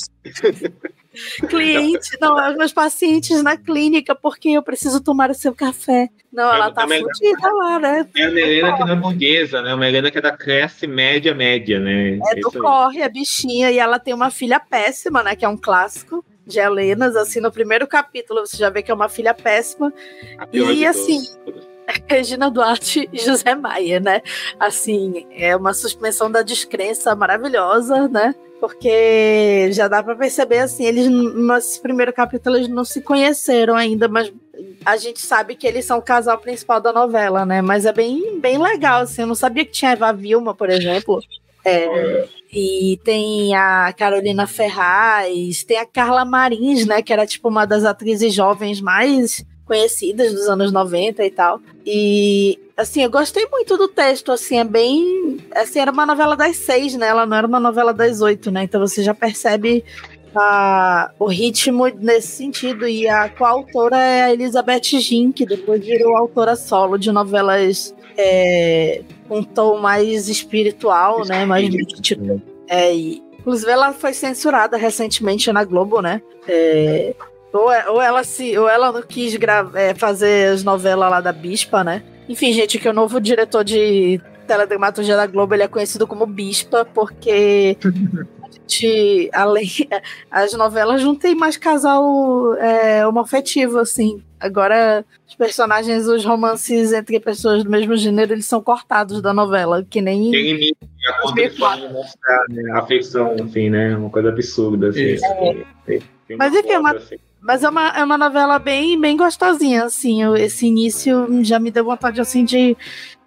cliente, não, meus pacientes na clínica, porque eu preciso tomar o seu café. Não, ela tá fodida lá, né? É a Helena que não é burguesa, né? Uma Helena que é da classe média, média, né? É do corre, a bichinha, e ela tem uma filha péssima, né? Que é um clássico de Helenas, assim, no primeiro capítulo você já vê que é uma filha péssima. E assim, Regina Duarte e José Maia, né? Assim, é uma suspensão da descrença maravilhosa, né? Porque já dá para perceber assim, eles nesse primeiro capítulo eles não se conheceram ainda, mas a gente sabe que eles são o casal principal da novela, né? Mas é bem, bem legal, assim. Eu não sabia que tinha Eva Vilma, por exemplo. É, e tem a Carolina Ferraz, tem a Carla Marins, né? Que era tipo uma das atrizes jovens mais conhecidas dos anos 90 e tal. E assim, eu gostei muito do texto, assim, é bem. Assim, era uma novela das seis, né? Ela não era uma novela das oito, né? Então você já percebe a, o ritmo nesse sentido. E a coautora é a Elizabeth Gin, que depois virou autora solo de novelas é, com um tom mais espiritual, né? Mais místico. É, e, inclusive, ela foi censurada recentemente na Globo, né? É, ou, é, ou, ela se, ou ela não quis é, fazer as novelas lá da Bispa, né? Enfim, gente, que o novo diretor de teledramaturgia da Globo ele é conhecido como Bispa, porque gente, além, as novelas não tem mais casal é, homoafetivo, assim. Agora, os personagens, os romances entre pessoas do mesmo gênero, eles são cortados da novela, que nem. Tem limite a condição mostrar né, a afeição, enfim, né? Uma coisa absurda, assim. É. Tem, tem Mas enfim, é uma, assim. Mas é uma, é uma novela bem, bem gostosinha, assim. Esse início já me deu vontade, assim, de,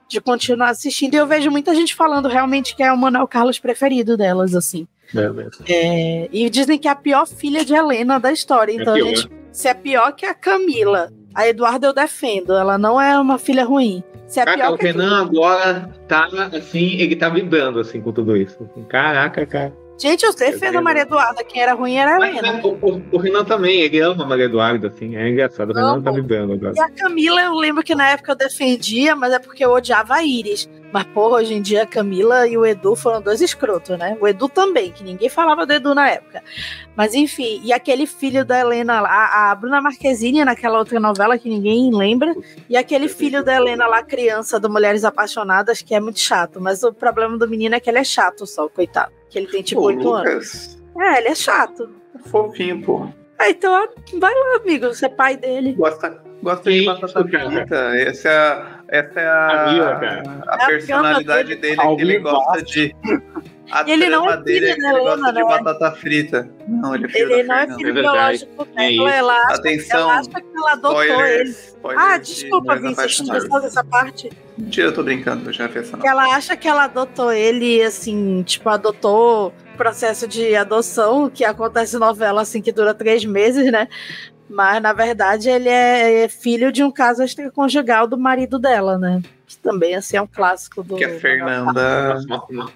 de continuar assistindo. E eu vejo muita gente falando realmente que é o Manuel Carlos preferido delas, assim. É mesmo. É, e dizem que é a pior filha de Helena da história. É então, é gente, se é pior que a Camila, a Eduarda eu defendo. Ela não é uma filha ruim. Se é Caraca, pior o Renan agora tá assim, ele tá vibrando assim com tudo isso. Caraca, cara. Gente, eu defendo a Maria Eduarda. Quem era ruim era a Helena. O, o, o, Renan também, ele ama a Maria Eduarda, assim. É engraçado. O Renan tá vibrando agora. E a Camila, eu lembro que na época eu defendia, mas é porque eu odiava a Iris. Mas, porra, hoje em dia a Camila e o Edu foram dois escrotos, né? O Edu também, que ninguém falava do Edu na época. Mas enfim, e aquele filho da Helena lá, a Bruna Marquezine naquela outra novela que ninguém lembra, e aquele filho da Helena lá, criança do Mulheres Apaixonadas, que é muito chato. Mas o problema do menino é que ele é chato só, coitado. Que ele tem tipo oito anos. É, ele é chato. Fofinho, pô. É, então vai lá, amigo, você é pai dele. Gosta, gosta de batata frita. Essa é a, essa é a, a, a personalidade dele, que ele gosta de. A e ele não é dele filho, ele gosta de né? batata frita. Não, ele é filho Ele não é filho biológico dela. É ela, acha, Atenção, ela acha que ela adotou spoilers, ele. Spoilers ah, desculpa, Vincent, gostou dessa parte? Mentira, eu tô brincando, eu já fiz essa. Que ela acha que ela adotou ele, assim, tipo, adotou processo de adoção, que acontece novela, assim, que dura três meses, né? Mas, na verdade, ele é, é filho de um caso extraconjugal do marido dela, né? Que também assim, é um clássico do. Que a Fernanda.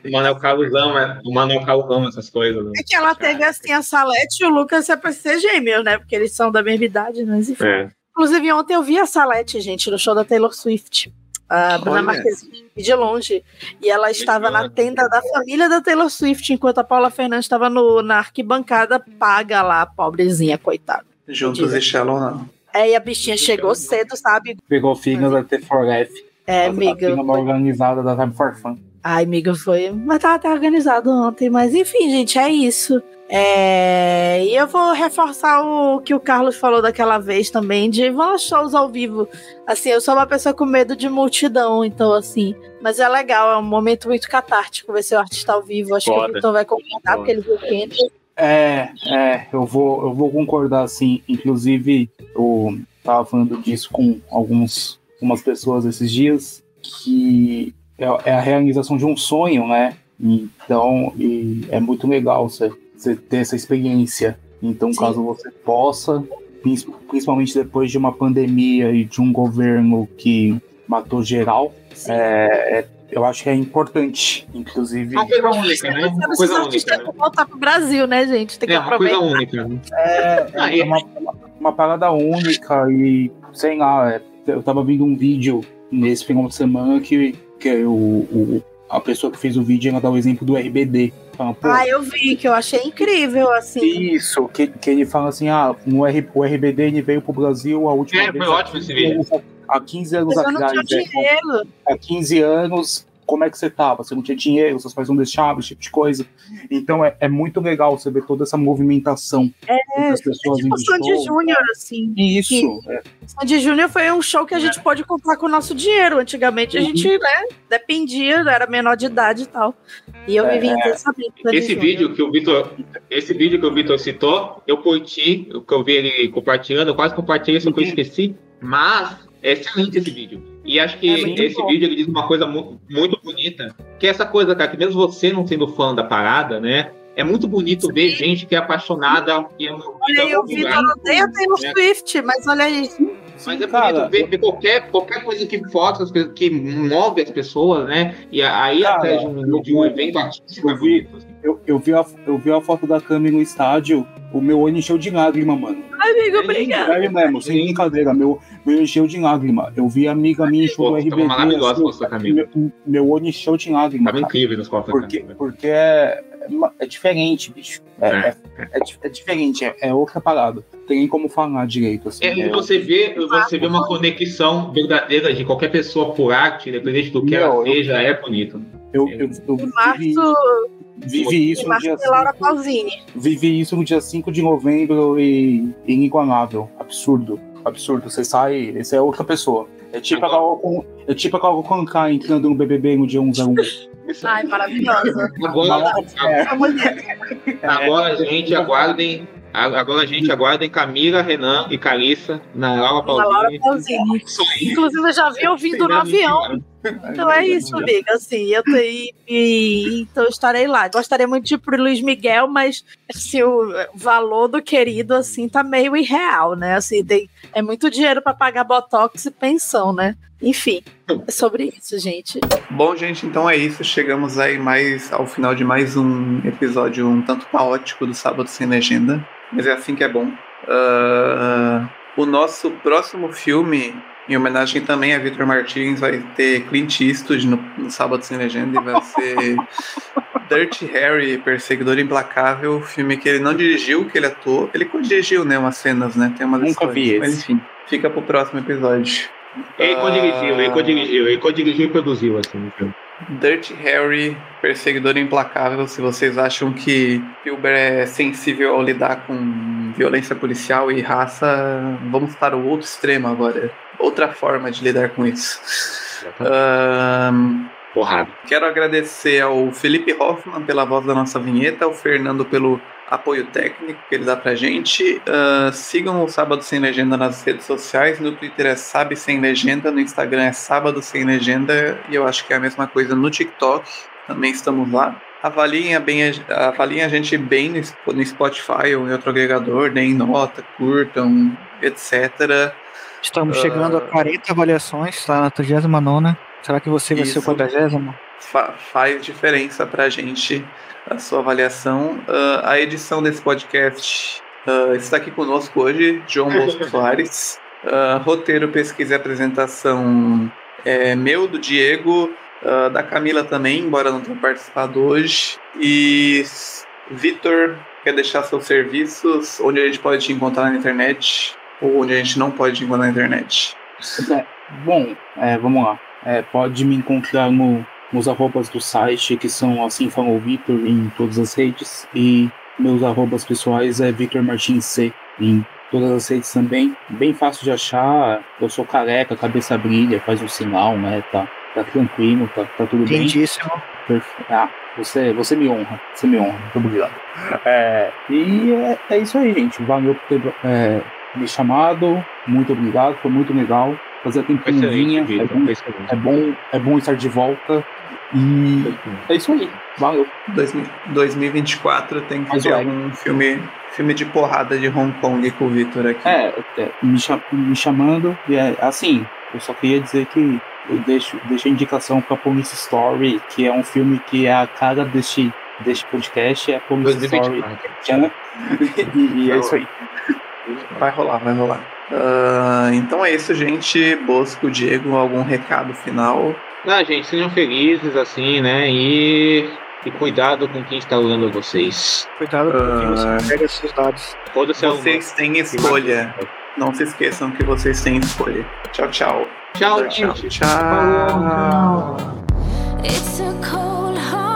O Manuel Carlos ama, o Manuel Carlos ama essas coisas. Né? É que ela teve assim a Salete e o Lucas é pra ser gêmeos, né? Porque eles são da mesma idade, mas enfim. É. Inclusive, ontem eu vi a Salete, gente, no show da Taylor Swift. A Bruna. Marquezine, de longe. E ela estava na tenda da família da Taylor Swift, enquanto a Paula Fernandes estava no- na arquibancada paga lá, pobrezinha, coitada. Juntos e Shallow não. É, e a bichinha chegou cedo, sabe? Pegou figas da T4F. É, a amiga. firma organizada da Time for Fun. Ai, amiga, foi. Mas tava até organizado ontem. Mas enfim, gente, é isso. É, E eu vou reforçar o que o Carlos falou daquela vez também, de vão aos shows ao vivo. Assim, eu sou uma pessoa com medo de multidão, então assim. Mas é legal, é um momento muito catártico ver seu artista ao vivo. Acho que o Vitor vai concordar, porque ele viu quente. É, é, eu vou, eu vou concordar sim. Inclusive, eu tava falando disso com alguns, algumas pessoas esses dias, que é, é a realização de um sonho, né? Então, e é muito legal você, você ter essa experiência. Então, Sim. caso você possa, prin- principalmente depois de uma pandemia e de um governo que matou geral, é, é- eu acho que é importante, inclusive. É uma coisa única, né? Uma coisa única. que voltar pro Brasil, né, gente? Tem que É uma coisa aproveitar. única. né? É, Ah, é uma, uma, uma parada única e, sei lá, é, eu tava vendo um vídeo nesse final de semana que, que o, o- a pessoa que fez o vídeo ela dá o exemplo do RBD. Fala, Ah, eu vi, que eu achei incrível, assim. isso, que, que ele fala assim, ah, no R, o RBD ele veio pro Brasil a última É, vez. foi ótimo esse vídeo. Há 15 anos atrás. é, dinheiro. há 15 anos, como é que você tava? Você não tinha dinheiro, seus pais não deixavam, esse tipo de coisa. Então é, é muito legal você ver toda essa movimentação É, das pessoas tipo indo Sandy show. Júnior, assim. Isso, é, Sandy Júnior foi um show que a gente pode comprar com o nosso dinheiro. Antigamente a Uhum. gente, né, dependia, era menor de idade e tal. E eu É. vivi intensamente. Esse Júnior. vídeo que o Vitor, esse vídeo que o Vitor citou, eu curti, que eu vi ele compartilhando, eu quase compartilhei, só que eu Uhum. esqueci. Mas é excelente esse vídeo. E acho que É esse bom. vídeo ele diz uma coisa mu- muito bonita, que é essa coisa, cara, que mesmo você não sendo fã da parada, né? É muito bonito ver gente que é apaixonada e é Olha aí, o por lugar. Vitor odeia Taylor né? Swift, mas olha aí. Mas é Cara, bonito ver, ver qualquer, qualquer coisa que foca, as pessoas- que move as pessoas, né? E aí Cara, até de um, de um evento artístico é bonito. Eu, eu, vi a, eu vi a foto da Cami no estádio, o meu olho encheu de lágrima, mano. Amigo, obrigada. Sério mesmo, sem brincadeira, meu, meu olho encheu de lágrima. Eu vi a amiga minha Pô, do RBD. maravilhosa assim, a foto da Camila. meu, meu olho encheu de lágrima. Tava cara. incrível nas fotos da Porque, porque é, é é diferente, bicho. É, É. é, é di- é diferente, é, é outra parada. Tem nem como falar direito. Assim, É, é- você vê, você vê uma conexão verdadeira de qualquer pessoa por arte, independente do que Meu, ela eu- seja, é bonito. eu, eu, eu março, vivi isso em no dia foi Laura 5, Pausini. vivi isso no dia 5 de novembro e inigualável. Absurdo. Absurdo. Você sai, você é outra pessoa. É tipo a é tipo a Carol Conká entrando no BBB no dia 11 a 1. Ai, maravilhosa. Agora, mulher. agora gente, aguardem. Agora, gente, aguardem Camila, Renan e Carissa na Laura A. Pausini. Inclusive, eu já vi ouvindo no avião. Então é isso, amiga. Assim, eu tenho. E, então estarei lá. Gostaria muito de ir pro Luiz Miguel, mas assim, o valor do querido assim tá meio irreal, né? Assim, tem, é muito dinheiro para pagar botox e pensão, né? Enfim, é sobre isso, gente. Bom, gente, então é isso. Chegamos aí mais ao final de mais um episódio um tanto caótico do Sábado Sem Legenda. Mas é assim que é bom. Ah, o nosso próximo filme, em homenagem também a Victor Martins, vai ter Clint Eastwood no, no Sábado Sem Legenda e vai ser Dirty Harry, Perseguidor Implacável, filme que ele não dirigiu, que ele atuou. Ele dirigiu, né, umas cenas, né? Tem umas Nunca vi Mas esse. enfim, fica pro próximo episódio. Ele co-dirigiu, ele Ah, co-dirigiu, ele co-dirigiu e produziu, assim, filme. Dirty Harry, Perseguidor Implacável. Se vocês acham que Spielberg é sensível ao lidar com violência policial e raça, vamos para o outro extremo agora. Outra forma de lidar com isso. Ahn, Porrada. quero agradecer ao Felipe Hoffman pela voz da nossa vinheta, ao Fernando pelo apoio técnico que ele dá pra gente. Ah, sigam o Sábado Sem Legenda nas redes sociais. No Twitter é Sabe Sem Legenda, no Instagram é Sábado Sem Legenda e eu acho que é a mesma coisa no TikTok. Também estamos lá. Avaliem a, bem, avaliem a gente bem no, no Spotify ou em outro agregador, deem nota, curtam, etc. Estamos Ah. chegando a 40 avaliações, tá na 39 Será que você vai ser o Isso. quadragésimo? Fa- faz diferença pra gente a sua avaliação. Ah, a edição desse podcast ah, está aqui conosco hoje, João Bosco Soares. Ah, roteiro, pesquisa e apresentação é meu, do Diego, ah, da Camila também, embora não tenha participado hoje. E Vitor, quer deixar seus serviços, onde a gente pode te encontrar na internet, ou onde a gente não pode encontrar na internet. É, bom, é, vamos lá. É, pode me encontrar no, nos arrobas do site, que são assim falou o Vitor em todas as redes. E meus arrobas pessoais é Victor Martins C em todas as redes também. Bem fácil de achar. Eu sou careca, cabeça brilha, faz um sinal, né? Tá, tá tranquilo, tá, tá tudo bem. Lindíssimo. Perfe- Ah, você, você me honra, você me honra, muito obrigado. É, e é, é isso aí, gente. Valeu por ter é, me chamado, muito obrigado, foi muito legal. Fazia tempo que não Excelente, vinha, é bom, é, bom, é bom estar de volta. E é isso aí, valeu. 2000 2024 tem que Mas ter algum filme, filme de porrada de Hong Kong com o Victor aqui. É, é, me, cha- me chamando, e é, assim, eu só queria dizer que eu deixo, deixo a indicação para Police Story, que é um filme que é a cara deste, deste podcast, é a Police Story. 2024. e, e é isso aí. Vai rolar, vai rolar. Ah, então é isso, gente. Bosco, Diego, algum recado final? Ah, gente, sejam felizes, assim, né? E, e cuidado com quem está usando vocês. Cuidado com quem você pega seus dados. Vocês têm escolha. Não se esqueçam que vocês têm escolha. Tchau, tchau. Tchau, tchau. gente. Tchau. It's a cold, hard